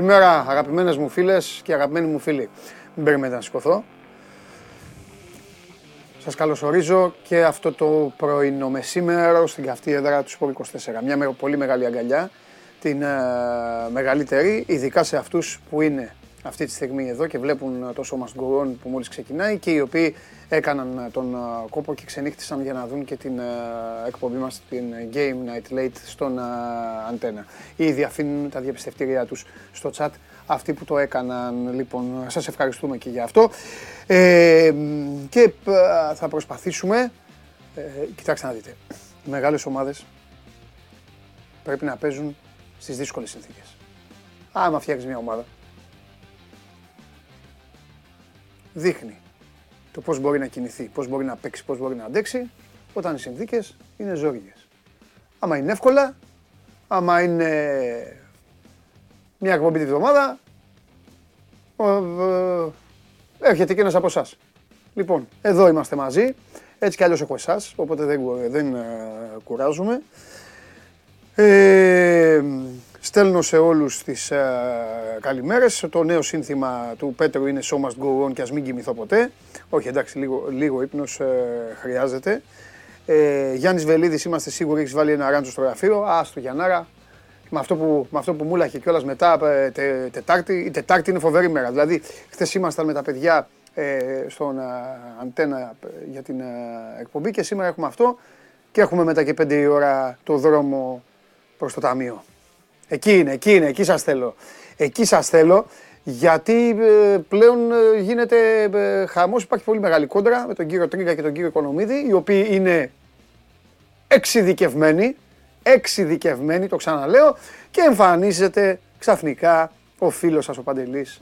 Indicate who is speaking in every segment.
Speaker 1: Καλημέρα αγαπημένες μου φίλες και αγαπημένοι μου φίλοι. Μην περιμένετε να σηκωθώ. Σας καλωσορίζω και αυτό το πρωινό μεσήμερο στην καυτή έδρα του Σπορ 24. Μια πολύ μεγάλη αγκαλιά, την ε, μεγαλύτερη, ειδικά σε αυτούς που είναι αυτή τη στιγμή εδώ και βλέπουν το σώμα γκουρών που μόλις ξεκινάει και οι οποίοι έκαναν τον ε, κόπο και ξενύχτησαν για να δουν και την ε, εκπομπή μας την Game Night Late στον Αντένα. Ήδη αφήνουν τα διαπιστευτήριά τους στο chat αυτοί που το έκαναν. Λοιπόν, σας ευχαριστούμε και για αυτό. Ε, και ε, θα προσπαθήσουμε, ε, κοιτάξτε να δείτε, οι μεγάλες ομάδες πρέπει να παίζουν στις δύσκολες συνθήκες. Άμα φτιάξεις μια ομάδα, δείχνει το πώς μπορεί να κινηθεί, πώς μπορεί να παίξει, πώς μπορεί να αντέξει, όταν οι συνθήκες είναι ζόριγες. Άμα είναι εύκολα, άμα είναι μια εκπομπή τη βδομάδα, έρχεται και ένας από εσάς. Λοιπόν, εδώ είμαστε μαζί. Έτσι κι αλλιώς έχω εσάς, οπότε δεν, δεν ε, κουράζουμε. Ε, στέλνω σε όλους τις ε, καλημέρες. Το νέο σύνθημα του Πέτρου είναι «So must go on» και ας μην κοιμηθώ ποτέ. Όχι, εντάξει, λίγο, λίγο ύπνος ε, χρειάζεται. Ε, Γιάννης Βελίδης, είμαστε σίγουροι, έχεις βάλει ένα ράντσο στο γραφείο. Α, στο Γιαννάρα, με αυτό που, με αυτό που μου έλαχε κιόλας μετά ε, τε, Τετάρτη. Η Τετάρτη είναι φοβερή μέρα. Δηλαδή, χθες ήμασταν με τα παιδιά ε, στον ε, αντένα για την εκπομπή και σήμερα έχουμε αυτό και έχουμε μετά και πέντε η ώρα το δρόμο προς το ταμείο. Εκεί είναι, εκεί είναι, εκεί σας θέλω. Εκεί σας θέλω γιατί πλέον γίνεται χαμός, υπάρχει πολύ μεγάλη κόντρα με τον κύριο Τρίγκα και τον κύριο Οικονομίδη, οι οποίοι είναι εξειδικευμένοι, εξειδικευμένοι, το ξαναλέω, και εμφανίζεται ξαφνικά ο φίλος σας ο Παντελής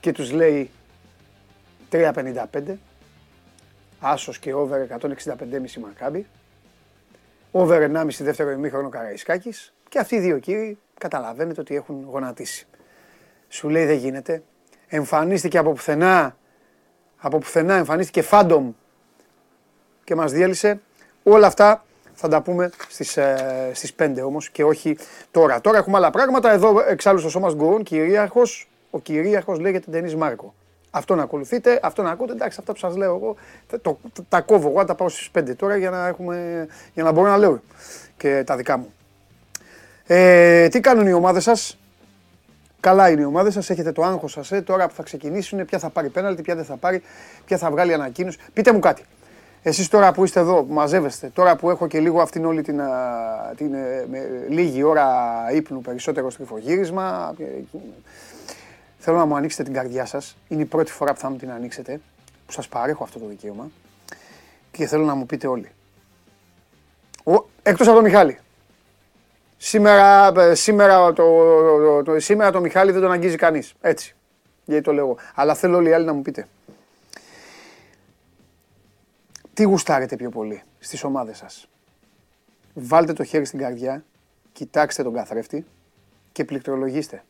Speaker 1: και τους λέει 3.55, άσος και over 165,5 μακάμπι, over 1,5 δεύτερο ημίχρονο Καραϊσκάκης και αυτοί οι δύο κύριοι καταλαβαίνετε ότι έχουν γονατίσει. Σου λέει δεν γίνεται, εμφανίστηκε από πουθενά, από πουθενά εμφανίστηκε phantom και μας διέλυσε. Όλα αυτά θα τα πούμε στις, ε, στις 5 όμως και όχι τώρα. Τώρα έχουμε άλλα πράγματα. Εδώ εξάλλου στο σώμα γκουρών, κυρίαρχος, ο κυρίαρχος λέγεται Ντενής Μάρκο. Αυτό να ακολουθείτε, αυτό να ακούτε. Εντάξει, αυτά που σας λέω εγώ, το, τα κόβω εγώ, τα πάω στις 5 τώρα για να, έχουμε, για να μπορώ να λέω και τα δικά μου. Ε, τι κάνουν οι ομάδες σας, Καλά είναι οι ομάδες σας, έχετε το άγχος σας, ε, τώρα που θα ξεκινήσουν, ποια θα πάρει πέναλτι, ποια δεν θα πάρει, ποια θα βγάλει ανακοίνωση. Πείτε μου κάτι. Εσείς τώρα που είστε εδώ, που μαζεύεστε, τώρα που έχω και λίγο αυτήν όλη την, την ε, με, λίγη ώρα ύπνου, περισσότερο στριφογύρισμα, ε, θέλω να μου ανοίξετε την καρδιά σας. Είναι η πρώτη φορά που θα μου την ανοίξετε, που σας παρέχω αυτό το δικαίωμα και θέλω να μου πείτε όλοι. Ο, εκτός από τον Μιχάλη. Σήμερα, ε, σήμερα, το, το, το, σήμερα το Μιχάλη δεν τον αγγίζει κανείς. Έτσι. Γιατί το λέω Αλλά θέλω όλοι οι άλλοι να μου πείτε. Τι γουστάρετε πιο πολύ στις ομάδες σας; Βάλτε το χέρι στην καρδιά, κοιτάξτε τον καθρέφτη και πληκτρολογήστε.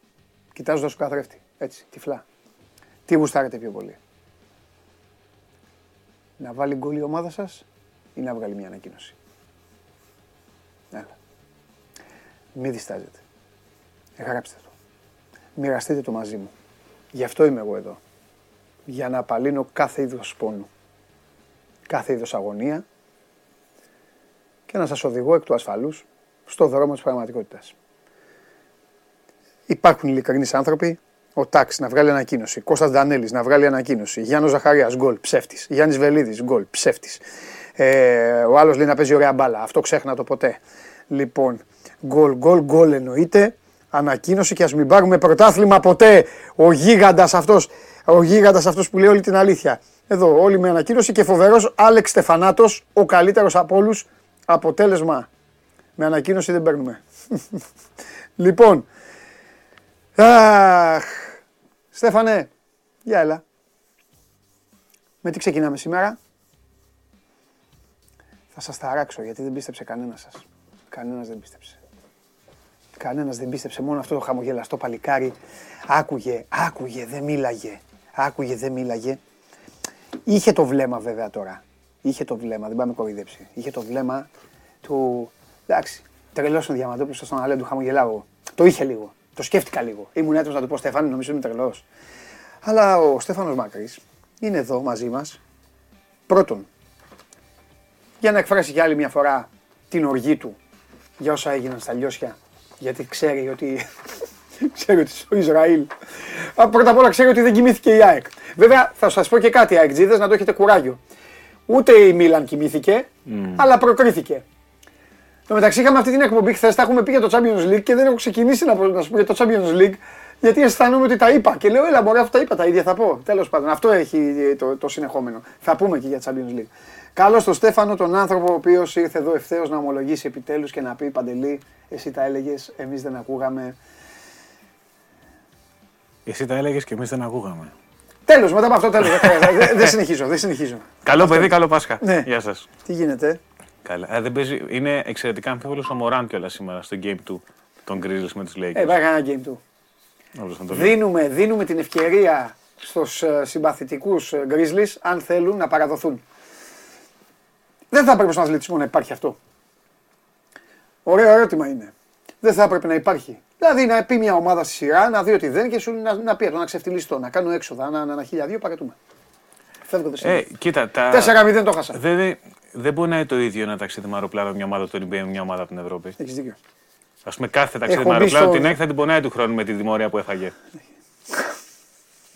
Speaker 1: Κοιτάζοντας τον καθρέφτη, έτσι, τυφλά. Τι γουστάρετε πιο πολύ; Να βάλει γκολ η ομάδα σας ή να βγάλει μια ανακοίνωση; Έλα. Μην διστάζετε. Γράψτε το. Μοιραστείτε το μαζί μου. Γι' αυτό είμαι εγώ εδώ. Για να απαλύνω κάθε είδος πόνου κάθε είδος αγωνία και να σας οδηγώ εκ του ασφαλούς στο δρόμο της πραγματικότητας. Υπάρχουν ειλικρινείς άνθρωποι, ο Τάξ να βγάλει ανακοίνωση, Κώστας Δανέλης να βγάλει ανακοίνωση, Γιάννος Ζαχαρίας γκολ, ψεύτης, Γιάννης Βελίδης γκολ, ψεύτης. Ε, ο άλλος λέει να παίζει ωραία μπάλα, αυτό ξέχνα το ποτέ. Λοιπόν, γκολ, γκολ, γκολ εννοείται, ανακοίνωση και ας μην πάρουμε πρωτάθλημα ποτέ. Ο γίγαντας αυτός, ο γίγαντας αυτός που λέει όλη την αλήθεια. Εδώ όλοι με ανακοίνωση και φοβερός Άλεξ Στεφανάτος, ο καλύτερος από όλους. Αποτέλεσμα. Με ανακοίνωση δεν παίρνουμε. λοιπόν. Αχ. Στέφανε, για έλα. Με τι ξεκινάμε σήμερα; Θα σας ταράξω γιατί δεν πίστεψε κανένας σας. Κανένας δεν πίστεψε. Κανένας δεν πίστεψε, μόνο αυτό το χαμογελαστό παλικάρι. Άκουγε, άκουγε, δεν μίλαγε. Άκουγε, δεν μίλαγε. Είχε το βλέμμα βέβαια τώρα. Είχε το βλέμμα, δεν πάμε κοροϊδέψει. Είχε το βλέμμα του. Εντάξει, τρελός ο Διαμαντόπουλος στον Αλέ του χαμογελάω. Το είχε λίγο. Το σκέφτηκα λίγο. Ήμουν έτοιμος να του πω Στέφανη, νομίζω είμαι τρελός. Αλλά ο Στέφανος Μάκρης είναι εδώ μαζί μας. Πρώτον, για να εκφράσει για άλλη μια φορά την οργή του για όσα έγιναν στα Λιώσια. Γιατί ξέρει ότι, ξέρει ότι στο Ισραήλ. Πρώτα απ' όλα ξέρει ότι δεν κοιμήθηκε η ΑΕΚ. Βέβαια θα σας πω και κάτι ΑΕΚ να το έχετε κουράγιο. Ούτε η Μίλαν κοιμήθηκε, αλλά προκρίθηκε. Το μεταξύ είχαμε αυτή την εκπομπή χθες, τα έχουμε πει για το Champions League και δεν έχω ξεκινήσει να, να σου πω για το Champions League γιατί αισθάνομαι ότι τα είπα. Και λέω, έλα, μωρέ, αυτά τα είπα, τα ίδια θα πω. Τέλος πάντων, αυτό έχει το, το συνεχόμενο. Θα πούμε και για Champions League. Καλώς τον Στέφανο, τον άνθρωπο ο οποίος ήρθε εδώ ευθέως να ομολογήσει επιτέλους και να πει Παντελή, εσύ τα έλεγες, εμείς δεν ακούγαμε.
Speaker 2: Εσύ τα έλεγες και εμείς δεν ακούγαμε.
Speaker 1: Τέλος, μετά από αυτό τέλο. δεν συνεχίζω, δεν συνεχίζω.
Speaker 2: Καλό παιδί, καλό Πάσχα. Ναι. Γεια σας.
Speaker 1: Τι γίνεται;
Speaker 2: Καλά. Ε, δεν παίζει... Είναι εξαιρετικά αμφίβολος ο Μωράν κιόλας σήμερα στο game του των Grizzlies με τους Lakers.
Speaker 1: Ε, πάει ένα game του. Δίνουμε, δίνουμε την ευκαιρία στους ε, συμπαθητικούς ε, Grizzlies, αν θέλουν, να παραδοθούν. Δεν θα έπρεπε στον αθλητισμό να υπάρχει αυτό. Ωραίο ερώτημα είναι. Δεν θα έπρεπε να υπάρχει. Δηλαδή να πει μια ομάδα στη σειρά, να δει ότι δεν και σου να, να πει να ξεφτυλιστώ, να κάνω έξοδα, να, ένα χιλιαδίο, παρετούμε. Φεύγω δεν
Speaker 2: ε, κοίτα, τα...
Speaker 1: 4-0 το χάσα.
Speaker 2: Δεν, δεν μπορεί να είναι το ίδιο ένα ταξίδι με αεροπλάνο μια ομάδα του NBA με μια ομάδα από την Ευρώπη.
Speaker 1: Έχεις δίκιο.
Speaker 2: Α πούμε, κάθε ταξίδι με αεροπλάνο στο... την έχει θα την πονάει του χρόνου με τη δημορία που έφαγε.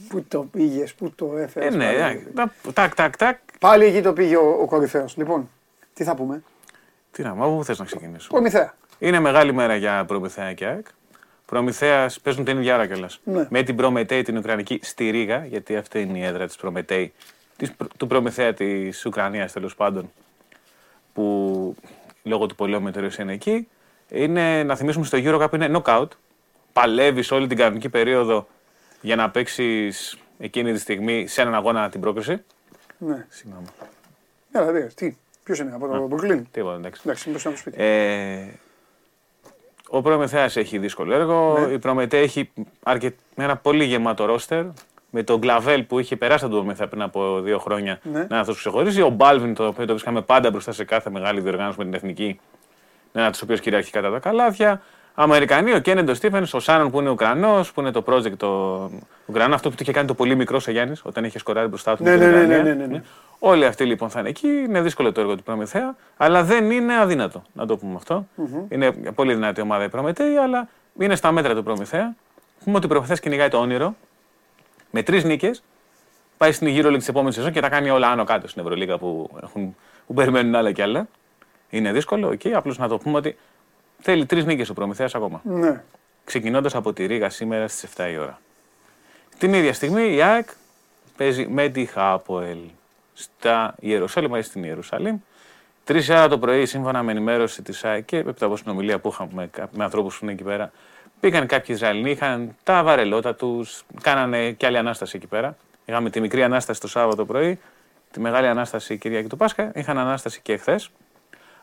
Speaker 1: Πού το πήγες, πού το έφερες.
Speaker 2: Ε, ναι, τάκ, τάκ, τάκ.
Speaker 1: Πάλι εκεί το πήγε ο, ο κορυφαίος. Λοιπόν, τι θα πούμε;
Speaker 2: Τι να πω, πού θες να ξεκινήσω;
Speaker 1: Προμηθέα.
Speaker 2: Είναι μεγάλη μέρα για Προμηθέα και ΑΕΚ. Προμηθέας παίζουν την ίδια ώρα κιόλας. Ναι. Με την Προμετέη την Ουκρανική στη Ρήγα, γιατί αυτή είναι η έδρα της Προμετέη. του Προμηθέα της Ουκρανίας τέλος πάντων. Που λόγω του πολέμου είναι εκεί είναι να θυμίσουμε στο Eurocup είναι knockout. Παλεύεις όλη την κανονική περίοδο για να παίξεις εκείνη τη στιγμή σε έναν αγώνα την πρόκριση.
Speaker 1: Ναι. Συγγνώμη. Ναι, δηλαδή, τι. Ποιος είναι από το Brooklyn;
Speaker 2: Τίποτα, εντάξει.
Speaker 1: Εντάξει, μήπως να σπίτι. Ε,
Speaker 2: ο Προμηθέας έχει δύσκολο έργο. Ναι. Η Προμετέ έχει αρκε... ένα πολύ γεμάτο ρόστερ. Με τον Γκλαβέλ που είχε περάσει τον Προμηθέα πριν από δύο χρόνια ναι. να αυτός ξεχωρίσει. Ο Μπάλβιν, το οποίο το βρίσκαμε πάντα μπροστά σε κάθε μεγάλη διοργάνωση με την εθνική ένα τους οποίους κυριαρχεί κατά τα καλάθια. Αμερικανοί, ο Κένεντο Στίφενς, ο Σάνον που είναι Ουκρανός, που είναι το project το Ουκρανό, αυτό που του είχε κάνει το πολύ μικρό ο Γιάννης όταν είχε σκοράρει μπροστά του.
Speaker 1: Ναι, ναι, ναι, ναι, ναι, ναι.
Speaker 2: Όλοι αυτοί λοιπόν θα είναι εκεί. Είναι δύσκολο το έργο του Προμηθέα, αλλά δεν είναι αδύνατο, να το πούμε αυτό. Mm-hmm. Είναι πολύ δυνατή ομάδα η Προμηθέα, αλλά είναι στα μέτρα του Προμηθέα. Πούμε ότι ο Προμηθέα κυνηγάει το όνειρο με τρεις νίκες. Πάει στην γύρω της επόμενης σεζόν και τα κάνει όλα άνω κάτω στην Ευρωλίγα που, έχουν, που περιμένουν άλλα κι άλλα. Είναι δύσκολο εκεί. Okay, Απλώς να το πούμε ότι θέλει τρεις νίκες ο Προμηθέας ακόμα.
Speaker 1: Ναι.
Speaker 2: Ξεκινώντας από τη Ρήγα σήμερα στις 7 η ώρα. Την ίδια στιγμή η ΑΕΚ παίζει με τη Χάποελ στα Ιερουσάλημ, στην Ιερουσαλήμ. Τρεις ώρα το πρωί, σύμφωνα με ενημέρωση της ΑΕΚ και έπειτα από συνομιλία που είχαμε με, με ανθρώπους που είναι εκεί πέρα, πήγαν κάποιοι Ισραηλοί, είχαν τα βαρελότα τους, κάνανε και άλλη ανάσταση εκεί πέρα. Είχαμε τη μικρή ανάσταση το Σάββατο πρωί, τη μεγάλη ανάσταση Κυριακή του Πάσχα, είχαν ανάσταση και χθες.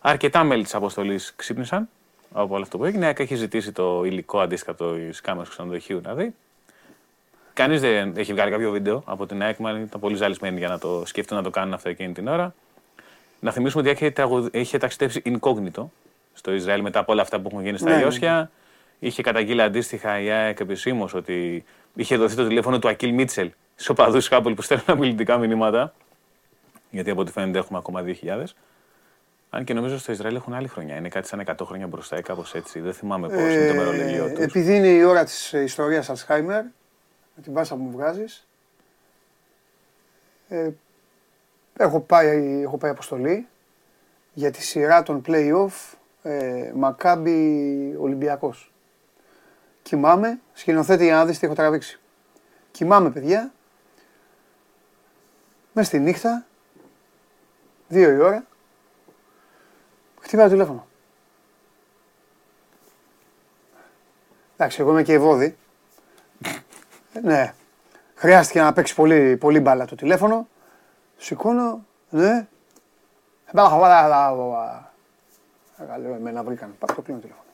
Speaker 2: Αρκετά μέλη της αποστολής ξύπνησαν από όλο αυτό που έγινε. Έχει ζητήσει το υλικό αντίστοιχο τη κάμερα του ξενοδοχείου να δει. Κανείς δεν έχει βγάλει κάποιο βίντεο από την ΑΕΚ, ήταν πολύ ζαλισμένοι για να το σκεφτούν να το κάνουν αυτό εκείνη την ώρα. Να θυμίσουμε ότι είχε, είχε ταξιδέψει incognito στο Ισραήλ μετά από όλα αυτά που έχουν γίνει στα ναι, Ιώσια. Ναι. Είχε καταγγείλει αντίστοιχα η ΑΕΚ επισήμως ότι είχε δοθεί το τηλέφωνο του Ακίλ Μίτσελ στου οπαδούς Χάπολ που στέλνουν αμιλητικά μηνύματα. Γιατί από ό,τι φαίνεται έχουμε ακόμα 2.000. Αν και νομίζω στο Ισραήλ έχουν άλλη χρονιά. Είναι κάτι σαν 100 χρόνια μπροστά ή κάπως έτσι. Δεν θυμάμαι πώ είναι το μερολόγιο του.
Speaker 1: Επειδή είναι η ώρα της ιστορίας Αλσχάιμερ, με την πάσα που μου βγάζεις. Ε, έχω, πάει, έχω πάει αποστολή για τη σειρά των play-off ε, Μακάμπι Ολυμπιακός. Κοιμάμαι, σκηνοθέτη για να δεις τι έχω τραβήξει. Κοιμάμαι παιδιά, μέσα στη νύχτα, δύο η ώρα, Χτυπάει το τηλέφωνο. Εντάξει, εγώ είμαι και ευώδη. ναι. Χρειάστηκε να παίξει πολύ, πολύ μπάλα το τηλέφωνο. Σηκώνω, ναι. Μπάλα χαβάλα, αλλά... Λέω, εμένα βρήκαν. Πάω το κλείνω τηλέφωνο.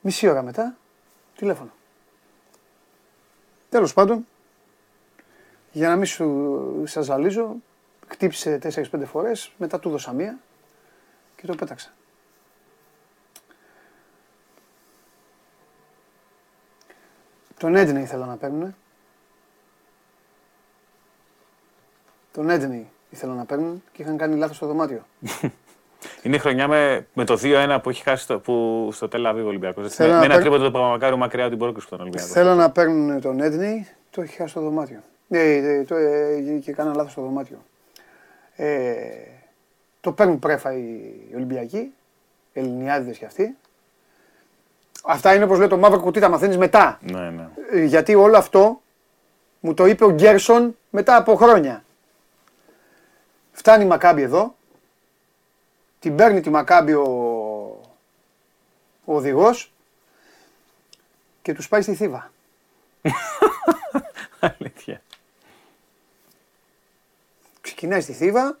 Speaker 1: Μισή ώρα μετά, τηλέφωνο. Τέλος πάντων, για να μην σου σας ζαλίζω, Χτύπησε 4-5 φορές, μετά του δώσα μία και το πέταξα. Τον Έντνεϊ ήθελα να παίρνουν. Τον Έντνεϊ ήθελα να παίρνουν και είχαν κάνει λάθος στο δωμάτιο.
Speaker 2: Είναι η χρονιά με, με το 2-1 που έχει χάσει το, που, στο Τελαβίβ ο Ολυμπιακός.
Speaker 1: Θέλω
Speaker 2: Με,
Speaker 1: να
Speaker 2: με ένα
Speaker 1: παίρ-
Speaker 2: τρίποντο του Παπαμακάριου μακριά από την πρόκληση που ήταν ο Ολυμπιακός.
Speaker 1: Θέλω να παίρνουν τον Έντνεϊ, το έχει χάσει στο δωμάτιο. Ε, ε, το, ε, και κάναν λάθος στο δωμάτιο. Ε, το παίρνουν πρέφα οι, οι Ολυμπιακοί, Ελληνιάδες κι αυτοί. Αυτά είναι όπως λέει το μαύρο κουτί, τα μαθαίνεις μετά.
Speaker 2: Ναι, ναι.
Speaker 1: Ε, γιατί όλο αυτό μου το είπε ο Γκέρσον μετά από χρόνια. Φτάνει η Μακάμπη εδώ, την παίρνει τη Μακάμπη ο, ο οδηγός και τους πάει στη Θήβα.
Speaker 2: Αλήθεια.
Speaker 1: Ξεκινάει στη Θήβα,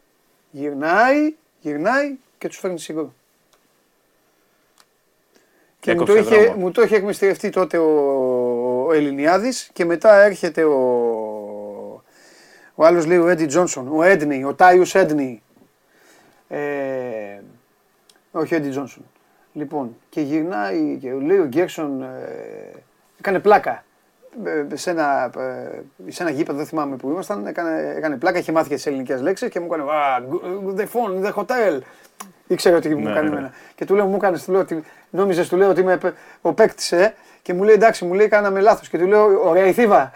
Speaker 1: γυρνάει, γυρνάει και τους φέρνει σίγουρο. Και μου το,
Speaker 2: Έκοψε
Speaker 1: είχε,
Speaker 2: δρόμο.
Speaker 1: μου το είχε εκμυστηρευτεί τότε ο, ο Ελληνιάδης και μετά έρχεται ο, ο άλλος λέει ο Έντι Τζόνσον, ο Έντνι, ο Τάιους Έντνι. Ε, όχι ο Έντι Τζόνσον. Λοιπόν, και γυρνάει και λέει ο Γκέρσον, ε, έκανε πλάκα. Ε, σε, ένα, ε, σε ένα γήπεδο, δεν θυμάμαι που ήμασταν, έκανε, έκανε πλάκα, είχε μάθει και τι ελληνικές λέξεις και μου έκανε Α, the phone, the hotel. Ήξερε ότι μου
Speaker 2: Ναι,
Speaker 1: κάνει
Speaker 2: ναι.
Speaker 1: εμένα. Και του λέω, μου έκανε, του λέω, ότι νόμιζες, του λέω ότι είμαι ο παίκτης, ε, και μου λέει εντάξει, μου λέει κάναμε λάθος. Και του λέω, ωραία η θύβα.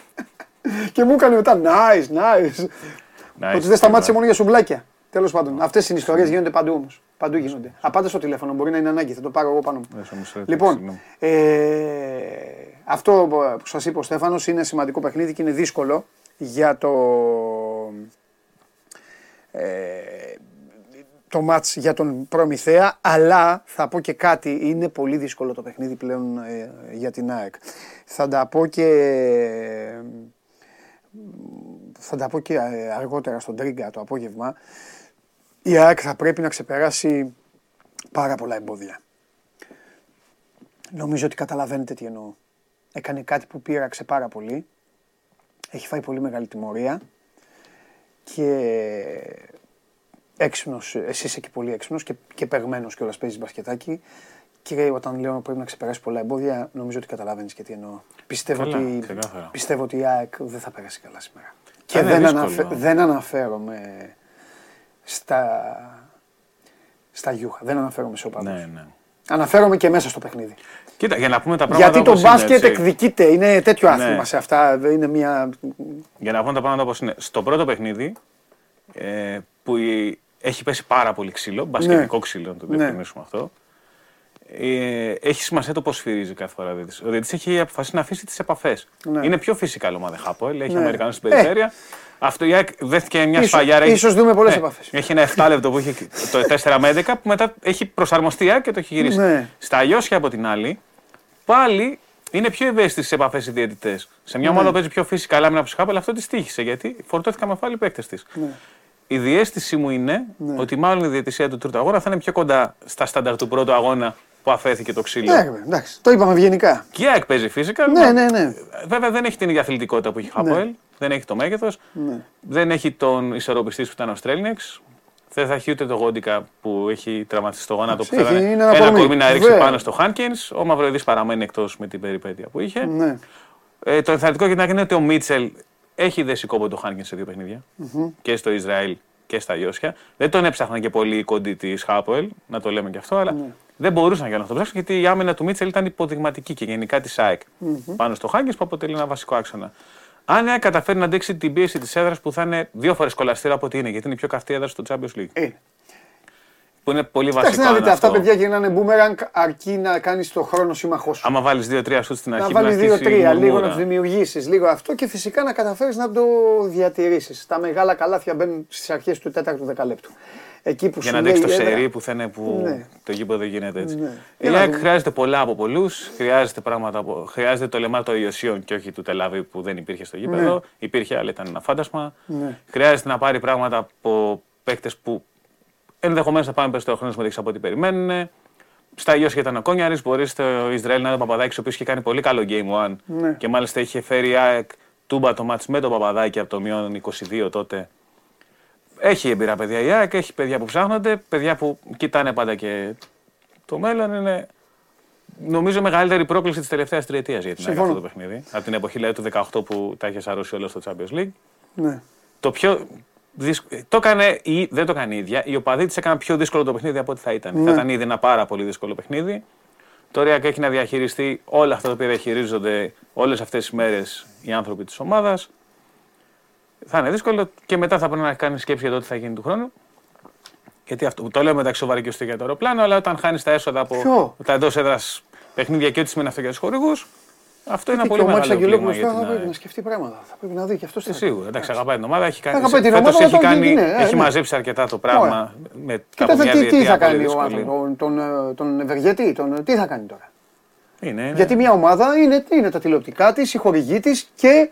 Speaker 1: και μου έκανε μετά, nice, nice.
Speaker 2: Nice,
Speaker 1: ότι δεν σταμάτησε
Speaker 2: ναι.
Speaker 1: μόνο για σουμπλάκια. Τέλος πάντων, αυτές οι ιστορίες γίνονται παντού όμως. Παντού γίνονται. Απάντα στο τηλέφωνο, μπορεί να είναι ανάγκη, θα το πάρω εγώ πάνω μου.
Speaker 2: Δώσε μου μισό λεπτό,
Speaker 1: Λοιπόν,
Speaker 2: συγγνώμη.
Speaker 1: ε, αυτό που σας είπε ο Στέφανος είναι σημαντικό παιχνίδι και είναι δύσκολο για το, ε, το μάτς για τον Προμηθέα, αλλά θα πω και κάτι, είναι πολύ δύσκολο το παιχνίδι πλέον ε, για την ΑΕΚ. Θα τα πω και, θα τα πω και ε, αργότερα στον Τρίγκα το απόγευμα. Η ΑΕΚ θα πρέπει να ξεπεράσει πάρα πολλά εμπόδια. Νομίζω ότι καταλαβαίνετε τι εννοώ. Έκανε κάτι που πείραξε πάρα πολύ. Έχει φάει πολύ μεγάλη τιμωρία. Και έξυπνος, εσύ είσαι και πολύ έξυπνος και, και παιγμένος κιόλας παίζεις μπασκετάκι. Και όταν λέω πρέπει να ξεπεράσει πολλά εμπόδια, νομίζω ότι καταλαβαίνεις και τι εννοώ. Πιστεύω,
Speaker 2: Καλά,
Speaker 1: ότι,
Speaker 2: ξεκάθαρα.
Speaker 1: πιστεύω ότι η ΑΕΚ δεν θα περάσει καλά σήμερα.
Speaker 2: Θα
Speaker 1: Και
Speaker 2: είναι
Speaker 1: δεν,
Speaker 2: δύσκολο.
Speaker 1: αναφε, δεν αναφέρομαι στα, στα γιούχα. Δεν αναφέρομαι σε οπαδούς.
Speaker 2: Ναι, ναι.
Speaker 1: Αναφέρομαι και μέσα στο παιχνίδι.
Speaker 2: Κοίτα, για να πούμε τα πράγματα
Speaker 1: Γιατί το
Speaker 2: όπως είναι,
Speaker 1: μπάσκετ
Speaker 2: έτσι.
Speaker 1: εκδικείται, είναι τέτοιο
Speaker 2: Ναι.
Speaker 1: άθλημα σε αυτά. Είναι μια.
Speaker 2: Για να πούμε τα πράγματα όπως είναι. Στο πρώτο παιχνίδι, ε, που η- έχει πέσει πάρα πολύ ξύλο, μπασκετικό ξύλο, να το
Speaker 1: Ναι.
Speaker 2: διευκρινίσουμε αυτό. Ε, έχει σημασία το πώς σφυρίζει κάθε φορά ο διαιτητής. Ο διαιτητής έχει αποφασίσει να αφήσει τις επαφές.
Speaker 1: Ναι.
Speaker 2: Είναι πιο φυσικά ομάδα Χάποελ, έχει
Speaker 1: Ναι.
Speaker 2: Αμερικανούς στην
Speaker 1: Ε.
Speaker 2: περιφέρεια. Αυτό η ΑΕΚ δέχτηκε μια
Speaker 1: Ίσως-
Speaker 2: σφαγιάρα.
Speaker 1: ίσως δούμε πολλές
Speaker 2: Ναι,
Speaker 1: επαφές.
Speaker 2: Έχει ένα 7 λεπτό που έχει το 4 με 11 που μετά έχει προσαρμοστεί η ΑΕΚ και το έχει γυρίσει.
Speaker 1: Ναι.
Speaker 2: Στα Αγιώσια από την άλλη, πάλι είναι πιο ευαίσθητες στι επαφές οι διαιτητές. Σε μια ομάδα που παίζει πιο φυσικά λάμινα από τους Χάπελ, αυτό τη τύχησε γιατί φορτώθηκαν με πάλι παίκτες της.
Speaker 1: Ναι.
Speaker 2: Η διέστηση μου είναι ότι μάλλον η διαιτησία του τρίτου αγώνα θα είναι πιο κοντά στα στάνταρ του πρώτου αγώνα που αφέθηκε το ξύλο.
Speaker 1: Ναι, εντάξει, το είπαμε ευγενικά.
Speaker 2: Και η ΑΕΚ παίζει φυσικά.
Speaker 1: Ναι, ναι, ναι.
Speaker 2: Βέβαια δεν έχει την ίδια αθλητικότητα που έχει η Χαπόελ. Δεν έχει το μέγεθος.
Speaker 1: Ναι.
Speaker 2: Δεν έχει τον ισορροπιστή που ήταν ο Στρέλνεξ. Δεν θα έχει ούτε το Γόντικα που έχει τραυματιστεί στο γόνατο που
Speaker 1: Έχει,
Speaker 2: θέλανε
Speaker 1: είναι ένα
Speaker 2: ένα
Speaker 1: κορμί.
Speaker 2: κορμί να ρίξει
Speaker 1: Βέβαια.
Speaker 2: πάνω στο Χάνκινς. Ο Μαυροειδή παραμένει εκτός με την περιπέτεια που είχε.
Speaker 1: ναι.
Speaker 2: Ε, το ενθαρρυντικό για την ΑΕΚ είναι ότι ο Μίτσελ έχει δέσει κόμπο το Χάνκινς σε δύο παιχνίδια. Και στο Ισραήλ και στα Ιώσια. Δεν τον έψαχναν και πολύ οι κοντοί της Χάποελ, να το λέμε και αυτό, αλλά
Speaker 1: Ναι.
Speaker 2: δεν μπορούσαν για να το ψάξουν γιατί η άμυνα του Μίτσελ ήταν υποδειγματική και γενικά της ΑΕΚ πάνω στο Χάνκινς που αποτελεί ένα βασικό άξονα. Αν η ΑΕΚ καταφέρει να αντέξει την πίεση της έδρας που θα είναι δύο φορές κολαστήρα από ό,τι είναι, γιατί είναι η πιο καυτή έδρα στο Champions League.
Speaker 1: Είναι.
Speaker 2: Που είναι πολύ
Speaker 1: Εντάξει,
Speaker 2: βασικό.
Speaker 1: να
Speaker 2: αν
Speaker 1: δείτε, αυτά
Speaker 2: αυτό.
Speaker 1: παιδιά γυρνάνε boomerang αρκεί να κάνεις το χρόνο σύμμαχός σου.
Speaker 2: Άμα βάλεις δύο-τρία σουτ στην
Speaker 1: Να
Speaker 2: αρχή,
Speaker 1: βάλεις
Speaker 2: αρχίσει η
Speaker 1: δύο-τρία, λίγο
Speaker 2: μουρμούρα.
Speaker 1: να τους δημιουργήσεις, λίγο αυτό και φυσικά να καταφέρεις να το διατηρήσεις. Τα μεγάλα καλάθια μπαίνουν στις αρχές του 4ου δεκαλέπτου. Εκεί που
Speaker 2: Για
Speaker 1: σου
Speaker 2: να
Speaker 1: λέει
Speaker 2: αντέξει το
Speaker 1: η έδρα-
Speaker 2: σερί που θα είναι που
Speaker 1: Ναι.
Speaker 2: το γήπεδο γίνεται έτσι.
Speaker 1: Ναι.
Speaker 2: Η
Speaker 1: Για να
Speaker 2: ΑΕΚ
Speaker 1: δούμε.
Speaker 2: χρειάζεται πολλά από πολλούς. Χρειάζεται πράγματα από. Χρειάζεται το λεμά των Ιωσίων και όχι του Τελαβή που δεν υπήρχε στο γήπεδο. Υπήρχε, αλλά ήταν ένα φάντασμα.
Speaker 1: Ναι.
Speaker 2: Χρειάζεται να πάρει πράγματα από παίκτες που ενδεχομένως θα πάνε περισσότερο χρόνο μεταξύ από ό,τι περιμένουν. Στα Ιώσια ήταν ο Κόνιαρης, μπορείς στο Ισραήλ να είναι ο Παπαδάκη, ο οποίος είχε κάνει πολύ καλό Game One
Speaker 1: Ναι.
Speaker 2: και μάλιστα είχε φέρει η ΑΕΚ τούμπα το μάτς με τον Παπαδάκη από το μείον 22 τότε. Έχει εμπειρά παιδιά η ΑΕΚ, έχει παιδιά που ψάχνονται, παιδιά που κοιτάνε πάντα και το μέλλον. Είναι νομίζω μεγαλύτερη πρόκληση της τελευταίας τριετίας για την ΑΕΚ
Speaker 1: Συμφωνώ.
Speaker 2: αυτό το παιχνίδι. Από την εποχή δηλαδή, του 18 που τα είχε σαρώσει όλα στο Champions League.
Speaker 1: Ναι.
Speaker 2: Το πιο. δυσ- Το έκανε, ή δεν το έκανε η ίδια. Οι οπαδοί της έκαναν πιο δύσκολο το παιχνίδι από ό,τι θα ήταν.
Speaker 1: Ναι.
Speaker 2: Θα ήταν ήδη ένα πάρα πολύ δύσκολο παιχνίδι. Το ΡΙΑΚ έχει να διαχειριστεί όλα αυτά τα οποία διαχειρίζονται όλες αυτές τις μέρες οι άνθρωποι της ομάδας. Θα είναι δύσκολο και μετά θα πρέπει να κάνει σκέψη για το τι θα γίνει του χρόνου. Γιατί αυτό, το λέω μεταξύ σοβαρή και ωστή για το αεροπλάνο, αλλά όταν χάνεις τα έσοδα από
Speaker 1: Ποιο;
Speaker 2: τα εντός έδρας παιχνίδια και ό,τι σημαίνει αυτό για τους χορηγούς, αυτό είναι ένα
Speaker 1: Και
Speaker 2: πολύ
Speaker 1: ο Μάκης
Speaker 2: μεγάλο πλήγμα
Speaker 1: Αγγελόπουλος
Speaker 2: για
Speaker 1: τώρα θα
Speaker 2: την
Speaker 1: πρέπει
Speaker 2: ΑΕΚ.
Speaker 1: να σκεφτεί πράγματα. Θα πρέπει να δει και αυτός.
Speaker 2: Ε, Σίγουρα. Εντάξει, αγαπάει την ομάδα. Έχει, κάνει,
Speaker 1: Αγαπάει την
Speaker 2: φέτος
Speaker 1: ομάδα,
Speaker 2: έχει,
Speaker 1: αλλά τον
Speaker 2: κάνει,
Speaker 1: δίνει, ναι,
Speaker 2: έχει
Speaker 1: ναι.
Speaker 2: μαζέψει αρκετά το πράγμα. Με
Speaker 1: Κοίτα
Speaker 2: από μια
Speaker 1: τι, τι
Speaker 2: διετία
Speaker 1: θα
Speaker 2: πολύ
Speaker 1: κάνει ο
Speaker 2: δύσκολη.
Speaker 1: άνθρωπος, τον, τον, τον Ευεργέτη, τον, τι θα κάνει τώρα;
Speaker 2: Είναι, είναι.
Speaker 1: Γιατί μια ομάδα είναι, είναι τα τηλεοπτικά της, η χορηγή της και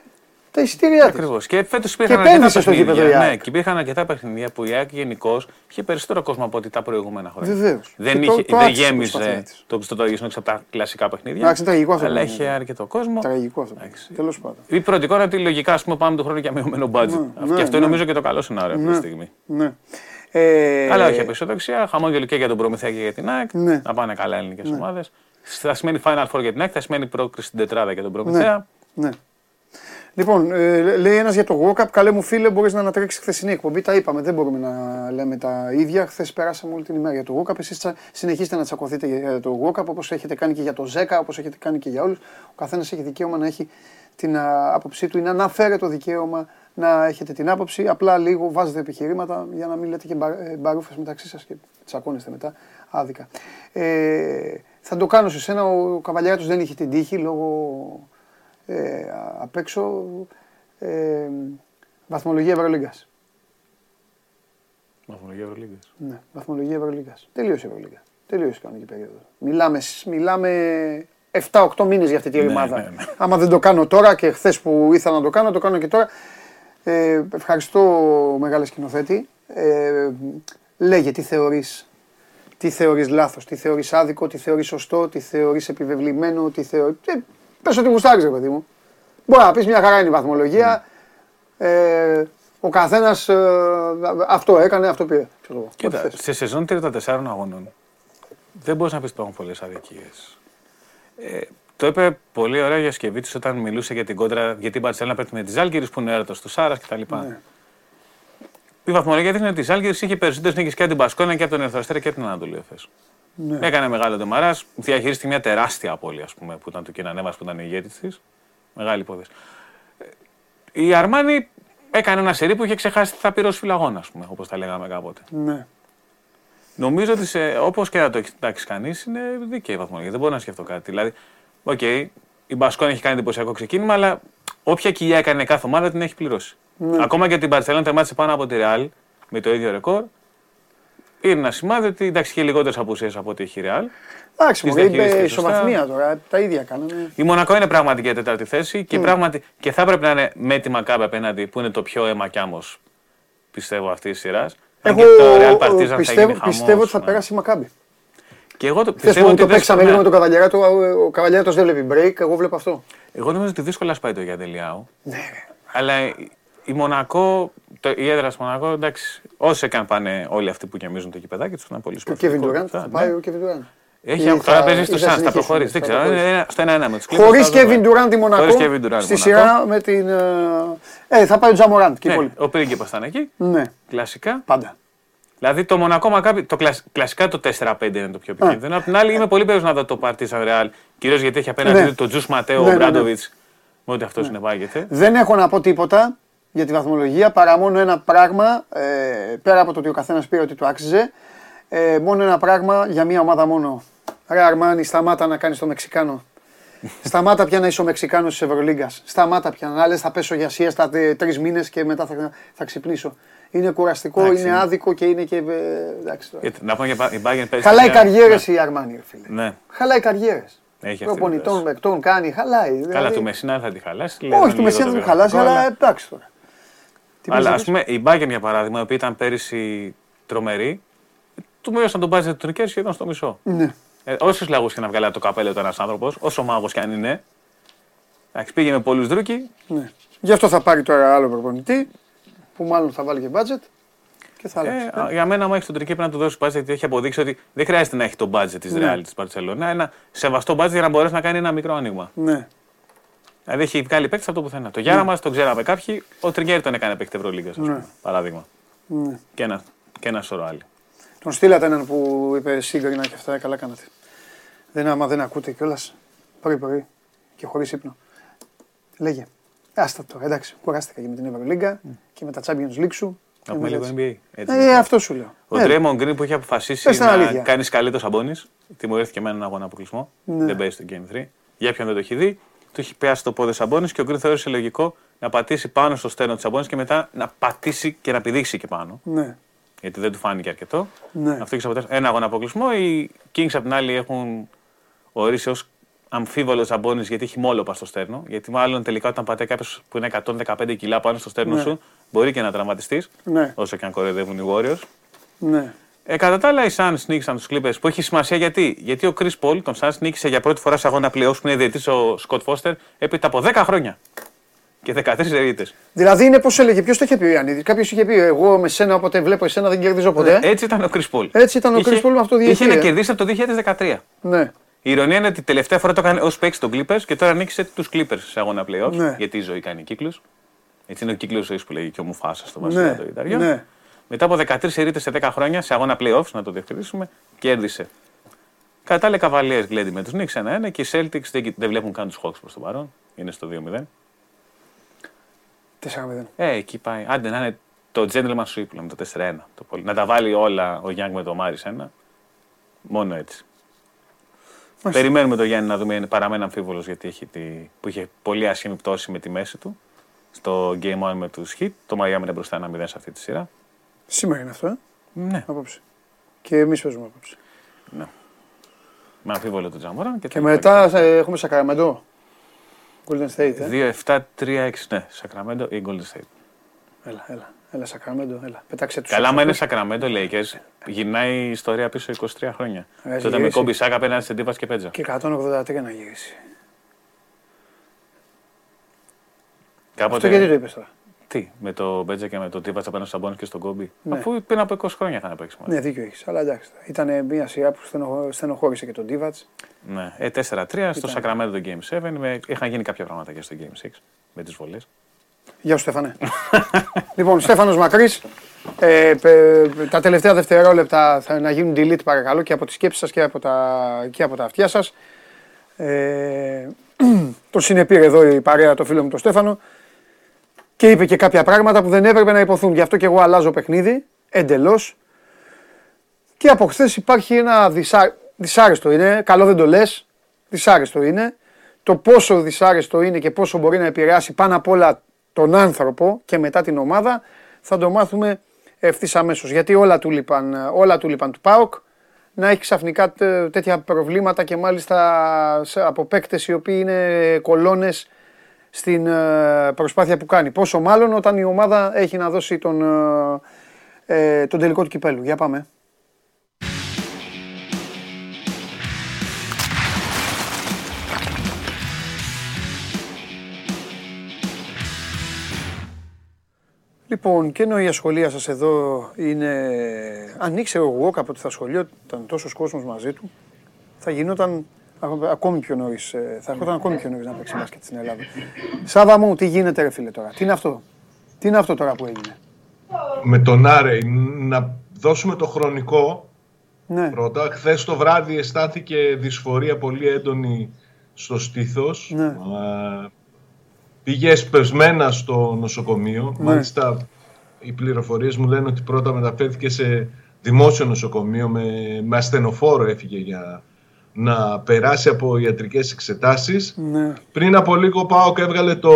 Speaker 1: τα εισιτήριά τη.
Speaker 2: Ακριβώς. Και φέτος υπήρχαν
Speaker 1: Και
Speaker 2: αρκετά
Speaker 1: επένδυσε στο γήπεδο η
Speaker 2: παιχνίδια.
Speaker 1: ΑΕΚ.
Speaker 2: Ναι, και υπήρχαν αρκετά παιχνίδια που η ΑΕΚ γενικώ είχε περισσότερο κόσμο από ό,τι τα προηγούμενα χρόνια.
Speaker 1: Βεβαίως.
Speaker 2: Δεν,
Speaker 1: Και το-
Speaker 2: είχε,
Speaker 1: το
Speaker 2: δεν
Speaker 1: άξιζε η
Speaker 2: γέμιζε
Speaker 1: προσπάθειά της.
Speaker 2: το πιστοτόγιο έξω από τα κλασικά παιχνίδια.
Speaker 1: Εντάξει, είναι τραγικό αυτό
Speaker 2: Αλλά
Speaker 1: που
Speaker 2: είχε
Speaker 1: είναι.
Speaker 2: αρκετό κόσμο.
Speaker 1: Τραγικό αυτό.
Speaker 2: Εντάξει.
Speaker 1: Τέλος πάντων.
Speaker 2: Η πρώτη κόρα ότι λογικά ας πούμε, πάμε του χρόνου για μειωμένο budget.
Speaker 1: Ναι,
Speaker 2: και αυτό
Speaker 1: ναι.
Speaker 2: νομίζω και το καλό σενάριο αυτή τη στιγμή.
Speaker 1: Ναι. Ε,
Speaker 2: Αλλά όχι απεσιοδοξία, χαμόγελο και για τον Προμηθέα και για την ΑΕΚ.
Speaker 1: Ναι.
Speaker 2: Να πάνε καλά ελληνικές ομάδες. ομάδες. Θα σημαίνει Final Four για την ΑΕΚ, θα σημαίνει πρόκριση στην τετράδα για τον Προμηθέα.
Speaker 1: Ναι. Λοιπόν, ε, λέει ένας για το World Cup. Καλέ μου φίλε, μπορείς να ανατρέξεις χθεσινή εκπομπή. Τα είπαμε, δεν μπορούμε να λέμε τα ίδια. Χθες περάσαμε όλη την ημέρα για το World Cup. Εσείς συνεχίστε να τσακωθείτε για το World Cup όπως έχετε κάνει και για το ΖΕΚΑ, όπως έχετε κάνει και για όλους. Ο καθένας έχει δικαίωμα να έχει την α, άποψή του ή να αναφέρει το δικαίωμα να έχετε την άποψη. Απλά λίγο βάζετε επιχειρήματα για να μην λέτε και μπαρούφες μεταξύ σας και τσακώνεστε μετά άδικα. Ε, θα το κάνω σε σένα. Ο Καβαλιάτος δεν είχε την τύχη λόγω ε, απ' έξω ε, βαθμολογία Ευρωλίγκας.
Speaker 2: Βαθμολογία Ευρωλίγκας.
Speaker 1: Ναι, βαθμολογία Ευρωλίγκας. Τελείωσε η Ευρωλίγκα. Τελείωσε η κανονική περίοδος. Μιλάμε, μιλάμε 7-8 μήνες για αυτή τη
Speaker 2: Ναι,
Speaker 1: ρημάδα.
Speaker 2: ναι, ναι.
Speaker 1: Άμα δεν το κάνω τώρα και χθες που ήθελα να το κάνω, το κάνω και τώρα. Ε, ευχαριστώ μεγάλε σκηνοθέτη. Ε, λέγε τι θεωρείς, τι θεωρείς λάθος, τι θεωρείς άδικο, τι θεωρείς σωστό, τι θεωρείς επιβεβλημένο, τι θεωρείς... Ε, πες ότι γουστάρεις ρε παιδί μου. Μπορεί να πεις μια χαρά είναι η βαθμολογία, ε, ο καθένας ε, αυτό έκανε, αυτό πήρε. Ξέρω εγώ. Ό,τι
Speaker 2: Κοίτα,
Speaker 1: θες.
Speaker 2: σε σεζόν 34 αγώνων δεν μπορείς να πεις ότι υπάρχουν πολλές αδικίες. Ε, το είπε πολύ ωραία για Σκεβίτη όταν μιλούσε για την κόντρα, γιατί η Μπαρσελόνα πέφτει με τη Ζάλγκη που είναι έρωτος του Σάρας κτλ.
Speaker 1: Ναι.
Speaker 2: Η βαθμολογία δείχνει ότι η Ζάλγκη είχε περισσότερες νίκες και από την Πασκόνα και από τον Ερθροστέρα και από την Ανατολή Εφές.
Speaker 1: Ναι.
Speaker 2: Έκανε μεγάλο ντεμαρά, διαχειρίστηκε μια τεράστια απώλεια ας πούμε, που ήταν του Κινανέβα που ήταν η ηγέτη της. Μεγάλη υπόθεση. Ε, Η Αρμάνη έκανε ένα σερί που είχε ξεχάσει τι θα πήρε ως φυλαγόνα, ας πούμε, όπως τα λέγαμε κάποτε.
Speaker 1: Ναι.
Speaker 2: Νομίζω ότι όπως και να το κοιτάξει κανείς, είναι δίκαιη η βαθμολογία. Δεν μπορώ να σκεφτώ κάτι. Δηλαδή, οκ, η Μπασκόνια έχει κάνει εντυπωσιακό ξεκίνημα, αλλά όποια κοιλιά έκανε κάθε ομάδα την έχει πληρώσει.
Speaker 1: Ναι.
Speaker 2: Ακόμα και ότι η Μπαρσελόνα τερμάτισε πάνω από τη Ρεάλ με το ίδιο ρεκόρ. Είναι ένα σημάδι ότι εντάξει, είχε λιγότερες απουσίες από ό,τι έχει η Ρεάλ.
Speaker 1: Εντάξει,
Speaker 2: Τις
Speaker 1: μου είπε
Speaker 2: διαχειρίστηκε σωστά.
Speaker 1: ισοβαθμία τώρα, τα ίδια κάνανε.
Speaker 2: Η Μονακό είναι πράγματι για τέταρτη θέση
Speaker 1: Ναι.
Speaker 2: και, πράγματι, και θα έπρεπε να είναι με τη Μακάμπη απέναντι που είναι το πιο αίμα κι άμμος, πιστεύω αυτής της σειράς.
Speaker 1: Εγώ
Speaker 2: και το Real Partizan θα
Speaker 1: πιστεύω,
Speaker 2: γίνει χαμός,
Speaker 1: πιστεύω ότι θα
Speaker 2: ναι.
Speaker 1: περάσει η Μακάμπη.
Speaker 2: Και εγώ το
Speaker 1: Χθες
Speaker 2: πιστεύω
Speaker 1: που
Speaker 2: ότι
Speaker 1: το
Speaker 2: δεν
Speaker 1: παίξαμε
Speaker 2: ναι.
Speaker 1: λίγο με τον Καβαλιαράτο, ο Καβαλιαράτος δεν βλέπει break, εγώ βλέπω αυτό.
Speaker 2: Εγώ νομίζω ότι δύσκολα σπάει το Γιαντελιάου.
Speaker 1: Ναι, ρε.
Speaker 2: Αλλά η- η Μονακό, το, η έδρα στη Μονακό, εντάξει, όσο και αν πάνε όλοι αυτοί που γεμίζουν το κηπεδάκι τους, είναι πολύ
Speaker 1: Και ο Kevin
Speaker 2: σπορτικό.
Speaker 1: Durant, θα
Speaker 2: Ναι.
Speaker 1: πάει ο Kevin Durant.
Speaker 2: Έχει
Speaker 1: Ή
Speaker 2: τώρα
Speaker 1: θα-
Speaker 2: παίζει
Speaker 1: ή
Speaker 2: στο
Speaker 1: θα
Speaker 2: Suns, θα
Speaker 1: συνεχίσουν,
Speaker 2: προχωρήσει. Δεν
Speaker 1: θα
Speaker 2: ξέρω.
Speaker 1: προχωρήσει.
Speaker 2: είναι ένα- Στο 1-1 με τους
Speaker 1: Χωρίς Kevin Durant η Μονακό.
Speaker 2: Χωρίς Kevin Durant η
Speaker 1: Στη
Speaker 2: Μονακό.
Speaker 1: σειρά με την. ε, Ε, θα πάει ο Τζαμοράντ και οι
Speaker 2: Ναι,
Speaker 1: υπόλοιποι.
Speaker 2: ο πρίγκιπας ήταν εκεί.
Speaker 1: Ναι,
Speaker 2: Κλασικά.
Speaker 1: πάντα.
Speaker 2: Δηλαδή το Μονακό Μακάμπι, το κλασ- κλασικά το 4-5 είναι το πιο επικίνδυνο. Απ' την άλλη είμαι πολύ περίεργο να δω το Partizan Real. Κυρίως γιατί έχει απέναντι
Speaker 1: Ναι.
Speaker 2: του τον Τζους Ματέο,
Speaker 1: Ναι,
Speaker 2: ο
Speaker 1: ναι, ναι.
Speaker 2: Μπράντοβιτ. Με ό,τι αυτός συνεπάγεται.
Speaker 1: Δεν έχω να πω τίποτα για τη βαθμολογία παρά μόνο ένα πράγμα. Ε, πέρα από το ότι ο καθένας πήρε ότι του άξιζε. Ε, μόνο ένα πράγμα για μία ομάδα μόνο. Ρε Αρμάνι, σταμάτα να κάνεις το Μεξικάνο. σταμάτα πια να είσαι ο Μεξικάνος της Ευρωλίγκας. Σταμάτα πια. Να λες θα πέσω για σιέστα τρεις μήνες και μετά θα, θα ξυπνήσω. Είναι κουραστικό,
Speaker 2: Εντάξει.
Speaker 1: είναι άδικο και είναι και. ε, εντάξει, τώρα.
Speaker 2: Γιατί, Να πούμε για η Bayern παίζει.
Speaker 1: Χαλάει
Speaker 2: μια-
Speaker 1: καριέρες
Speaker 2: Ναι.
Speaker 1: η Αρμάνι, ρε φίλε.
Speaker 2: Ναι.
Speaker 1: Χαλάει καριέρες.
Speaker 2: Έχει αυτή
Speaker 1: Προπονητών,
Speaker 2: την
Speaker 1: μεκτών κάνει, χαλάει.
Speaker 2: Καλά,
Speaker 1: δηλαδή-
Speaker 2: του Μεσίνα θα τη χαλάσει.
Speaker 1: Όχι, του Μεσσία δεν θα χαλάσει, αλλά εντάξει τώρα. Τι
Speaker 2: Αλλά ας
Speaker 1: πες,
Speaker 2: πούμε η Bayern για παράδειγμα, η οποία ήταν πέρυσι τρομερή, του μείωσαν τον budget του Νικέρ σχεδόν στο μισό.
Speaker 1: Ναι.
Speaker 2: Ε, Όσους λαγούς και να βγάλει από το καπέλο ένας άνθρωπος, όσο μάγος κι αν είναι, εντάξει, πήγε με πολλούς δρούκι.
Speaker 1: Ναι. Γι' αυτό θα πάρει τώρα άλλο προπονητή, που μάλλον θα βάλει και budget. Και θα άλλαξε.
Speaker 2: Ε, για μένα, άμα έχεις τον τρικύπη να του δώσεις budget, γιατί έχει αποδείξει ότι δεν χρειάζεται να έχει το budget της
Speaker 1: Ναι.
Speaker 2: Real της Barcelona. Ένα σεβαστό budget για να μπορέσει να κάνει ένα μικρό άνοιγμα.
Speaker 1: Ναι.
Speaker 2: Δηλαδή έχει βγάλει παίκτη από το πουθενά. Το Γιάρα μας τον ξέραμε κάποιοι, ο Τριγκέρι τον έκανε παίκτη Ευρωλίγκα,
Speaker 1: Ναι.
Speaker 2: παράδειγμα.
Speaker 1: ναι.
Speaker 2: Και ένα, και ένα σωρό άλλοι.
Speaker 1: Τον στείλατε έναν που είπε σύγκρινα και αυτά, καλά κάνατε. Δεν, άμα δεν ακούτε κιόλας. Πρωί-πρωί και χωρίς ύπνο. Λέγε. Άστα τώρα, εντάξει, κουράστηκα και με την Ευρωλίγκα και με τα Champions League σου.
Speaker 2: Να πούμε
Speaker 1: Ε,
Speaker 2: λίγο
Speaker 1: έτσι.
Speaker 2: NBA. Έτσι.
Speaker 1: Ε, αυτό σου λέω.
Speaker 2: Ο
Speaker 1: Ε,
Speaker 2: Draymond Green που είχε αποφασίσει
Speaker 1: Πες την
Speaker 2: να
Speaker 1: αλήθεια.
Speaker 2: κάνεις σκαλί το Σαμπόνις, τιμωρήθηκε με έναν αγώνα αποκλεισμό.
Speaker 1: Ναι.
Speaker 2: Δεν παίζει στο Game 3. Για ποιον δεν το έχει δει, του έχει πιάσει το πόδι Σαμπόνι και ο Green θεώρησε λογικό να πατήσει πάνω στο στέρνο του Σαμπόνι και μετά να πατήσει και να πηδήξει και πάνω.
Speaker 1: Ναι,
Speaker 2: Γιατί δεν του φάνηκε αρκετό.
Speaker 1: ναι.
Speaker 2: Αυτό έχει αποτέλεσμα ένα αγώνα αποκλεισμό. Οι Kings απ' την άλλη έχουν ορίσει ως αμφίβολο Σαμπόνι γιατί έχει μόλοπα στο στέρνο. Γιατί μάλλον τελικά όταν πατάει κάποιος που είναι 115 κιλά πάνω στο στέρνο
Speaker 1: Ναι.
Speaker 2: σου, μπορεί και να τραυματιστείς.
Speaker 1: Ναι,
Speaker 2: Όσο και αν κοροϊδεύουν οι Warriors.
Speaker 1: ναι.
Speaker 2: Ε, κατά τα άλλα, οι Suns νίκησαν τους Clippers που έχει σημασία γιατί. Γιατί ο Chris Paul, τον Suns, νίκησε για πρώτη φορά σε αγώνα playoffs που είναι διαιτητή ο Scott Foster έπειτα από 10 χρόνια. Και 13 ερείτε.
Speaker 1: Δηλαδή είναι πώς έλεγε, ποιος το είχε πει ο Ιωαννίδη. Κάποιος είχε πει: Εγώ με σένα όποτε βλέπω εσένα δεν κερδίζω ποτέ.
Speaker 2: Έτσι ήταν ο Chris Paul.
Speaker 1: Έτσι ήταν ο
Speaker 2: Είχε-
Speaker 1: Chris Paul με αυτό διαιτητή,
Speaker 2: Είχε να
Speaker 1: ε.
Speaker 2: κερδίσει από το 2013.
Speaker 1: Ναι,
Speaker 2: Η ηρωνία είναι ότι τελευταία φορά το έκανε ως παίκτης των Clippers και τώρα νίκησε τους Clippers σε αγώνα playoffs.
Speaker 1: Ναι.
Speaker 2: Γιατί η ζωή κάνει κύκλους. Έτσι είναι ο κύκλος ζωής που λέγει και ο Μουφάσα στο
Speaker 1: ναι,
Speaker 2: βασιλιά του Ιταριό.
Speaker 1: ναι.
Speaker 2: Μετά από 13 ερείτε σε 10 χρόνια σε αγώνα playoffs, να το διευκρινίσουμε, κέρδισε. Κατά τα άλλα, Cavaliers γκλέντι με τους Knicks 1-1 και οι Celtics δεν, δεν βλέπουν καν τους Hawks προς το παρόν. Είναι στο 2-0.
Speaker 1: 4-0.
Speaker 2: Ε, εκεί πάει. Άντε να είναι το gentleman sweep, λέμε το 4-1. Το πολύ. Να τα βάλει όλα ο Γιάνγκ με το Μάρι ένα. Μόνο έτσι.
Speaker 1: Μάλιστα.
Speaker 2: Περιμένουμε το Γιάννη να δούμε, είναι παραμένει αμφίβολος γιατί έχει τη, που είχε πολύ άσχημη πτώση με τη μέση του. Στο Game 1 με τους Hit. Το Miami είναι μπροστά 1-0 σε αυτή τη σειρά.
Speaker 1: Σήμερα είναι αυτό, ε,
Speaker 2: Ναι,
Speaker 1: απόψε. Και εμείς παίζουμε απόψε.
Speaker 2: με αμφίβολο το Τζαμόρα. Και,
Speaker 1: Και μετά ε, έχουμε Σακραμεντό. Golden State. Ε;
Speaker 2: 2-7-3-6, ναι, Σακραμέντο ή Golden State.
Speaker 1: Έλα, έλα. Έλα, Σακραμέντο, έλα. Πετάξε τους.
Speaker 2: Καλά, άμα είναι Σακραμέντο, Lakers, γυρνάει η ιστορία πίσω 23 χρόνια.
Speaker 1: Ε, έχει
Speaker 2: Τότε με
Speaker 1: γυρίσει.
Speaker 2: κόμπι Σάκα απέναντι σε Ντίβα και Πέτζα.
Speaker 1: Και 183 να γυρίσει.
Speaker 2: Κάποτε,
Speaker 1: Αυτό γιατί το είπες τώρα;
Speaker 2: Τι, με το Μπέτζα και με το Ντίβα απέναντι στον Σαμπόνι και στον Κόμπι.
Speaker 1: Ναι.
Speaker 2: Αφού πριν από 20 χρόνια είχαν παίξει μαζί.
Speaker 1: Ναι, δίκιο έχεις. Αλλά εντάξει. Ήταν μια σειρά που στενοχω- στενοχώρησε και τον Ντίβατ.
Speaker 2: Ναι. Ε, 4-3 στο Σακραμέντο το Game 7. Με... Είχαν γίνει κάποια πράγματα και στο Game 6 με τις βολές.
Speaker 1: Γεια σου, Στέφανε. λοιπόν, Στέφανος Μακρύς. Ε, πε- τα τελευταία δευτερόλεπτα θα να γίνουν delete παρακαλώ και από τις σκέψεις σας και από τα, και από τα αυτιά σας. Ε, το συνεπήρε εδώ η παρέα το φίλο μου τον Στέφανο και είπε και κάποια πράγματα που δεν έπρεπε να υποθούν. Γι' αυτό και εγώ αλλάζω παιχνίδι εντελώς. Και από χθες υπάρχει ένα δυσά... δυσάρεστο είναι, καλό δεν το λες, δυσάρεστο είναι. Το πόσο δυσάρεστο είναι και πόσο μπορεί να επηρεάσει πάνω απ' όλα τον άνθρωπο και μετά την ομάδα θα το μάθουμε ευθύς αμέσως. Γιατί όλα του λείπαν, όλα του λείπαν του ΠΑΟΚ να έχει ξαφνικά τέ- τέτοια προβλήματα και μάλιστα σε- από παίκτες οι οποίοι είναι κολόνες στην ε, προσπάθεια που κάνει. Πόσο μάλλον όταν η ομάδα έχει να δώσει τον, ε, ε, τον τελικό του κυπέλου. Για πάμε. Λοιπόν, και ενώ η ασχολία σας εδώ είναι... Αν ήξερα εγώ κάποτε στα σχολεία ήταν τόσος κόσμος μαζί του, θα γινόταν ακο- ακόμη πιο νωρίς, ε, θα έρχονταν ακόμη πιο νωρίς να παίξει μπάσκετ στην Ελλάδα. Σάβα μου, τι γίνεται ρε φίλε τώρα, τι είναι αυτό, τι είναι αυτό τώρα που έγινε;
Speaker 3: με τον Άρεϊ να δώσουμε το χρονικό
Speaker 1: Ναι,
Speaker 3: πρώτα. Χθες το βράδυ αισθάνθηκε δυσφορία πολύ έντονη στο στήθος.
Speaker 1: Ναι.
Speaker 3: Α, πήγε εσπευσμένα στο νοσοκομείο.
Speaker 1: Ναι.
Speaker 3: Μάλιστα οι πληροφορίες μου λένε ότι πρώτα μεταφέρθηκε σε δημόσιο νοσοκομείο με, με ασθενοφόρο έφυγε για να περάσει από ιατρικές εξετάσεις.
Speaker 1: ναι,
Speaker 3: Πριν από λίγο πάω και έβγαλε το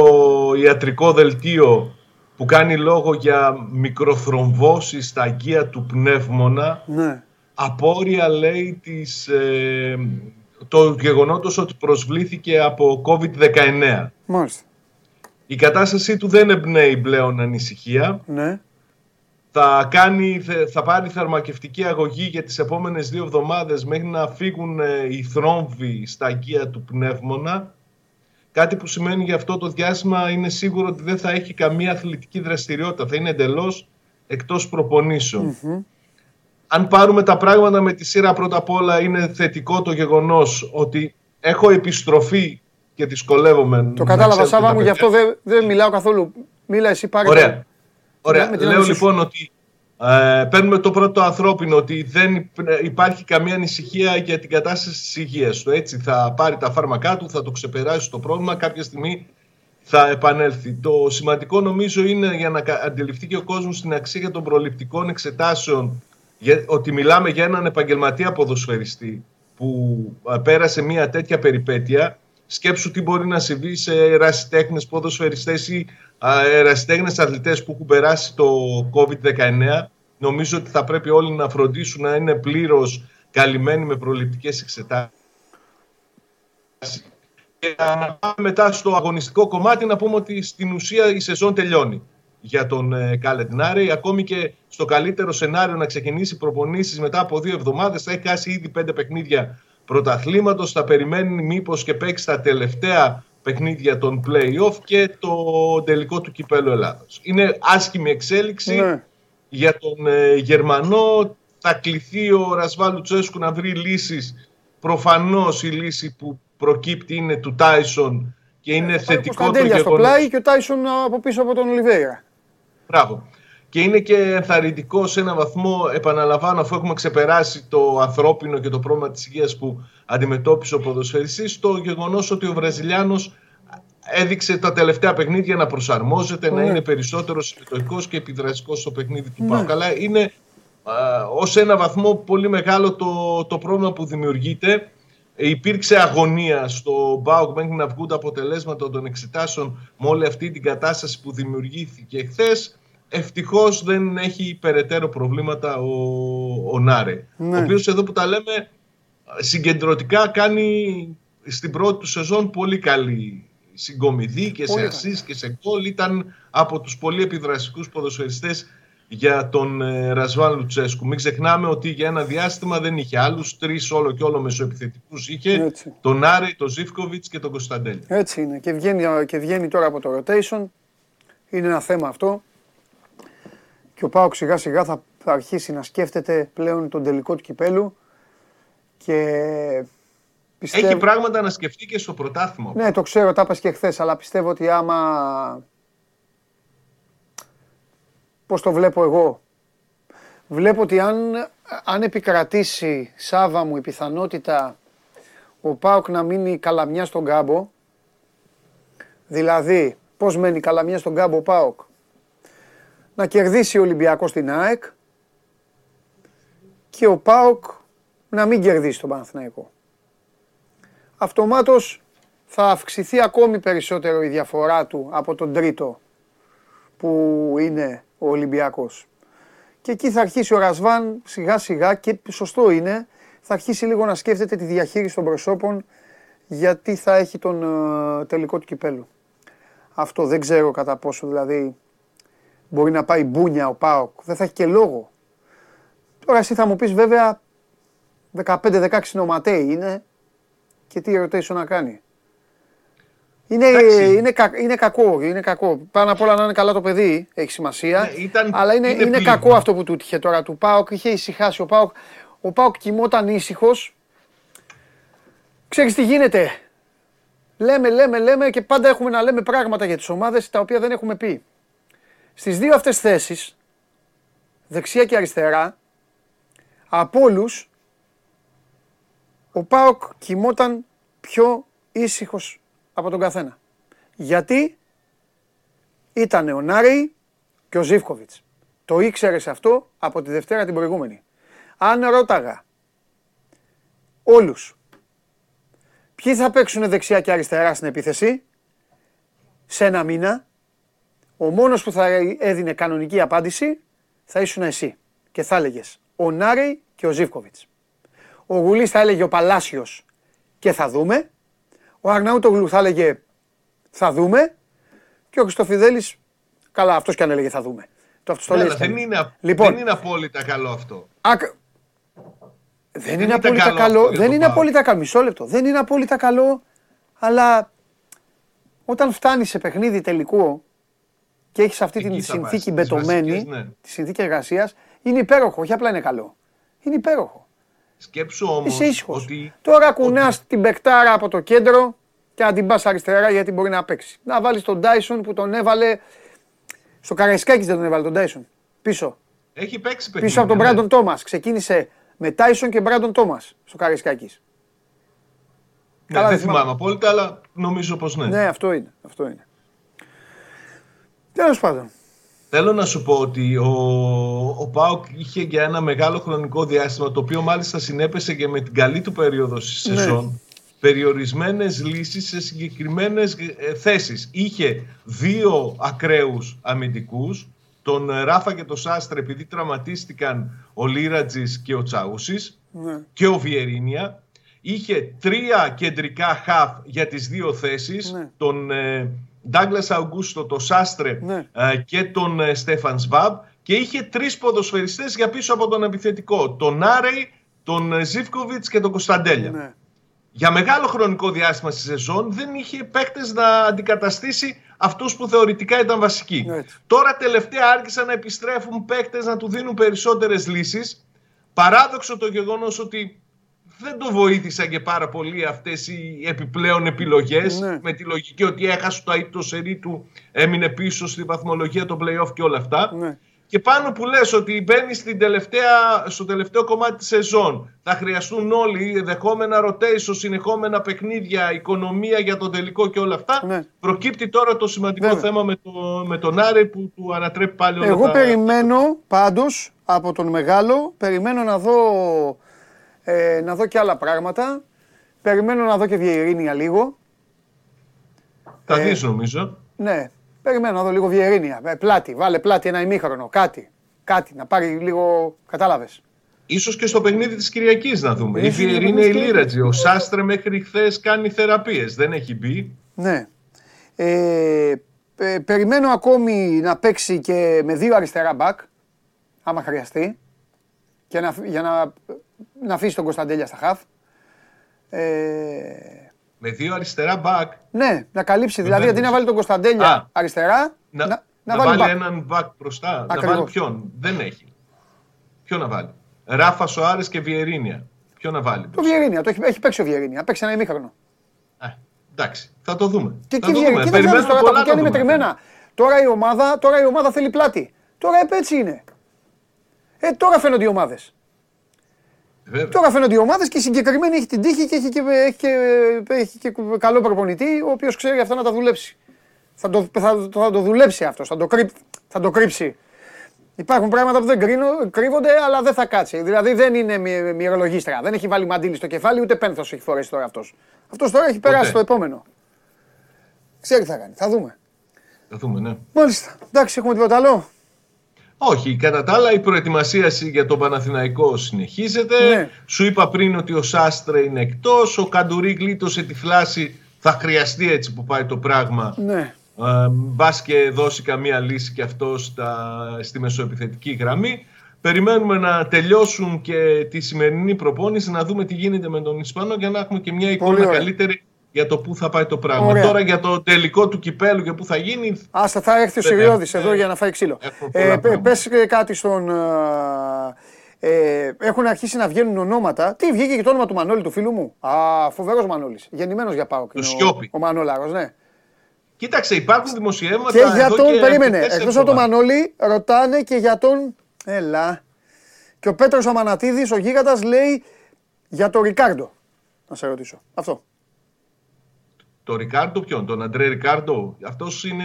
Speaker 3: ιατρικό δελτίο που κάνει λόγο για μικροθρομβώσεις στα αγκία του πνεύμονα.
Speaker 1: ναι,
Speaker 3: Απόρρια λέει της, ε, το γεγονότος ότι προσβλήθηκε από COVID-19.
Speaker 1: μάλιστα,
Speaker 3: Η κατάστασή του δεν εμπνέει πλέον ανησυχία.
Speaker 1: ναι,
Speaker 3: Θα, κάνει, θε- θα πάρει θερμακευτική αγωγή για τις επόμενες δύο εβδομάδες μέχρι να φύγουν ε, οι θρόμβοι στα αγκία του πνεύμονα. Κάτι που σημαίνει για αυτό το διάστημα είναι σίγουρο ότι δεν θα έχει καμία αθλητική δραστηριότητα. Θα είναι εντελώς εκτός Αν πάρουμε τα πράγματα με τη σειρά πρώτα απ' όλα είναι θετικό το γεγονός ότι έχω επιστροφή και δυσκολεύομαι.
Speaker 1: Το κατάλαβα Σάβα μου, γι' αυτό δεν, δεν μιλάω καθόλου. Μίλα εσύ πάρε.
Speaker 3: Ωραία. Ωραία. Λέω λοιπόν ότι ε, παίρνουμε το πρώτο ανθρώπινο ότι δεν υπάρχει καμία ανησυχία για την κατάσταση της υγείας του. Έτσι θα πάρει τα φάρμακά του, θα το ξεπεράσει το πρόβλημα, κάποια στιγμή θα επανέλθει. Το σημαντικό νομίζω είναι για να αντιληφθεί και ο κόσμος την αξία των προληπτικών εξετάσεων ότι μιλάμε για έναν επαγγελματία ποδοσφαιριστή που ε, πέρασε μια τέτοια περιπέτεια. Σκέψου τι μπορεί να συμβεί σε ερασιτέχνες ποδοσφαιριστές ή ερασιτέχνες αθλητές που έχουν περάσει το COVID-19 νομίζω ότι θα πρέπει όλοι να φροντίσουν να είναι πλήρως καλυμμένοι με προληπτικές εξετάσεις. Και να πάμε μετά στο αγωνιστικό κομμάτι να πούμε ότι στην ουσία η σεζόν τελειώνει για τον ε, Καλετνάρη. Ακόμη και στο καλύτερο σενάριο να ξεκινήσει προπονήσεις μετά από δύο εβδομάδες θα έχει χάσει ήδη πέντε παιχνίδια πρωταθλήματος. Θα περιμένει μήπως και παίξει τα τελευταία παιχνίδια των play-off και το τελικό του κυπέλου Ελλάδος. Είναι άσχημη εξέλιξη. Ναι για τον ε, Γερμανό. Θα κληθεί ο Ρασβάλου Τσέσκου να βρει λύσεις. Προφανώς η λύση που προκύπτει είναι του Τάισον και είναι ε, θετικό το
Speaker 1: γεγονός. στο πλάι και ο Τάισον από πίσω από τον Ολιβέηρα.
Speaker 3: Μπράβο. Και είναι και ενθαρρυντικό σε ένα βαθμό, επαναλαμβάνω, αφού έχουμε ξεπεράσει το ανθρώπινο και το πρόβλημα της υγείας που αντιμετώπισε ο ποδοσφαιριστής, το γεγονός ότι ο Βραζιλιάνος έδειξε τα τελευταία παιχνίδια να προσαρμόζεται, να ναι. είναι περισσότερο συμμετοχικός και επιδραστικός στο παιχνίδι του ναι. Αλλά είναι ως ένα βαθμό πολύ μεγάλο το, το πρόβλημα που δημιουργείται. Υπήρξε αγωνία στο ΠΑΟΚ μέχρι να βγουν τα αποτελέσματα των εξετάσεων με όλη αυτή την κατάσταση που δημιουργήθηκε χθες. Ευτυχώς δεν έχει περαιτέρω προβλήματα ο, ο Νάρε. Ναι. Ο οποίος εδώ που τα λέμε συγκεντρωτικά κάνει στην πρώτη του σεζόν πολύ καλή συγκομιδή και σε ασίς και σε γκολ ήταν από τους πολύ επιδραστικούς ποδοσφαιριστές για τον ε, Ρασβάν Λουτσέσκου. Μην ξεχνάμε ότι για ένα διάστημα δεν είχε άλλους, τρεις όλο και όλο μεσοεπιθετικούς είχε, τον Άρη, τον Ζήφκοβιτς και τον Κωνσταντέλη.
Speaker 1: Έτσι είναι και βγαίνει, και βγαίνει τώρα από το rotation, είναι ένα θέμα αυτό και ο Πάοκ σιγά σιγά θα, θα αρχίσει να σκέφτεται πλέον τον τελικό του κυπέλου και
Speaker 3: Πιστεύω... Έχει πράγματα να σκεφτεί και στο πρωτάθλημα.
Speaker 1: Ναι, το ξέρω, τα είπα και χθες, αλλά πιστεύω ότι άμα. Πώς το βλέπω εγώ; Βλέπω ότι αν, αν επικρατήσει Σάβα μου η πιθανότητα ο Πάοκ να μείνει καλαμιά στον κάμπο, δηλαδή πώς μένει καλαμιά στον κάμπο ο Πάοκ, να κερδίσει ο Ολυμπιακός στην ΑΕΚ και ο Πάοκ να μην κερδίσει τον Παναθηναϊκό αυτομάτως θα αυξηθεί ακόμη περισσότερο η διαφορά του από τον τρίτο που είναι ο Ολυμπιακός. Και εκεί θα αρχίσει ο Ρασβάν σιγά σιγά και σωστό είναι, θα αρχίσει λίγο να σκέφτεται τη διαχείριση των προσώπων γιατί θα έχει τον ε, τελικό του κυπέλου. Αυτό δεν ξέρω κατά πόσο δηλαδή μπορεί να πάει μπούνια ο Πάοκ. Δεν θα έχει και λόγο. Τώρα εσύ θα μου πεις βέβαια 15-16 νοματέοι είναι και τι rotation να κάνει. Είναι, είναι, είναι κακό, είναι κακό. Πάνω απ' όλα να είναι καλά το παιδί, έχει σημασία. Ναι, ήταν, αλλά είναι, είναι, κακό αυτό που του τύχε τώρα του Πάοκ. Είχε ησυχάσει ο Πάοκ. Ο Πάοκ κοιμόταν ήσυχος. Ξέρεις τι γίνεται. Λέμε, λέμε, λέμε και πάντα έχουμε να λέμε πράγματα για τις ομάδες τα οποία δεν έχουμε πει. Στις δύο αυτές θέσεις, δεξιά και αριστερά, από όλους ο Πάοκ κοιμόταν πιο ήσυχος από τον καθένα. Γιατί ήταν ο Νάρη και ο Ζήφκοβιτς. Το ήξερε αυτό από τη Δευτέρα την προηγούμενη. Αν ρώταγα όλους ποιοι θα παίξουν δεξιά και αριστερά στην επίθεση σε ένα μήνα, ο μόνος που θα έδινε κανονική απάντηση θα ήσουν εσύ και θα έλεγες ο Νάρη και ο Ζήφκοβιτς. Ο Γουλής θα έλεγε ο Παλάσιος και θα δούμε. Ο Αρναούτογλου θα έλεγε θα δούμε. Και ο Χριστοφιδέλης, καλά αυτός και αν έλεγε θα δούμε.
Speaker 3: Το αυτός το ναι, δεν, είναι, λοιπόν, δεν είναι απόλυτα καλό αυτό.
Speaker 1: δεν, είναι απόλυτα καλό. δεν είναι απόλυτα καλό. Μισό λεπτό. Δεν είναι απόλυτα καλό, αλλά όταν φτάνει σε παιχνίδι τελικό, και έχεις αυτή
Speaker 3: Εκεί
Speaker 1: την
Speaker 3: θα
Speaker 1: συνθήκη
Speaker 3: βάζεις, τις
Speaker 1: μπετωμένη,
Speaker 3: βασικές, ναι.
Speaker 1: τη συνθήκη εργασίας, είναι υπέροχο. Όχι απλά είναι καλό. Είναι υπέροχο.
Speaker 3: Σκέψου όμως
Speaker 1: Είσαι ήσυχος.
Speaker 3: ότι.
Speaker 1: Τώρα κουνάς την παικτάρα από το κέντρο και να την πα αριστερά γιατί μπορεί να παίξει. Να βάλεις τον Τάισον που τον έβαλε. Στο Καραϊσκάκης δεν τον έβαλε τον Τάισον. Πίσω.
Speaker 3: Έχει παίξει παιχνίδια.
Speaker 1: Πίσω από τον
Speaker 3: ναι.
Speaker 1: Μπράντον Τόμας. Ξεκίνησε με Τάισον και Μπράντον Τόμας στο Καραϊσκάκης.
Speaker 3: Ναι,
Speaker 1: Καλά,
Speaker 3: δεν
Speaker 1: δεν θυμάμαι.
Speaker 3: θυμάμαι απόλυτα, αλλά νομίζω πως ναι.
Speaker 1: Ναι, αυτό είναι. Αυτό είναι. Τέλος πάντων.
Speaker 3: Θέλω να σου πω ότι ο, ο Πάοκ είχε για ένα μεγάλο χρονικό διάστημα, το οποίο μάλιστα συνέπεσε και με την καλή του περίοδο στη
Speaker 1: Ναι.
Speaker 3: σεζόν, περιορισμένες λύσεις σε συγκεκριμένες ε, θέσεις. Είχε δύο ακραίους αμυντικούς, τον ε, Ράφα και τον Σάστρε, επειδή τραυματίστηκαν ο Λίρατζης και ο Τσάουσης
Speaker 1: Ναι.
Speaker 3: και ο Βιερίνια. Είχε τρία κεντρικά χαφ για τις δύο θέσεις,
Speaker 1: Ναι.
Speaker 3: τον ε, Ντάγκλας Αουγκούστο, τον Σάστρε
Speaker 1: Ναι.
Speaker 3: ε, και τον ε, Στέφαν Σβάμπ και είχε τρεις ποδοσφαιριστές για πίσω από τον επιθετικό, τον Άρεϊ, τον ε, Ζίβκοβιτς και τον Κωνσταντέλια.
Speaker 1: Ναι.
Speaker 3: Για μεγάλο χρονικό διάστημα στη σεζόν δεν είχε παίκτες να αντικαταστήσει αυτούς που θεωρητικά ήταν βασικοί.
Speaker 1: Έτσι.
Speaker 3: Τώρα τελευταία άρχισαν να επιστρέφουν παίκτες να του δίνουν περισσότερες λύσεις. Παράδοξο το γεγονός ότι δεν το βοήθησαν και πάρα πολύ αυτές οι επιπλέον επιλογές
Speaker 1: Ναι.
Speaker 3: με τη λογική ότι έχασε το αίτητο σερί του, έμεινε πίσω στη βαθμολογία των play-off και όλα αυτά.
Speaker 1: Ναι.
Speaker 3: Και πάνω που λες ότι μπαίνει στην τελευταία, στο τελευταίο κομμάτι της σεζόν, θα χρειαστούν όλοι δεχόμενα rotation, συνεχόμενα παιχνίδια, οικονομία για το τελικό και όλα αυτά.
Speaker 1: Ναι.
Speaker 3: Προκύπτει τώρα το σημαντικό
Speaker 1: Βέβαια.
Speaker 3: θέμα με, το, με τον Άρη που του ανατρέπει πάλι όλα
Speaker 1: Εγώ
Speaker 3: τα...
Speaker 1: περιμένω πάντως από τον μεγάλο, περιμένω να δω, ε, να δω και άλλα πράγματα. Περιμένω να δω και Βιερίνια λίγο.
Speaker 3: Θα
Speaker 1: ε,
Speaker 3: δεις νομίζω.
Speaker 1: Ναι, περιμένω να δω λίγο Βιερίνια. Ε, πλάτη, βάλε πλάτη ένα ημίχρονο, κάτι. Κάτι, να πάρει λίγο, κατάλαβες.
Speaker 3: Ίσως και στο παιχνίδι της Κυριακής να δούμε. Η
Speaker 1: Ίσως και
Speaker 3: Βιερίνη
Speaker 1: παιχνίδι
Speaker 3: η
Speaker 1: της
Speaker 3: Λίρατζη. Ο Σάστρε μέχρι χθες κάνει θεραπείες. Δεν έχει μπει.
Speaker 1: Ναι. Ε, ε, περιμένω ακόμη να παίξει και με δύο αριστερά μπακ, άμα χρειαστεί, και να, για να, να αφήσει τον Κωνσταντέλια στα χαφ. Ε,
Speaker 3: Με δύο αριστερά μπακ.
Speaker 1: ναι, να καλύψει. Δηλαδή,
Speaker 3: Βεβαίως.
Speaker 1: αντί να βάλει τον Κωνσταντέλια
Speaker 3: Α.
Speaker 1: αριστερά,
Speaker 3: Να,
Speaker 1: να,
Speaker 3: να,
Speaker 1: βάλει,
Speaker 3: βάλει
Speaker 1: μπακ.
Speaker 3: έναν μπακ μπροστά. Να
Speaker 1: Ακριβώς.
Speaker 3: βάλει ποιον; Δεν έχει. Ποιο να βάλει; Ράφα Σοάρες και Βιερίνια. Ποιο να βάλει.
Speaker 1: Το Βιερίνια, το έχει, έχει παίξει ο Βιερίνια, παίξει ένα ημίχρονο.
Speaker 3: Ε, εντάξει, θα το δούμε.
Speaker 1: Και
Speaker 3: θα
Speaker 1: εκεί
Speaker 3: το
Speaker 1: βγαίνει.
Speaker 3: δούμε.
Speaker 1: Κοίτα,
Speaker 3: Περιμένουμε
Speaker 1: τώρα τα
Speaker 3: πολλά
Speaker 1: κουκιά
Speaker 3: να
Speaker 1: είναι
Speaker 3: δούμε.
Speaker 1: μετρημένα. Τώρα η, ομάδα, τώρα η ομάδα θέλει πλάτη. Τώρα έτσι είναι. Ε, τώρα φαίνονται οι ομάδες.
Speaker 3: Βέβαια.
Speaker 1: Τώρα φαίνονται οι ομάδες και η συγκεκριμένη έχει την τύχη και έχει και, έχει και, έχει και καλό προπονητή, ο οποίος ξέρει αυτό να τα δουλέψει. Θα το, θα, θα το δουλέψει αυτός, θα το, κρύp, θα το κρύψει. Υπάρχουν πράγματα που δεν κρίνω, κρύβονται, αλλά δεν θα κάτσει. Δηλαδή δεν είναι μυ- μυρολογίστρα. Δεν έχει βάλει μαντίλι στο κεφάλι, ούτε πένθος έχει φορέσει τώρα αυτός. Αυτός τώρα έχει περάσει
Speaker 3: Ποτέ.
Speaker 1: το επόμενο. Ξέρει τι θα κάνει. Θα δούμε.
Speaker 3: Θα δούμε, ναι.
Speaker 1: Μάλιστα. Εντάξει, έχουμε τίποτα άλλο.
Speaker 3: Όχι, κατά τα άλλα η προετοιμασία για τον Παναθηναϊκό συνεχίζεται.
Speaker 1: Ναι.
Speaker 3: Σου είπα πριν ότι ο Σάστρε είναι εκτός, ο Καντουρί γλίτωσε τη φλάση, θα χρειαστεί έτσι που πάει το πράγμα.
Speaker 1: Ναι.
Speaker 3: Ε, μπας και δώσει καμία λύση και αυτό στα, στη μεσοεπιθετική γραμμή. Περιμένουμε να τελειώσουν και τη σημερινή προπόνηση, να δούμε τι γίνεται με τον Ισπανό για να έχουμε και μια εικόνα
Speaker 1: ωραία.
Speaker 3: καλύτερη για το πού θα πάει το πράγμα.
Speaker 1: Ωραία.
Speaker 3: Τώρα για το τελικό του κυπέλου και πού θα γίνει,
Speaker 1: Άστα, θα έρθει ο
Speaker 3: Δεν
Speaker 1: Σιριώδης
Speaker 3: έχουμε.
Speaker 1: εδώ για να φάει ξύλο.
Speaker 3: Έχουμε πολλά
Speaker 1: Ε, πε-
Speaker 3: πράγματα.
Speaker 1: πες ε, κάτι στον... ε, ε, έχουν αρχίσει να βγαίνουν ονόματα. Τι, βγήκε και το όνομα του Μανώλη, του φίλου μου; Α, φοβερός Μανώλης. Γεννημένος για πάω.
Speaker 3: Το Σιώπη.
Speaker 1: Ο, ο Μανόλαρος, ναι.
Speaker 3: Κοίταξε, υπάρχουν δημοσιεύματα.
Speaker 1: Και για
Speaker 3: εδώ
Speaker 1: τον,
Speaker 3: και
Speaker 1: περίμενε,
Speaker 3: αρκετές
Speaker 1: εκτός από τον
Speaker 3: εβδομάδες.
Speaker 1: Μανώλη, ρωτάνε και για τον... Έλα. Και ο Πέτρος Αμανατίδης, ο γίγαντας, λέει για τον Ρικάρντο. Να σε ρωτήσω. Αυτό.
Speaker 3: Το Ρικάρντο ποιον, τον Αντρέ Ρικάρντο. Αυτός είναι.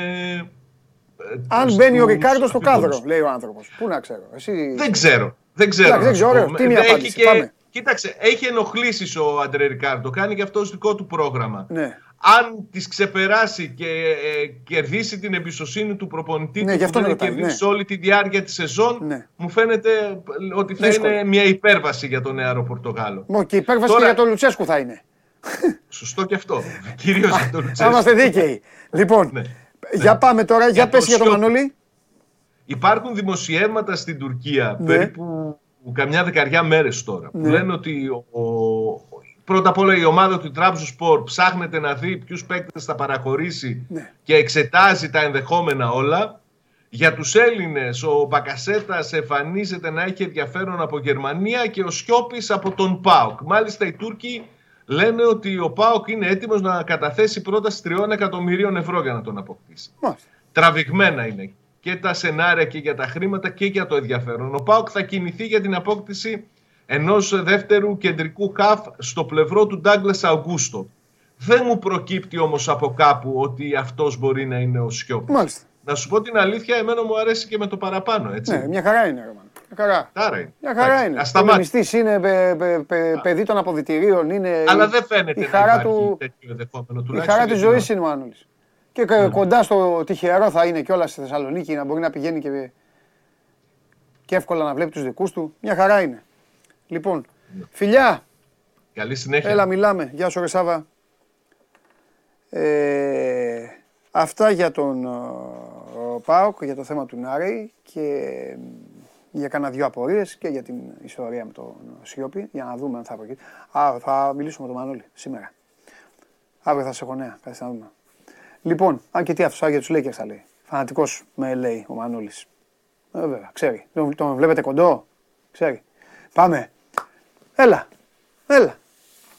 Speaker 3: ε,
Speaker 1: Αν
Speaker 3: στους
Speaker 1: μπαίνει ο Ρικάρντος στο
Speaker 3: αμφίβολους.
Speaker 1: κάδρο, λέει ο άνθρωπος. Πού να ξέρω. Εσύ...
Speaker 3: Δεν ξέρω. Δεν ξέρω.
Speaker 1: Εντάξει, δεν
Speaker 3: να σου
Speaker 1: ξέρω,
Speaker 3: πω.
Speaker 1: ωραία. Τι μια
Speaker 3: Έχει
Speaker 1: απάντηση, πάμε.
Speaker 3: Κοίταξε, έχει ενοχλήσεις ο Αντρέ Ρικάρντο. Κάνει και αυτός δικό του πρόγραμμα.
Speaker 1: Ναι.
Speaker 3: Αν τις ξεπεράσει και ε, κερδίσει την εμπιστοσύνη του προπονητή
Speaker 1: Ναι,
Speaker 3: του
Speaker 1: γι' αυτό
Speaker 3: που δεν
Speaker 1: ρωτάει,
Speaker 3: κερδίσει
Speaker 1: ναι.
Speaker 3: όλη τη διάρκεια της σεζόν,
Speaker 1: Ναι.
Speaker 3: μου φαίνεται ότι θα
Speaker 1: Δύσκολο.
Speaker 3: είναι μια υπέρβαση για τον νεαρό Πορτογάλο.
Speaker 1: Μω, και η υπέρβαση
Speaker 3: Τώρα-
Speaker 1: και για τον Λουτσέσκου θα είναι.
Speaker 3: Σωστό και αυτό. Κυρίως για τον
Speaker 1: Θα
Speaker 3: Λουτσέσκου.
Speaker 1: είμαστε δίκαιοι. Λοιπόν,
Speaker 3: Ναι.
Speaker 1: για πάμε τώρα, για,
Speaker 3: Για
Speaker 1: πες
Speaker 3: το
Speaker 1: για τον
Speaker 3: Σιώπη.
Speaker 1: Μανώλη.
Speaker 3: Υπάρχουν δημοσιεύματα στην Τουρκία
Speaker 1: Ναι.
Speaker 3: περίπου καμιά δεκαριά μέρες τώρα που
Speaker 1: Ναι.
Speaker 3: λένε ότι ο, ο- πρώτα απ' όλα η ομάδα του Trabzonspor ψάχνεται να δει ποιους παίκτες θα παραχωρήσει
Speaker 1: Ναι.
Speaker 3: και εξετάζει τα ενδεχόμενα όλα Για τους Έλληνες ο Μπακασέτας εμφανίζεται να έχει ενδιαφέρον από Γερμανία και ο Σιώπης από τον ΠΑΟΚ. Μάλιστα οι Τούρκοι λένε ότι ο ΠΑΟΚ είναι έτοιμος να καταθέσει πρόταση 3 εκατομμυρίων ευρώ για να τον αποκτήσει.
Speaker 1: Μάλιστα.
Speaker 3: Τραβηγμένα είναι και τα σενάρια και για τα χρήματα και για το ενδιαφέρον. Ο ΠΑΟΚ θα κινηθεί για την απόκτηση ενός δεύτερου κεντρικού χαφ στο πλευρό του Ντάγκλας Αουγκούστο. Δεν μου προκύπτει όμως από κάπου ότι αυτός μπορεί να είναι ο Σιώπης.
Speaker 1: Μάλιστα.
Speaker 3: Να σου πω την αλήθεια, εμένα μου αρέσει και με το παραπάνω, έτσι.
Speaker 1: Ναι, μια χαρά είναι, Ρωμαν. Μια χαρά.
Speaker 3: Άρα είναι.
Speaker 1: Μια χαρά
Speaker 3: Εντάξει,
Speaker 1: είναι.
Speaker 3: ας σταμάτησε.
Speaker 1: Πολεμιστής είναι, πε, πε, πε, παιδί των αποδητηρίων, είναι
Speaker 3: Αλλά δεν φαίνεται
Speaker 1: η
Speaker 3: να
Speaker 1: χαρά
Speaker 3: υπάρχει
Speaker 1: του-
Speaker 3: τέτοιο ενδεχόμενο.
Speaker 1: η
Speaker 3: τουλάχιστον
Speaker 1: χαρά
Speaker 3: για
Speaker 1: της
Speaker 3: την
Speaker 1: ζωής είναι ο Μανώλης. Και κα- κοντά στο τυχερό θα είναι κιόλας στη Θεσσαλονίκη, να μπορεί να πηγαίνει και, και εύκολα να βλέπει τους δικούς του. Μια χαρά είναι. Λοιπόν, φιλιά,
Speaker 3: Καλή συνέχεια.
Speaker 1: έλα μιλάμε. Γεια σου ρε Σάβα. Ε, αυτά για τον ε, ΠΑΟΚ, για το θέμα του Νάρεϊ και ε, για κάνα δύο απορίες και για την ιστορία με τον Σιώπη, για να δούμε αν θα προκύψει. Α, θα μιλήσουμε με τον Μανώλη σήμερα. Αύριο θα σε έχω νέα, κάτσε να δούμε. Λοιπόν, αν και τι αυτός για τους Lakers θα λέει. Φανατικός με λέει ο Μανώλης. Ε, βέβαια, ξέρει. Τον, τον βλέπετε κοντό, ξέρει. Πάμε. Έλα, έλα.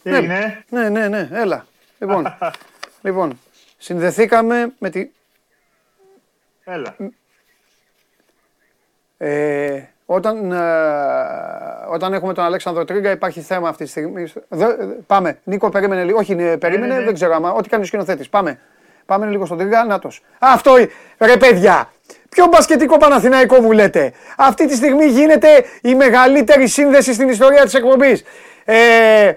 Speaker 4: Τι
Speaker 1: Ναι.
Speaker 4: είναι,
Speaker 1: Ναι, ναι, ναι, έλα. Λοιπόν, λοιπόν συνδεθήκαμε με τη...
Speaker 4: έλα.
Speaker 1: Ε, όταν, ε, όταν έχουμε τον Αλέξανδρο Τρίγκα υπάρχει θέμα αυτή τη στιγμή. Δε- πάμε. Νίκο, περίμενε λίγο. Όχι, ναι, περίμενε,
Speaker 4: ναι, ναι.
Speaker 1: δεν ξέρω άμα. Ό,τι κάνει ο σκηνοθέτης. Πάμε. Πάμε λίγο στον Τρίγκα. Νάτος. Αυτό, ρε παιδιά. Ποιο μπασκετικό Παναθηναϊκό μου λέτε. Αυτή τη στιγμή γίνεται η μεγαλύτερη σύνδεση στην ιστορία της εκπομπής. Ε,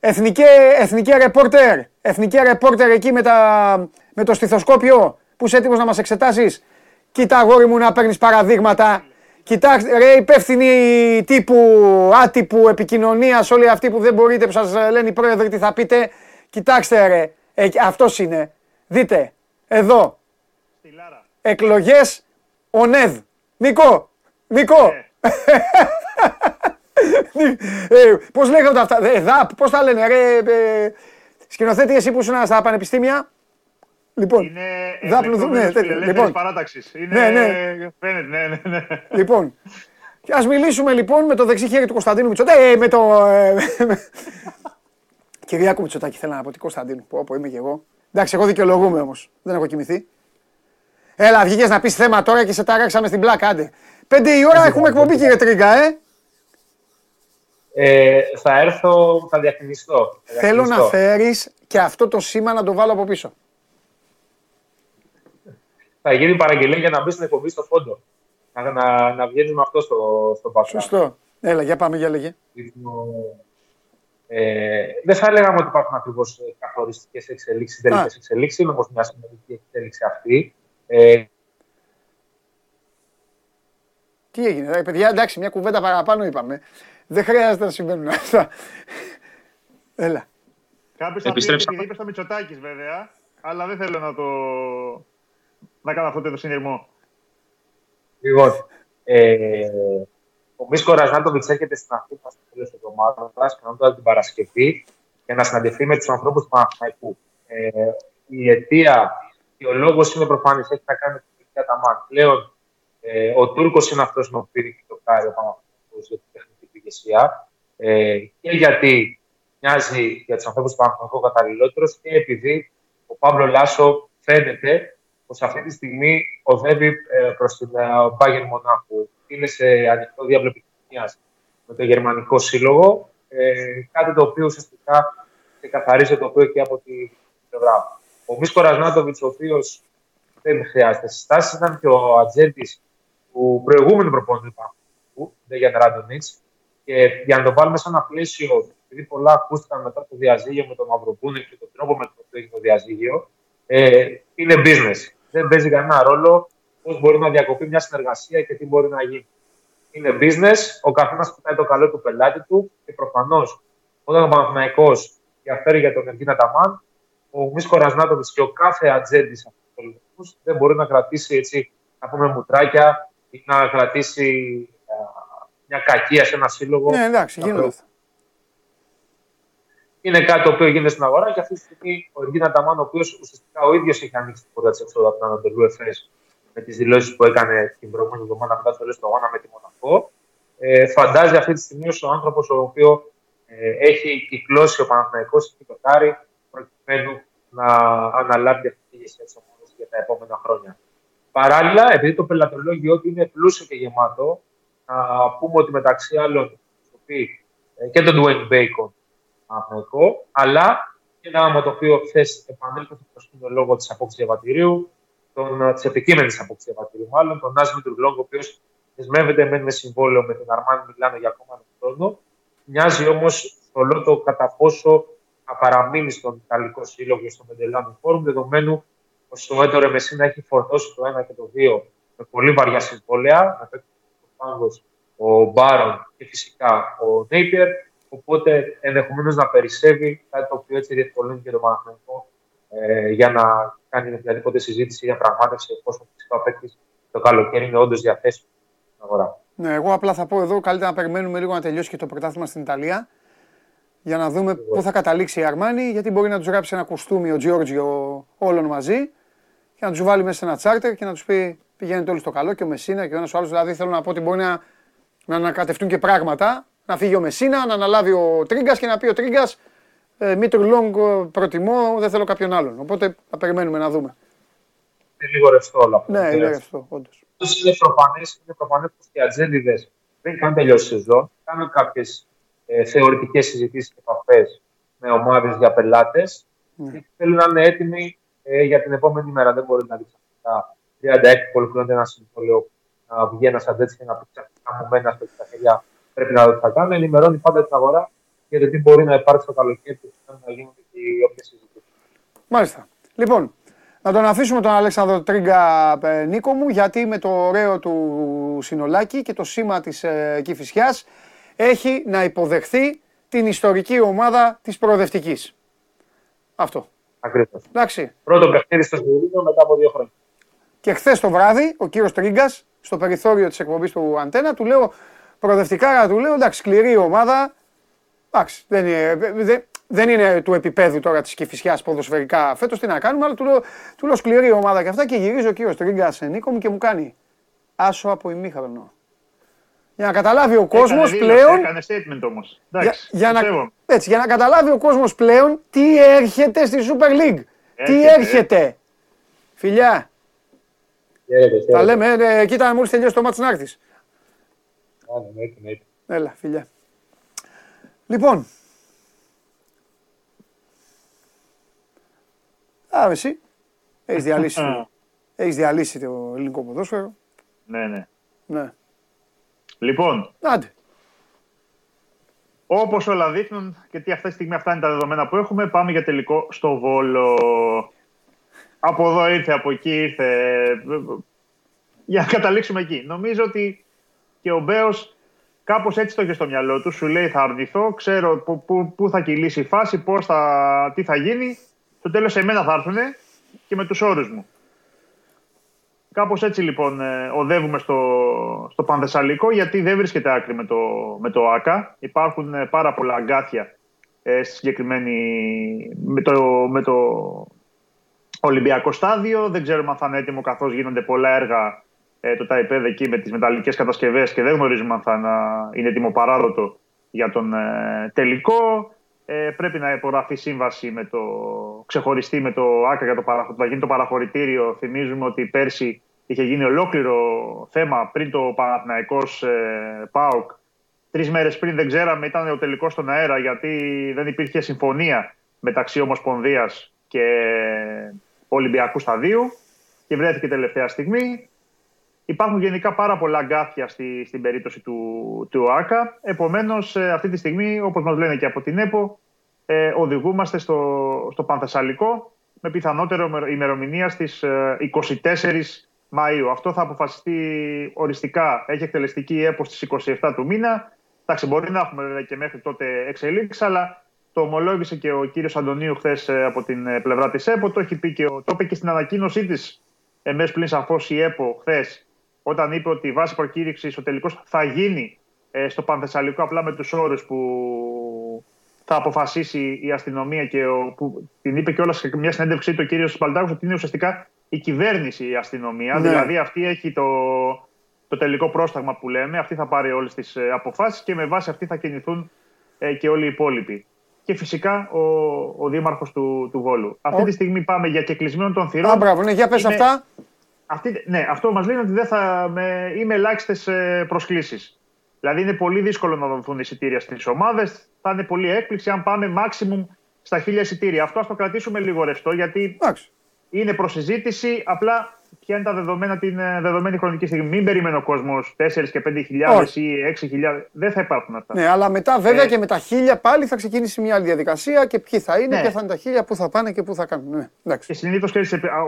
Speaker 1: εθνικέ, εθνικέ ρεπόρτερ, εθνικέ ρεπόρτερ εκεί με, τα, με το στιθοσκόπιο που είσαι έτοιμος να μας εξετάσεις. Κοίτα αγόρι μου να παίρνεις παραδείγματα. Κοιτάξτε, ρε υπεύθυνοι τύπου άτυπου επικοινωνίας, όλοι αυτοί που δεν μπορείτε, που σας λένε οι πρόεδροι τι θα πείτε. Κοιτάξτε ρε, ε, αυτός είναι. Δείτε, εδώ,
Speaker 4: Στη Λάρα.
Speaker 1: εκλογές ΟΝΕΔ. Νικό, Νικό. ε, πώς λέγονται αυτά, ε, ΔΑΠ, πώς τα λένε ρε, ε, σκηνοθέτη εσύ που ήσουν στα πανεπιστήμια; Λοιπόν,
Speaker 4: Είναι
Speaker 1: Δάπλου,
Speaker 4: εκλεγμένος
Speaker 1: ναι, τέτοιο.
Speaker 4: φιλελεύθερης
Speaker 1: Λοιπόν.
Speaker 4: παράταξης. Είναι...
Speaker 1: Ναι, ναι.
Speaker 4: Φαίνεται, ναι, ναι, ναι.
Speaker 1: Λοιπόν, και ας μιλήσουμε λοιπόν με το δεξί χέρι του Κωνσταντίνου Μητσοτάκη. Ε, με το... Ε, Κυριάκο Μητσοτάκη θέλω να πω τι Κωνσταντίνου. Πω, πω, είμαι και εγώ. Εντάξει, εγώ δικαιολογούμαι όμως. Δεν έχω κοιμηθεί. Έλα, βγήκες να πεις θέμα τώρα και σε ταράξαμε στην πλάκα, άντε. Πέντε η ώρα έχουμε εκπομπή κύριε Τρίγκα, ε.
Speaker 5: Ε, θα έρθω, θα διαφημιστώ. Θα
Speaker 1: Θέλω να
Speaker 5: διαφημιστώ.
Speaker 1: φέρεις και αυτό το σήμα να το βάλω από πίσω.
Speaker 5: Θα γίνει παραγγελία για να μπει στην εκπομπή στο φόντο. Να, να, να βγαίνει με αυτό στο, στο background.
Speaker 1: Σωστό. Έλα, για πάμε, για λέγε.
Speaker 5: Λοιπόν, Ε, δεν θα έλεγα ότι υπάρχουν ακριβώς καθοριστικές εξελίξεις,
Speaker 1: Α.
Speaker 5: τελικές εξελίξεις. Είναι όμω μιας σημαντική εξέλιξη αυτή. Ε,
Speaker 1: Τι έγινε, ρε παιδιά, εντάξει, μια κουβέντα παραπάνω είπαμε. Δεν χρειάζεται να συμβαίνουν αυτά. Έλα.
Speaker 4: Κάποιος θα πει
Speaker 5: Επιστρέψαμε.
Speaker 4: επειδή είπε στο Μητσοτάκης βέβαια, αλλά δεν θέλω να το... να κάνω αυτό το συνειρμό.
Speaker 5: Λοιπόν, ε, ο Μίσκο Ραζνάτοβιτ έρχεται στην Αθήνα στο τέλος της εβδομάδας, κανονικά την Παρασκευή, για να συναντηθεί με τους ανθρώπους του Παναθηναϊκού. Ε, η αιτία και ο λόγος είναι προφανής, έχει να κάνει με την Τουρκία Ταμάν. Πλέον ε, ο Τούρκος είναι αυτός με ο πήρε και το κάρι ο Παναθηναϊκός για την τεχνική του ηγεσία. Ε, και γιατί μοιάζει για τους ανθρώπους του Παναθηναϊκού καταλληλότερος και επειδή ο Παύλο Λάσο φαίνεται πως αυτή τη στιγμή οδεύει ε, προς την ε, Bayern Μονάχου. Είναι σε ανοιχτό διάβλο επικοινωνίας με το γερμανικό σύλλογο. Ε, κάτι το οποίο ουσιαστικά ξεκαθαρίζει το οποίο και από τη πλευρά. Ο Μίσκο Ραζνάτοβιτ, ο οποίος δεν χρειάζεται συστάσεις, ήταν και ο ατζέντης του προηγούμενου προπονητή του Παναθηναϊκού, Ντέγιαν Ράντονιτς. Και για να το βάλουμε σε ένα πλαίσιο, επειδή πολλά ακούστηκαν μετά το διαζύγιο με τον Μαυροπούνε και τον τρόπο με τον οποίο έγινε το διαζύγιο, ε, είναι business. Δεν παίζει κανένα ρόλο πώς μπορεί να διακοπεί μια συνεργασία και τι μπορεί να γίνει. Είναι business, ο καθένας κοιτάει το καλό του πελάτη του και προφανώς όταν ο Παναθυναϊκό διαφέρει για τον Εργίνα Ταμάν, ο Μίσκο Ραζνάτοβιτ και ο κάθε ατζέντης αυτού τους πολιτικού δεν μπορεί να κρατήσει έτσι, να πούμε μουτράκια ή να κρατήσει α, μια κακία σε ένα σύλλογο.
Speaker 1: Ναι, εντάξει,
Speaker 5: Να
Speaker 1: γίνονται
Speaker 5: προ-
Speaker 1: αυτά.
Speaker 5: Είναι κάτι το οποίο γίνεται στην αγορά και αυτή τη στιγμή ο Εργίνα Ταμάν, ο οποίος ουσιαστικά ο ίδιος έχει ανοίξει την πόρτα της εξόδου από την Ανατολού Εφέ με τις δηλώσεις που έκανε την προηγούμενη εβδομάδα μετά το τέλο του αγώνα με τη Μονακό. Ε, φαντάζει αυτή τη στιγμή ως ο άνθρωπος ο οποίος ε, έχει κυκλώσει ο Παναθηναϊκός και το προκειμένου να αναλάβει αυτή τη ηγεσία της ομάδας για τα επόμενα χρόνια. Παράλληλα, επειδή το πελατολόγιο του είναι πλούσιο και γεμάτο, να πούμε ότι μεταξύ άλλων ε, και τον Dwayne Bacon Παναθηναϊκό, αλλά και ένα άμα το οποίο χθες επανέλθει στο λόγο της απόξης διαβατηρίου, της επικείμενης απόξης διαβατηρίου, μάλλον, τον Άσμι Τουρλόγκ, ο οποίος δεσμεύεται με συμβόλαιο με την Αρμάνι Μιλάνο για ακόμα ένα χρόνο. Μοιάζει όμως στο λόγο κατά πόσο θα παραμείνει στον Ιταλικό Σύλλογο στο Μεντελάνο Φόρουμ, δεδομένου ότι ο Έντορε Μεσίνα έχει φορτώσει το 1 και το 2 με πολύ βαριά συμβόλαια, με ο ο Μπάρον και φυσικά ο Νέιπιερ. Οπότε ενδεχομένως να περισσεύει κάτι το οποίο έτσι διευκολύνει και το Παναθηναϊκό ε, για να κάνει οποιαδήποτε συζήτηση για πραγμάτευση εφόσον φυσικά ο παίκτης το καλοκαίρι είναι όντως διαθέσιμος στην αγορά.
Speaker 1: Ναι, εγώ απλά θα πω εδώ καλύτερα να περιμένουμε λίγο να τελειώσει και το πρωτάθλημα στην Ιταλία για να δούμε πού θα καταλήξει η Αρμάνη. Γιατί μπορεί να τους γράψει ένα κουστούμι ο Τζιόρτζιο όλων μαζί και να τους βάλει μέσα σε ένα τσάρτερ και να τους πει πηγαίνετε όλοι στο καλό και ο Μεσίνα και ο ένας ο άλλος. Δηλαδή θέλω να πω ότι μπορεί να, να ανακατευτούν και πράγματα. Να φύγει ο Μεσίνα, να αναλάβει ο Τρίγκας και να πει ο Τρίγκας ε, Μήτρου Λόγκ ε, προτιμώ, δεν θέλω κάποιον άλλον. Οπότε θα περιμένουμε να δούμε.
Speaker 5: Είναι λίγο ρευστό όλα αυτά.
Speaker 1: Ναι, είναι ρευστό, όντως.
Speaker 5: Είναι προφανές είναι προφανές πως οι ατζέντιδες δεν κάνουν τελειώσει σεζόν. Κάνουν κάποιες ε, θεωρητικές συζητήσεις και επαφές με ομάδες για πελάτες. Mm. Και θέλουν να είναι έτοιμοι ε, για την επόμενη μέρα. Δεν μπορεί να δει τα 36 που ολοκληρώνεται ένα συμβόλαιο να βγει ένας αντέτσι και να πει ξαφνικά μου μένει αυτό τα χέρια. Πρέπει να δω τι θα κάνω. Ενημερώνει πάντα την αγορά για το τι μπορεί να υπάρξει το καλοκαίρι και να γίνονται και οι όποιες συζητήσεις.
Speaker 1: Μάλιστα. Λοιπόν, να τον αφήσουμε τον Αλέξανδρο Τρίγκα ε, Νίκο μου, γιατί με το ωραίο του συνολάκι και το σήμα της ε, Κηφισιάς έχει να υποδεχθεί την ιστορική ομάδα της προοδευτικής. Αυτό.
Speaker 5: Ακριβώς.
Speaker 1: Εντάξει.
Speaker 5: Πρώτο παιχνίδι στο Σβουρίνο μετά από δύο χρόνια.
Speaker 1: Και χθες το βράδυ, ο κύριος Τρίγκας, στο περιθώριο της εκπομπής του Αντένα, του λέω προοδευτικά, του λέω εντάξει, σκληρή ομάδα. Εντάξει, δεν είναι, δεν, δεν είναι του επίπεδου τώρα της κυφισιά ποδοσφαιρικά φέτος, τι να κάνουμε, αλλά του λέω, του λέω σκληρή ομάδα και αυτά. Και γυρίζει ο κύριο Τρίγκα σε Νίκο μου και μου κάνει άσο από ημίχρονο. Για να καταλάβει ο κόσμος πλέον.
Speaker 4: Έκανε statement όμως.
Speaker 1: Για, για, να, έτσι, για να καταλάβει ο κόσμος πλέον τι έρχεται στη Super League. Τι έρχεται. Φιλιά. Τα λέμε, ε, κοίτα μόλις τελειώσει το μάτι να έρθεις. Έλα, φιλιά. Λοιπόν. Α, εσύ. Έχεις διαλύσει, έχεις διαλύσει το ελληνικό ποδόσφαιρο.
Speaker 4: Ναι, ναι.
Speaker 1: Ναι.
Speaker 4: Λοιπόν.
Speaker 1: Άντε.
Speaker 4: Όπως όλα δείχνουν, γιατί αυτή τη στιγμή αυτά είναι τα δεδομένα που έχουμε, πάμε για τελικό στο Βόλο. Από εδώ ήρθε, από εκεί ήρθε. Για να καταλήξουμε εκεί. Νομίζω ότι και ο Μπέος κάπως έτσι το είχε στο μυαλό του. Σου λέει θα αρνηθώ, ξέρω πού θα κυλήσει η φάση, πώς θα, τι θα γίνει. Στο τέλος σε μένα θα έρθουν και με τους όρους μου. Κάπως έτσι λοιπόν ε, οδεύουμε στο, στο Πανθεσσαλικό γιατί δεν βρίσκεται άκρη με το, με το ΆΚΑ. Υπάρχουν ε, πάρα πολλά αγκάθια ε, συγκεκριμένη, με το, με το Ολυμπιακό στάδιο. Δεν ξέρουμε αν θα είναι έτοιμο καθώς γίνονται πολλά έργα ε, το ΤΑΙΠΕΔ εκεί με τις μεταλλικές κατασκευές και δεν γνωρίζουμε αν θα είναι έτοιμο παράδοτο για τον ε, τελικό. Ε, πρέπει να υπογραφεί σύμβαση με το ξεχωριστή με το ΆΚΑ για το, παραχω... θα γίνει το παραχωρητήριο. Θυμίζουμε ότι πέρσι είχε γίνει ολόκληρο θέμα πριν το Παναθηναϊκός ε, ΠΑΟΚ. Τρεις μέρες πριν δεν ξέραμε, ήταν ο τελικός στον αέρα γιατί δεν υπήρχε συμφωνία μεταξύ Ομοσπονδίας και Ολυμπιακού Σταδίου και βρέθηκε τελευταία στιγμή. Υπάρχουν γενικά πάρα πολλά αγκάθια στη, στην περίπτωση του, του ΆΚΑ. Επομένως, ε, αυτή τη στιγμή, όπως μας λένε και από την ΕΠΟ, ε, οδηγούμαστε στο, στο Πανθεσσαλικό με πιθανότερο ημερομηνία στις 24 ε, Μαΐου. Αυτό θα αποφασιστεί οριστικά. Έχει εκτελεστική η ΕΠΟ στις 27 του μήνα. Εντάξει, μπορεί να έχουμε και μέχρι τότε εξελίξει, αλλά το ομολόγησε και ο κύριος Αντωνίου χθες ε, από την πλευρά της ΕΠΟ. Το έχει πει και, το είπε και στην ανακοίνωσή της εμέσω πλην σαφώς η ΕΠΟ χθες όταν είπε ότι βάσει προκήρυξης ο τελικός θα γίνει ε, στο Πανθεσσαλικό απλά με τους όρους που θα αποφασίσει η αστυνομία και ο, που την είπε και όλα σε μια συνέντευξή του ο κύριος Μπαλτάκο ότι είναι ουσιαστικά η κυβέρνηση η αστυνομία.
Speaker 1: Ναι.
Speaker 4: Δηλαδή αυτή έχει το, το τελικό πρόσταγμα που λέμε, αυτή θα πάρει όλες τις αποφάσεις και με βάση αυτή θα κινηθούν ε, και όλοι οι υπόλοιποι. Και φυσικά ο, ο δήμαρχος του, του Βόλου. Αυτή
Speaker 1: Ο-
Speaker 4: τη στιγμή πάμε για κεκλεισμένο των θυρών.
Speaker 1: Α, μπράβο, ναι, για πες
Speaker 4: Είναι-
Speaker 1: αυτά.
Speaker 4: Αυτή, ναι, αυτό μας λένε ότι δεν θα, με, είμαι ελάχιστες προσκλήσεις. Δηλαδή είναι πολύ δύσκολο να δοθούν εισιτήρια στις ομάδες. Θα είναι πολύ έκπληξη αν πάμε maximum στα χίλια εισιτήρια. Αυτό ας το κρατήσουμε λίγο ρευστό, γιατί
Speaker 1: Εντάξει.
Speaker 4: είναι προσυζήτηση. Απλά ποια είναι τα δεδομένα την ε, δεδομένη χρονική στιγμή. Μην περιμένει ο κόσμος 4 και 5 χιλιάδες
Speaker 1: Όχι.
Speaker 4: ή 6 χιλιάδες. Δεν θα υπάρχουν αυτά.
Speaker 1: Ναι, αλλά μετά βέβαια
Speaker 4: Ε.
Speaker 1: και με τα χίλια πάλι θα ξεκινήσει μια άλλη διαδικασία και ποιοι θα είναι,
Speaker 4: Ναι.
Speaker 1: ποια θα είναι τα χίλια, πού θα πάνε και πού θα κάνουν. Ναι, εντάξει.
Speaker 4: Και συνήθως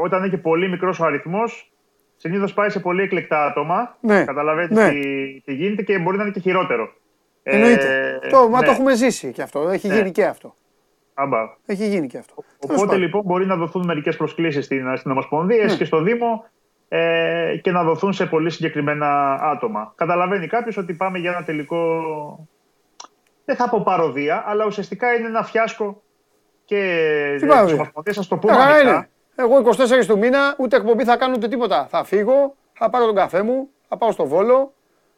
Speaker 4: όταν είναι και πολύ μικρός ο αριθμός, συνήθως πάει σε πολύ εκλεκτά άτομα.
Speaker 1: Ναι.
Speaker 4: Καταλαβαίνετε
Speaker 1: Ναι.
Speaker 4: τι, τι γίνεται και μπορεί να είναι και χειρότερο.
Speaker 1: Εννοείται.
Speaker 4: Ε,
Speaker 1: το, μα
Speaker 4: ναι.
Speaker 1: το έχουμε ζήσει και αυτό. Έχει
Speaker 4: Ναι.
Speaker 1: γίνει και αυτό.
Speaker 4: Άμπα.
Speaker 1: Έχει γίνει και αυτό. Τέλος
Speaker 4: Οπότε
Speaker 1: πάντων.
Speaker 4: λοιπόν μπορεί να δοθούν μερικές προσκλήσεις στην, στην Ομοσπονδία
Speaker 1: Ναι.
Speaker 4: και στο Δήμο ε, και να δοθούν σε πολύ συγκεκριμένα άτομα. Καταλαβαίνει κάποιος ότι πάμε για ένα τελικό. Δεν θα πω παροδία, αλλά ουσιαστικά είναι ένα φιάσκο και
Speaker 1: Τι
Speaker 4: της
Speaker 1: παροδία;
Speaker 4: Ομοσπονδίας. Α το πούμε
Speaker 1: Καλά
Speaker 4: ανοιχτά.
Speaker 1: είναι. Εγώ 24 του μήνα ούτε εκπομπή θα κάνω ούτε τίποτα. Θα φύγω, θα πάρω τον καφέ μου, θα πάω στο βόλο,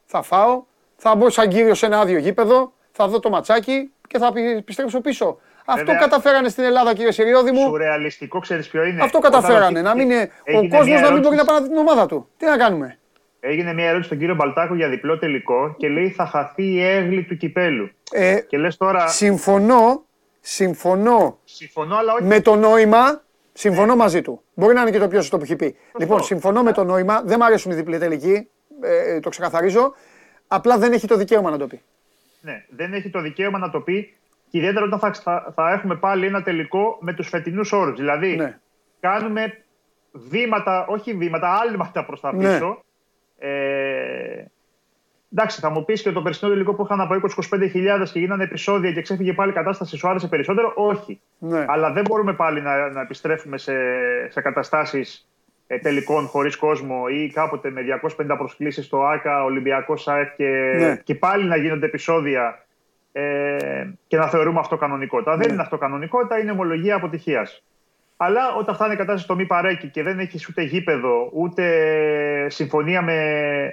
Speaker 1: θα φάω, θα μπω σαν κύριο σε ένα άδειο γήπεδο, θα δω το ματσάκι και θα πι- επιστρέψω πίσω. Αυτό
Speaker 4: Βέβαια.
Speaker 1: καταφέρανε στην Ελλάδα, κύριε Σιριώδη μου.
Speaker 4: Σουρεαλιστικό, ξέρεις ποιο είναι.
Speaker 1: Αυτό
Speaker 4: Όταν
Speaker 1: καταφέρανε.
Speaker 4: ο-
Speaker 1: Να μην είναι, ο
Speaker 4: έγινε
Speaker 1: κόσμος
Speaker 4: μια
Speaker 1: να μην μπορεί να
Speaker 4: ερώτηση-
Speaker 1: πάει να δει την ομάδα του. Τι να κάνουμε;
Speaker 4: Έγινε μια ερώτηση στον κύριο Μπαλτάκο για διπλό τελικό και λέει θα χαθεί η έγλη του κυπέλου.
Speaker 1: Ε,
Speaker 4: Και λες τώρα.
Speaker 1: συμφωνώ, συμφωνώ
Speaker 4: Συμφωνώ, αλλά όχι.
Speaker 1: με το νόημα. Συμφωνώ μαζί του. Μπορεί να είναι και το πιο σωστό που έχει πει. Λοιπόν, συμφωνώ με το νόημα. Δεν μου αρέσουν οι διπλή τελικοί. Ε, το ξεκαθαρίζω. Απλά δεν έχει το δικαίωμα να το πει.
Speaker 4: Ναι, δεν έχει το δικαίωμα να το πει και ιδιαίτερα όταν θα, θα, θα έχουμε πάλι ένα τελικό με τους φετινούς όρους. Δηλαδή,
Speaker 1: Ναι.
Speaker 4: κάνουμε βήματα, όχι βήματα, άλματα προς τα
Speaker 1: Ναι.
Speaker 4: πίσω. Ε, εντάξει, θα μου πεις και το περσινό τελικό που είχαν από 20-25 και γίνανε επεισόδια και ξέφυγε πάλι η κατάσταση, σου άρεσε περισσότερο; Όχι.
Speaker 1: Ναι.
Speaker 4: Αλλά δεν μπορούμε πάλι να, να επιστρέφουμε σε, σε καταστάσεις ε, τελικών χωρίς κόσμο ή κάποτε με 250 προσκλήσεις στο ΆΚΑ, Ολυμπιακός ΣΑΕΦ και,
Speaker 1: Ναι.
Speaker 4: και πάλι να γίνονται επεισόδια ε, και να θεωρούμε αυτό κανονικότητα.
Speaker 1: Ναι.
Speaker 4: Δεν είναι αυτό κανονικότητα, είναι ομολογία αποτυχίας. Αλλά όταν φτάνει η κατάσταση στο μη παρέκει και δεν έχει ούτε γήπεδο, ούτε συμφωνία με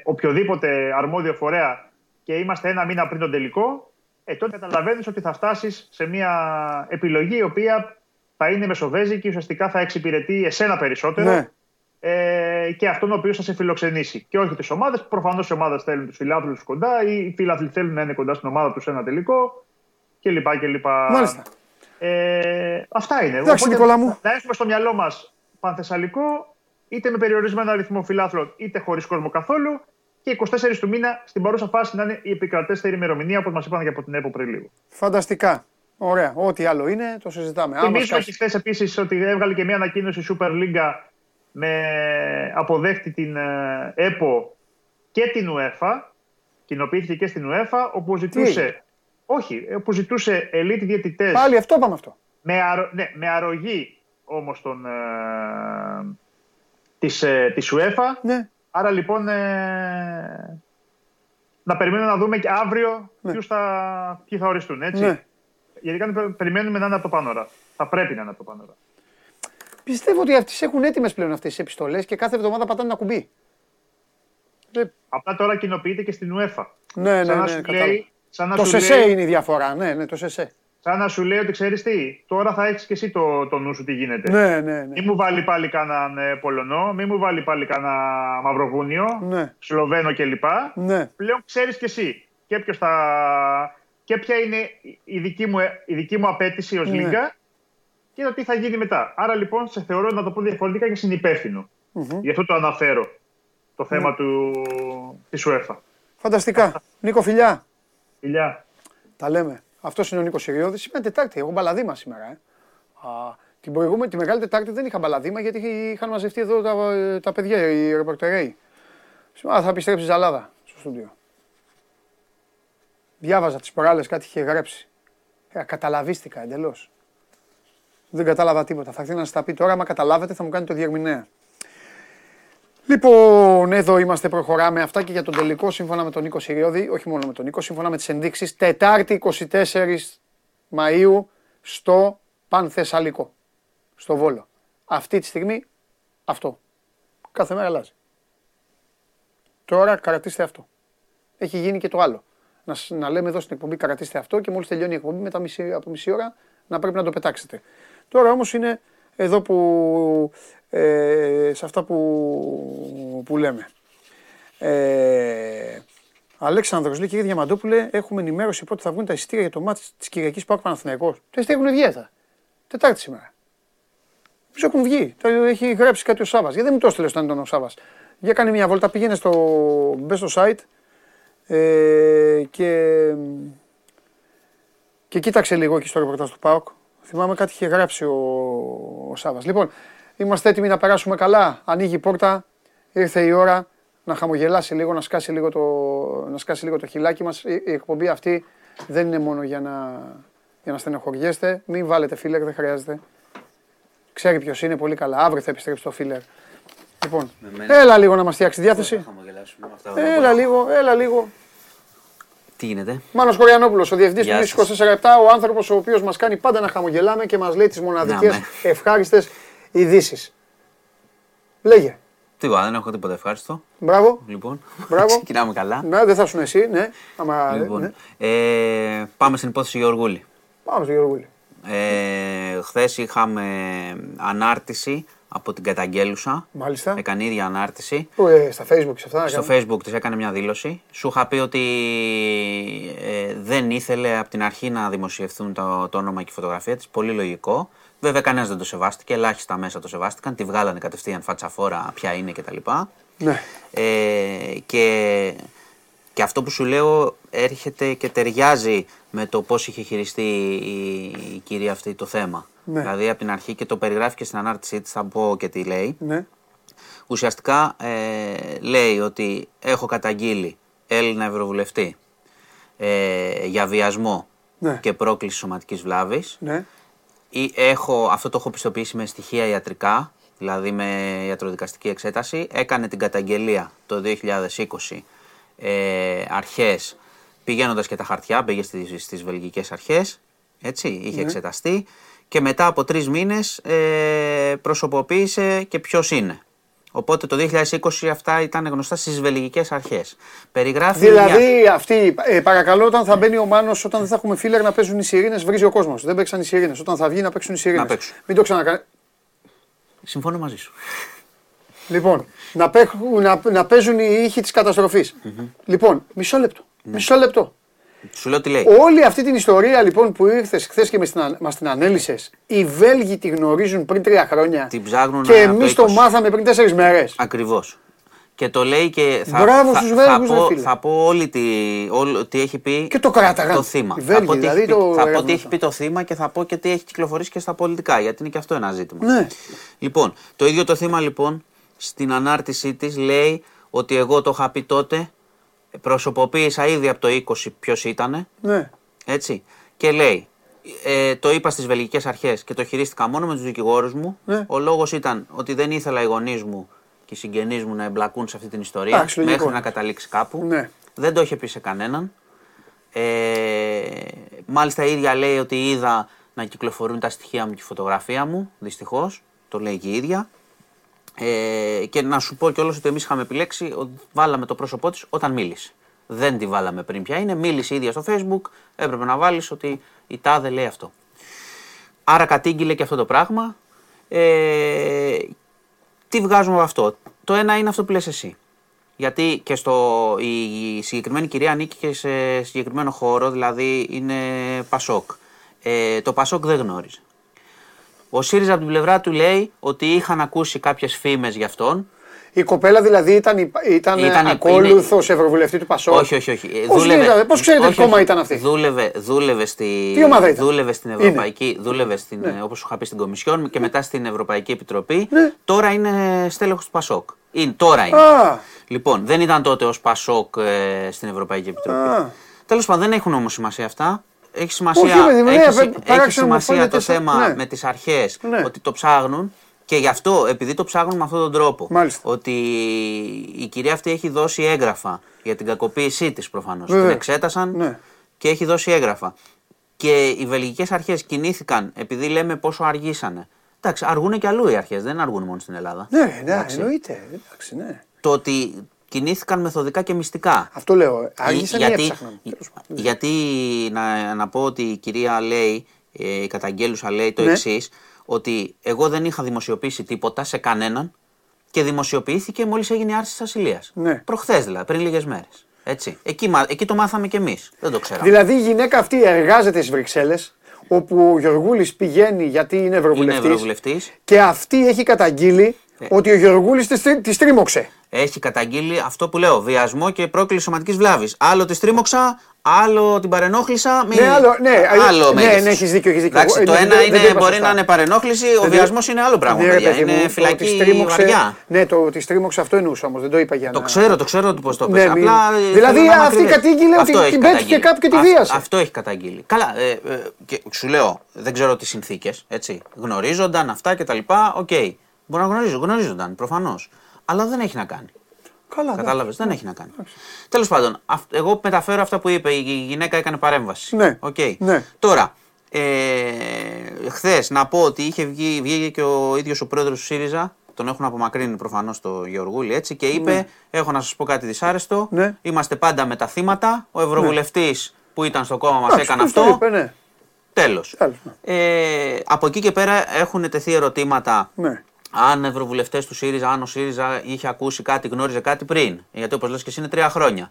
Speaker 4: οποιοδήποτε αρμόδιο φορέα και είμαστε ένα μήνα πριν τον τελικό, ε, τότε καταλαβαίνεις ότι θα φτάσεις σε μια επιλογή η οποία θα είναι μεσοβέζικη και ουσιαστικά θα εξυπηρετεί εσένα περισσότερο
Speaker 1: Ναι.
Speaker 4: Ε, και αυτόν ο οποίος θα σε φιλοξενήσει. Και όχι τις ομάδες. Προφανώς οι ομάδες θέλουν τους φιλάθλους κοντά ή οι φιλάθλοι θέλουν να είναι κοντά στην ομάδα τους σε ένα τελικό κλπ. κλπ.
Speaker 1: Μάλιστα.
Speaker 4: Ε, αυτά είναι.
Speaker 1: Εντάξει, Νικόλα μου.
Speaker 4: Να έχουμε στο μυαλό μας πανθεσσαλικό, είτε με περιορισμένο αριθμό φιλάθλων, είτε χωρίς κόσμο καθόλου. Και 24 του μήνα στην παρούσα φάση να είναι η επικρατέστερη ημερομηνία, όπως μας είπαν και από την ΕΠΟ πριν λίγο.
Speaker 1: Φανταστικά. Ωραία. Ό,τι άλλο είναι, το συζητάμε. Άμα
Speaker 4: Θυμίζουμε
Speaker 1: σκάσει-
Speaker 4: και χθες επίσης ότι έβγαλε και μια ανακοίνωση η Super League με αποδέχτη την ε, ΕΠΟ και την UEFA. Κοινοποιήθηκε και στην UEFA, όπου ζητούσε. Όχι, όπου ζητούσε elite διαιτητές
Speaker 1: Πάλι αυτό πάμε αυτό.
Speaker 4: με, αρω- ναι, με αρρωγή όμως των. Ε, της, ε, της UEFA.
Speaker 1: Ναι.
Speaker 4: Άρα λοιπόν ε, να περιμένουμε να δούμε και αύριο
Speaker 1: Ναι.
Speaker 4: ποιους θα, ποιοι θα οριστούν. Έτσι.
Speaker 1: Ναι.
Speaker 4: Γιατί κάνει, περιμένουμε να είναι από το πάνω ώρα. Θα πρέπει να είναι από το πάνω ώρα.
Speaker 1: Πιστεύω ότι αυτές έχουν έτοιμες πλέον αυτές τις επιστολές και κάθε εβδομάδα πατάνε ένα κουμπί. Δεν-
Speaker 4: Απλά τώρα κοινοποιείται και στην UEFA.
Speaker 1: Ναι, ναι,
Speaker 4: σαν να
Speaker 1: ναι.
Speaker 4: σου
Speaker 1: κατάλαβα.
Speaker 4: λέει, σαν να
Speaker 1: Το
Speaker 4: σου
Speaker 1: σεσέ
Speaker 4: λέει,
Speaker 1: είναι η διαφορά. Ναι, ναι, το σεσέ.
Speaker 4: σαν να σου λέει ότι ξέρεις τι, τώρα θα έχεις και εσύ το, το νου σου τι γίνεται.
Speaker 1: Ναι, ναι, ναι.
Speaker 4: Μη μου βάλει πάλι κανέναν ε, Πολωνό, μη μου βάλει πάλι κανένα Μαυροβούνιο,
Speaker 1: Ναι.
Speaker 4: Σλοβαίνο κλπ.
Speaker 1: Ναι.
Speaker 4: Πλέον ξέρεις και εσύ και, ποιος θα... και ποια είναι η δική μου, η δική μου απέτηση ως
Speaker 1: Ναι.
Speaker 4: Λίγκα και το τι θα γίνει μετά. Άρα λοιπόν σε θεωρώ να το πω διαφορετικά και συνυπεύθυνο. Γι' αυτό το αναφέρω το
Speaker 1: Ναι.
Speaker 4: θέμα του, της UEFA.
Speaker 1: Φανταστικά. Νίκο, φιλιά.
Speaker 4: Φιλιά.
Speaker 1: Τα λέμε. Αυτός είναι ο Νίκος Σιριώδης. Σήμερα Τετάρτη. Εγώ μπαλαδίμα σήμερα. Ε. Α, την προηγούμενη, τη Μεγάλη Τετάρτη δεν είχα μπαλαδίμα γιατί είχαν μαζευτεί εδώ τα, τα παιδιά, οι ρεπορτερέοι. Σήμερα θα επιστρέψει Ζαλάδα στο στούντιο. Διάβαζα τις προάλλες κάτι είχε γράψει. Ε, καταλαβίστηκα εντελώς. Δεν κατάλαβα τίποτα. Θα έρθει να σας τα πει τώρα. Άμα καταλάβετε, θα μου κάνει το διερμηνέα. Λοιπόν, εδώ είμαστε, προχωράμε αυτά και για τον τελικό σύμφωνα με τον Νίκο Σιριώδη, όχι μόνο με τον Νίκο, σύμφωνα με τις ενδείξεις, Τετάρτη 24 Μαΐου στο Πανθεσσαλικό, στο Βόλο. Αυτή τη στιγμή αυτό. Κάθε μέρα αλλάζει. Τώρα κρατήστε αυτό. Έχει γίνει και το άλλο. Να, σ- να λέμε εδώ στην εκπομπή κρατήστε αυτό και μόλις τελειώνει η εκπομπή μετά μισή, από μισή ώρα να πρέπει να το πετάξετε. Τώρα όμως είναι εδώ που, ε, σε αυτά που, που λέμε. Ε, Αλέξανδρος λέει κύριε Διαμαντόπουλε, έχουμε ενημέρωση πότε θα βγουν τα εισιτήρια για το μάτι της Κυριακής Πάουκ Παναθηναϊκός. Τα εισιτήρια έχουν βγει έθα. Τετάρτη σήμερα. Ποιο έχουν βγει. Τα έχει γράψει κάτι ο Σάβα. Γιατί δεν μου το έστειλες όταν ήταν ο Σάβα. Για κάνει μια βόλτα, πήγαινε στο. μπες στο site ε, και. και κοίταξε λίγο εκεί στο ρεπορτάζ του ΠΑΟΚ. Θυμάμαι κάτι είχε γράψει ο, ο Σάβα. Λοιπόν, είμαστε έτοιμοι να περάσουμε καλά. Ανοίγει η πόρτα. Ήρθε η ώρα να χαμογελάσει λίγο, να σκάσει λίγο το, να σκάσει λίγο το χιλάκι μας. Η, η εκπομπή αυτή δεν είναι μόνο για να, για να στενοχωριέστε. Μην βάλετε φίλερ, δεν χρειάζεται. Ξέρει ποιος είναι πολύ καλά. Αύριο θα επιστρέψει το φίλερ. Λοιπόν,
Speaker 6: μένα.
Speaker 1: έλα λίγο να μας φτιάξει διάθεση.
Speaker 6: Θα χαμογελάσουμε με αυτά.
Speaker 1: Έλα λίγο, έλα λίγο.
Speaker 6: Τι γίνεται;
Speaker 1: Μάνος Κοριανόπουλος, ο διευθυντής του
Speaker 6: Γεια
Speaker 1: Νήσου
Speaker 6: σας.
Speaker 1: 24 ο άνθρωπος ο οποίος μας κάνει πάντα να χαμογελάμε και μας λέει τις μοναδικές
Speaker 6: Ναι,
Speaker 1: ευχάριστες ειδήσεις. Λέγε.
Speaker 6: Τίποτα, δεν έχω τίποτα ευχάριστο.
Speaker 1: Μπράβο.
Speaker 6: Λοιπόν,
Speaker 1: Μπράβο.
Speaker 6: ξεκινάμε καλά.
Speaker 1: Ναι, δεν θα σου εσύ, ναι. Άμα,
Speaker 6: Λοιπόν,
Speaker 1: ναι.
Speaker 6: ε, πάμε στην υπόθεση Γεωργούλη.
Speaker 1: Πάμε στο Γιώργο Γουλή.
Speaker 6: Ε, Χθες είχαμε ανάρτηση από την καταγγέλουσα.
Speaker 1: Μάλιστα.
Speaker 6: Έκανε η ίδια ανάρτηση.
Speaker 1: Πού, ε, στα facebook και σε αυτά.
Speaker 6: Στο
Speaker 1: έκανε.
Speaker 6: facebook της έκανε μια δήλωση. Σου είχα πει ότι ε, δεν ήθελε από την αρχή να δημοσιευθούν το, το όνομα και η φωτογραφία της. Πολύ λογικό. Βέβαια κανένας δεν το σεβάστηκε, ελάχιστα μέσα το σεβάστηκαν. Τη βγάλανε κατευθείαν φατσαφόρα ποια είναι κτλ.
Speaker 1: Ναι.
Speaker 6: Ε, και, και αυτό που σου λέω έρχεται και ταιριάζει με το πώς είχε χειριστεί η, η κυρία αυτή το θέμα.
Speaker 1: Ναι.
Speaker 6: Δηλαδή από την αρχή και το περιγράφει και στην ανάρτησή της, θα πω και τι λέει.
Speaker 1: Ναι.
Speaker 6: Ουσιαστικά ε, λέει ότι έχω καταγγείλει Έλληνα Ευρωβουλευτή ε, για βιασμό
Speaker 1: Ναι.
Speaker 6: και πρόκληση σωματικής βλάβης.
Speaker 1: Ναι.
Speaker 6: Ή έχω, αυτό το έχω πιστοποιήσει με στοιχεία ιατρικά, δηλαδή με ιατροδικαστική εξέταση. Έκανε την καταγγελία το 2020 ε, αρχές, πηγαίνοντας και τα χαρτιά, πήγε στις, στις βελγικές αρχές, έτσι, είχε εξεταστεί και μετά από τρεις μήνες ε, προσωποποίησε και ποιος είναι. Οπότε το 2020 αυτά ήταν γνωστά στις βελγικές αρχές. Περιγράφει μια-
Speaker 1: Δηλαδή, αυτή, ε, παρακαλώ, όταν θα μπαίνει ο Μάνος, όταν δεν θα έχουμε φίλερ να παίζουν οι σιρήνες, βρίζει ο κόσμος. Δεν παίξαν οι σιρήνες. Όταν θα βγει να παίξουν οι σιρήνες.
Speaker 6: Να παίξουν.
Speaker 1: Μην το ξανακάνει.
Speaker 6: Συμφωνώ μαζί σου.
Speaker 1: Λοιπόν, να, παίχουν, να, να παίζουν οι ήχοι της καταστροφη Λοιπόν, μισό λεπτό.
Speaker 6: Ναι.
Speaker 1: Μισό λεπτό.
Speaker 6: Σου λέω τι λέει.
Speaker 1: Όλη αυτή την ιστορία λοιπόν που ήρθες χθες και μας την ανέλησες, οι Βέλγοι τη γνωρίζουν πριν τρία χρόνια.
Speaker 6: Την ψάχνουν
Speaker 1: και
Speaker 6: από
Speaker 1: εμείς
Speaker 6: 20.
Speaker 1: το μάθαμε πριν τέσσερις μέρες.
Speaker 6: Ακριβώς. Και το λέει και θα,
Speaker 1: Μπράβο
Speaker 6: θα,
Speaker 1: στους
Speaker 6: θα,
Speaker 1: Βέλγους, ρε
Speaker 6: πω,
Speaker 1: φίλε.
Speaker 6: θα πω όλη τη, όλο, τι έχει πει
Speaker 1: Και το κράταγαν.
Speaker 6: το θύμα.
Speaker 1: Οι
Speaker 6: θα
Speaker 1: Βέλγοι,
Speaker 6: πω, τι,
Speaker 1: δηλαδή,
Speaker 6: έχει, πει,
Speaker 1: το
Speaker 6: θα πω
Speaker 1: έγραφαν
Speaker 6: τι έχει
Speaker 1: αυτό.
Speaker 6: πει το θύμα και θα πω και τι έχει κυκλοφορήσει και στα πολιτικά, γιατί είναι και αυτό ένα ζήτημα.
Speaker 1: Ναι.
Speaker 6: Λοιπόν, το ίδιο το θύμα λοιπόν στην ανάρτησή της λέει ότι εγώ το είχα πει τότε, προσωποποίησα ήδη από το 20 ποιος ήτανε,
Speaker 1: Ναι.
Speaker 6: έτσι, και λέει, ε, το είπα στις βελγικές αρχές και το χειρίστηκα μόνο με τους δικηγόρους μου.
Speaker 1: Ναι.
Speaker 6: Ο λόγος ήταν ότι δεν ήθελα οι γονείς μου και οι συγγενείς μου να εμπλακούν σε αυτή την ιστορία
Speaker 1: Εντάξει, λογικό.
Speaker 6: μέχρι να καταλήξει κάπου.
Speaker 1: Ναι.
Speaker 6: Δεν το είχε πει σε κανέναν. Ε, μάλιστα η ίδια λέει ότι είδα να κυκλοφορούν τα στοιχεία μου και η φωτογραφία μου, δυστυχώς. Το λέει και η ίδια. Ε, και να σου πω κιόλας ότι εμείς είχαμε επιλέξει ότι βάλαμε το πρόσωπό της όταν μίλησε. Δεν τη βάλαμε πριν πια είναι, μίλησε η ίδια στο facebook, έπρεπε να βάλεις ότι η τάδε λέει αυτό. Άρα κατήγγειλε και αυτό το πράγμα. Ε, τι βγάζουμε από αυτό; Το ένα είναι αυτό που λες εσύ. Γιατί και στο, η συγκεκριμένη κυρία ανήκει και σε συγκεκριμένο χώρο, δηλαδή είναι Πασόκ. Ε, το Πασόκ δεν γνώριζε. Ο ΣΥΡΙΖΑ από την πλευρά του λέει ότι είχαν ακούσει κάποιες φήμες για αυτόν.
Speaker 1: Η κοπέλα δηλαδή ήταν, ήταν,
Speaker 6: Ήταν-
Speaker 1: ακόλουθος ευρωβουλευτή του Πασόκ.
Speaker 6: Όχι, όχι, όχι. Ε,
Speaker 1: Πώς γίνεται, πώς ξέρετε
Speaker 6: όχι,
Speaker 1: τι κόμμα
Speaker 6: όχι.
Speaker 1: ήταν αυτή;
Speaker 6: Δούλευε, δούλευε, στη...
Speaker 1: Τι ομάδα ήταν;
Speaker 6: δούλευε στην
Speaker 1: Είναι.
Speaker 6: Ευρωπαϊκή, δούλευε στην,
Speaker 1: Ναι.
Speaker 6: όπως σου είχα πει στην Κομισιόν και μετά στην Ευρωπαϊκή Επιτροπή.
Speaker 1: Ναι.
Speaker 6: Τώρα είναι στέλεχος του Πασόκ. Είναι, τώρα είναι.
Speaker 1: Α,
Speaker 6: Λοιπόν, δεν ήταν τότε ως Πασόκ ε, στην Ευρωπαϊκή Επιτροπή.
Speaker 1: Α.
Speaker 6: Τέλος πάντων, δεν έχουν όμως σημασία αυτά. Έχει σημασία,
Speaker 1: Όχι, ρε, ναι,
Speaker 6: έχει,
Speaker 1: πε-
Speaker 6: συ- έχεις
Speaker 1: παράξενο μου
Speaker 6: σημασία
Speaker 1: φαίνεται
Speaker 6: το
Speaker 1: σαν-
Speaker 6: θέμα
Speaker 1: ναι.
Speaker 6: με τις αρχές
Speaker 1: Ναι.
Speaker 6: ότι το ψάχνουν και γι' αυτό, επειδή το ψάχνουν με αυτόν τον τρόπο,
Speaker 1: Μάλιστα.
Speaker 6: ότι η κυρία αυτή έχει δώσει έγγραφα για την κακοποίησή της προφανώς. Την
Speaker 1: Βέβαια.
Speaker 6: εξέτασαν
Speaker 1: Ναι.
Speaker 6: και έχει δώσει έγγραφα. και οι βελγικές αρχές κινήθηκαν επειδή λέμε πόσο αργήσανε. Εντάξει, αργούν και αλλού οι αρχές, δεν αργούν μόνο στην Ελλάδα.
Speaker 1: Ναι, ναι,
Speaker 6: Εντάξει.
Speaker 1: εννοείται. Εντάξει, ναι.
Speaker 6: Το ότι κινήθηκαν μεθοδικά και μυστικά.
Speaker 1: Αυτό λέω. Άργησαν ή
Speaker 6: γιατί,
Speaker 1: έψαχναν. Τέλος πάντων.
Speaker 6: γιατί να, να πω ότι η κυρία λέει, ε, η καταγγέλουσα λέει το
Speaker 1: Ναι.
Speaker 6: εξής, ότι εγώ δεν είχα δημοσιοποιήσει τίποτα σε κανέναν και δημοσιοποιήθηκε μόλις έγινε η άρση της ασυλίας.
Speaker 1: Ναι.
Speaker 6: Προχθές δηλαδή, πριν λίγες μέρες. Έτσι. Εκεί, μα- εκεί το μάθαμε κι εμείς. Δεν το ξέραμε.
Speaker 1: Δηλαδή η γυναίκα αυτή εργάζεται στις Βρυξέλλες, όπου ο Γιωργούλη πηγαίνει γιατί είναι
Speaker 6: Είναι
Speaker 1: ευρωβουλευτής.
Speaker 6: ευρωβουλευτή.
Speaker 1: Και αυτή έχει καταγγείλει
Speaker 6: Ναι.
Speaker 1: Ότι ο Γιωργούλη τη, τη τρίμωξε.
Speaker 6: Έχει καταγγείλει αυτό που λέω: βιασμό και πρόκληση σωματικής βλάβης. Άλλο τη τρίμωξα, άλλο την παρενόχλησα. Μην...
Speaker 1: Ναι, άλλο- ναι,
Speaker 6: άλλο
Speaker 1: ναι,
Speaker 6: μέγεθος.
Speaker 1: ναι, έχεις δίκιο, έχεις δίκιο.
Speaker 6: Εντάξει,
Speaker 1: Εγώ-
Speaker 6: το
Speaker 1: δεν-
Speaker 6: ένα
Speaker 1: δεν-
Speaker 6: είναι,
Speaker 1: δεν το είπα
Speaker 6: μπορεί
Speaker 1: σωστά.
Speaker 6: να είναι παρενόχληση, ο
Speaker 1: Δεν-
Speaker 6: βιασμός είναι άλλο πράγμα.
Speaker 1: Ναι, ρε
Speaker 6: παιδιά.
Speaker 1: παιδί μου,
Speaker 6: είναι
Speaker 1: το
Speaker 6: φυλακή
Speaker 1: της τρίμωξε-
Speaker 6: βαριά.
Speaker 1: Ναι, το τη στρίμωξε αυτό εννοούσα όμως. Δεν το είπα για να.
Speaker 6: Το ξέρω, το ξέρω πώς το
Speaker 1: Ναι,
Speaker 6: πες.
Speaker 1: μην-
Speaker 6: Απλά, ε,
Speaker 1: Δηλαδή,
Speaker 6: θέλω να είμαι
Speaker 1: αυτή
Speaker 6: ακριβής.
Speaker 1: κατήγγειλε ότι
Speaker 6: Αυτό έχει
Speaker 1: την πέτυχε
Speaker 6: καταγγείλει.
Speaker 1: κάπου και τη
Speaker 6: Α-
Speaker 1: βίασε.
Speaker 6: Αυτό έχει καταγγείλει. Καλά, ε, ε, και σου λέω, δεν ξέρω τις συνθήκες. Γνωρίζονταν αυτά κτλ. Οκ. Μπορεί να γνωρίζουν, γνωρίζονταν προφανώς. Αλλά δεν έχει να κάνει.
Speaker 1: Καλά, ναι.
Speaker 6: Κατάλαβες, δεν έχει να κάνει. Τέλος πάντων, αυ- εγώ μεταφέρω αυτά που είπε. Η γυναίκα έκανε παρέμβαση.
Speaker 1: Ναι,
Speaker 6: Οκ.
Speaker 1: ναι.
Speaker 6: Τώρα, ε, χθες να πω ότι είχε βγει, βγήκε και ο ίδιος ο πρόεδρος του ΣΥΡΙΖΑ. Τον έχουν απομακρύνει προφανώς το Γεωργούλη έτσι και είπε: Έχω να σας πω κάτι δυσάρεστο.
Speaker 1: Ναι.
Speaker 6: Είμαστε πάντα με τα θύματα. Ο Ευρωβουλευτής που ήταν στο κόμμα μας
Speaker 1: Εντάξει,
Speaker 6: έκανε
Speaker 1: πώς το
Speaker 6: αυτό.
Speaker 1: είπε, ναι.
Speaker 6: Τέλος.
Speaker 1: Τέλος,
Speaker 6: Ε, από εκεί και πέρα έχουν τεθεί ερωτήματα
Speaker 1: Ναι.
Speaker 6: Αν ευρωβουλευτές του ΣΥΡΙΖΑ, αν ο ΣΥΡΙΖΑ είχε ακούσει κάτι, γνώριζε κάτι πριν. Γιατί όπως λες και εσύ είναι τρία χρόνια.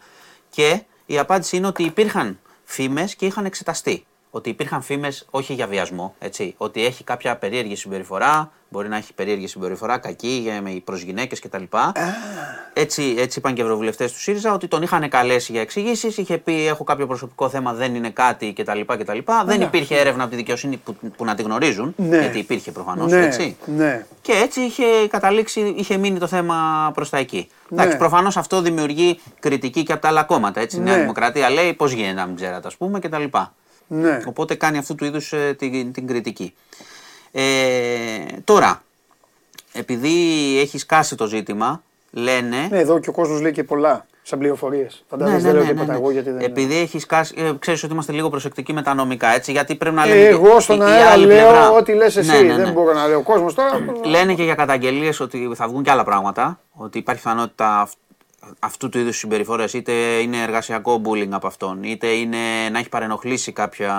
Speaker 6: Και η απάντηση είναι ότι υπήρχαν φήμες και είχαν εξεταστεί. Ότι υπήρχαν φήμες όχι για βιασμό, έτσι. Ότι έχει κάποια περίεργη συμπεριφορά, μπορεί να έχει περίεργη συμπεριφορά, κακή για- με- προς γυναίκε κτλ. Έτσι, έτσι είπαν και οι ευρωβουλευτές του ΣΥΡΙΖΑ ότι τον είχαν καλέσει για εξηγήσεις. Είχε πει: Έχω κάποιο προσωπικό θέμα, δεν είναι κάτι κτλ. κτλ. Δεν υπήρχε έρευνα από τη δικαιοσύνη που, που να τη γνωρίζουν.
Speaker 1: Ναι.
Speaker 6: Γιατί υπήρχε προφανώς.
Speaker 1: Ναι,
Speaker 6: έτσι.
Speaker 1: ναι.
Speaker 6: Και έτσι είχε καταλήξει, είχε μείνει το θέμα προς τα εκεί.
Speaker 1: Ναι.
Speaker 6: Εντάξει, προφανώς αυτό δημιουργεί κριτική και από τα άλλα κόμματα. Έτσι. Η Νέα
Speaker 1: Ναι.
Speaker 6: Δημοκρατία λέει πώς γίνεται να μην ξέρατε, ας πούμε, κτλ.
Speaker 1: Ναι.
Speaker 6: Οπότε κάνει αυτού του είδους την, την κριτική. Ε, τώρα, επειδή έχεις σκάσει το ζήτημα, λένε.
Speaker 1: Ναι, εδώ και ο κόσμος λέει και πολλά σαν πληροφορίες. Φαντάζεσαι δεν λέω τίποτα εγώ γιατί δεν.
Speaker 6: Ναι, Επειδή έχεις σκάσει. Ε, ξέρεις ότι είμαστε λίγο προσεκτικοί με τα νομικά, έτσι. Γιατί πρέπει να
Speaker 1: Ε,
Speaker 6: λέμε. και-
Speaker 1: εγώ στον
Speaker 6: η- η
Speaker 1: αέρα
Speaker 6: άλλη
Speaker 1: λέω
Speaker 6: πλευρά.
Speaker 1: ό,τι λες εσύ.
Speaker 6: Ναι, ναι, ναι.
Speaker 1: Δεν μπορώ να λέω. Ο κόσμος τώρα.
Speaker 6: Λένε και για καταγγελίες ότι θα βγουν και άλλα πράγματα. Ότι υπάρχει πιθανότητα αυ- αυτού του είδους συμπεριφορές. Είτε είναι εργασιακό bullying από αυτόν, είτε είναι να έχει παρενοχλήσει κάποια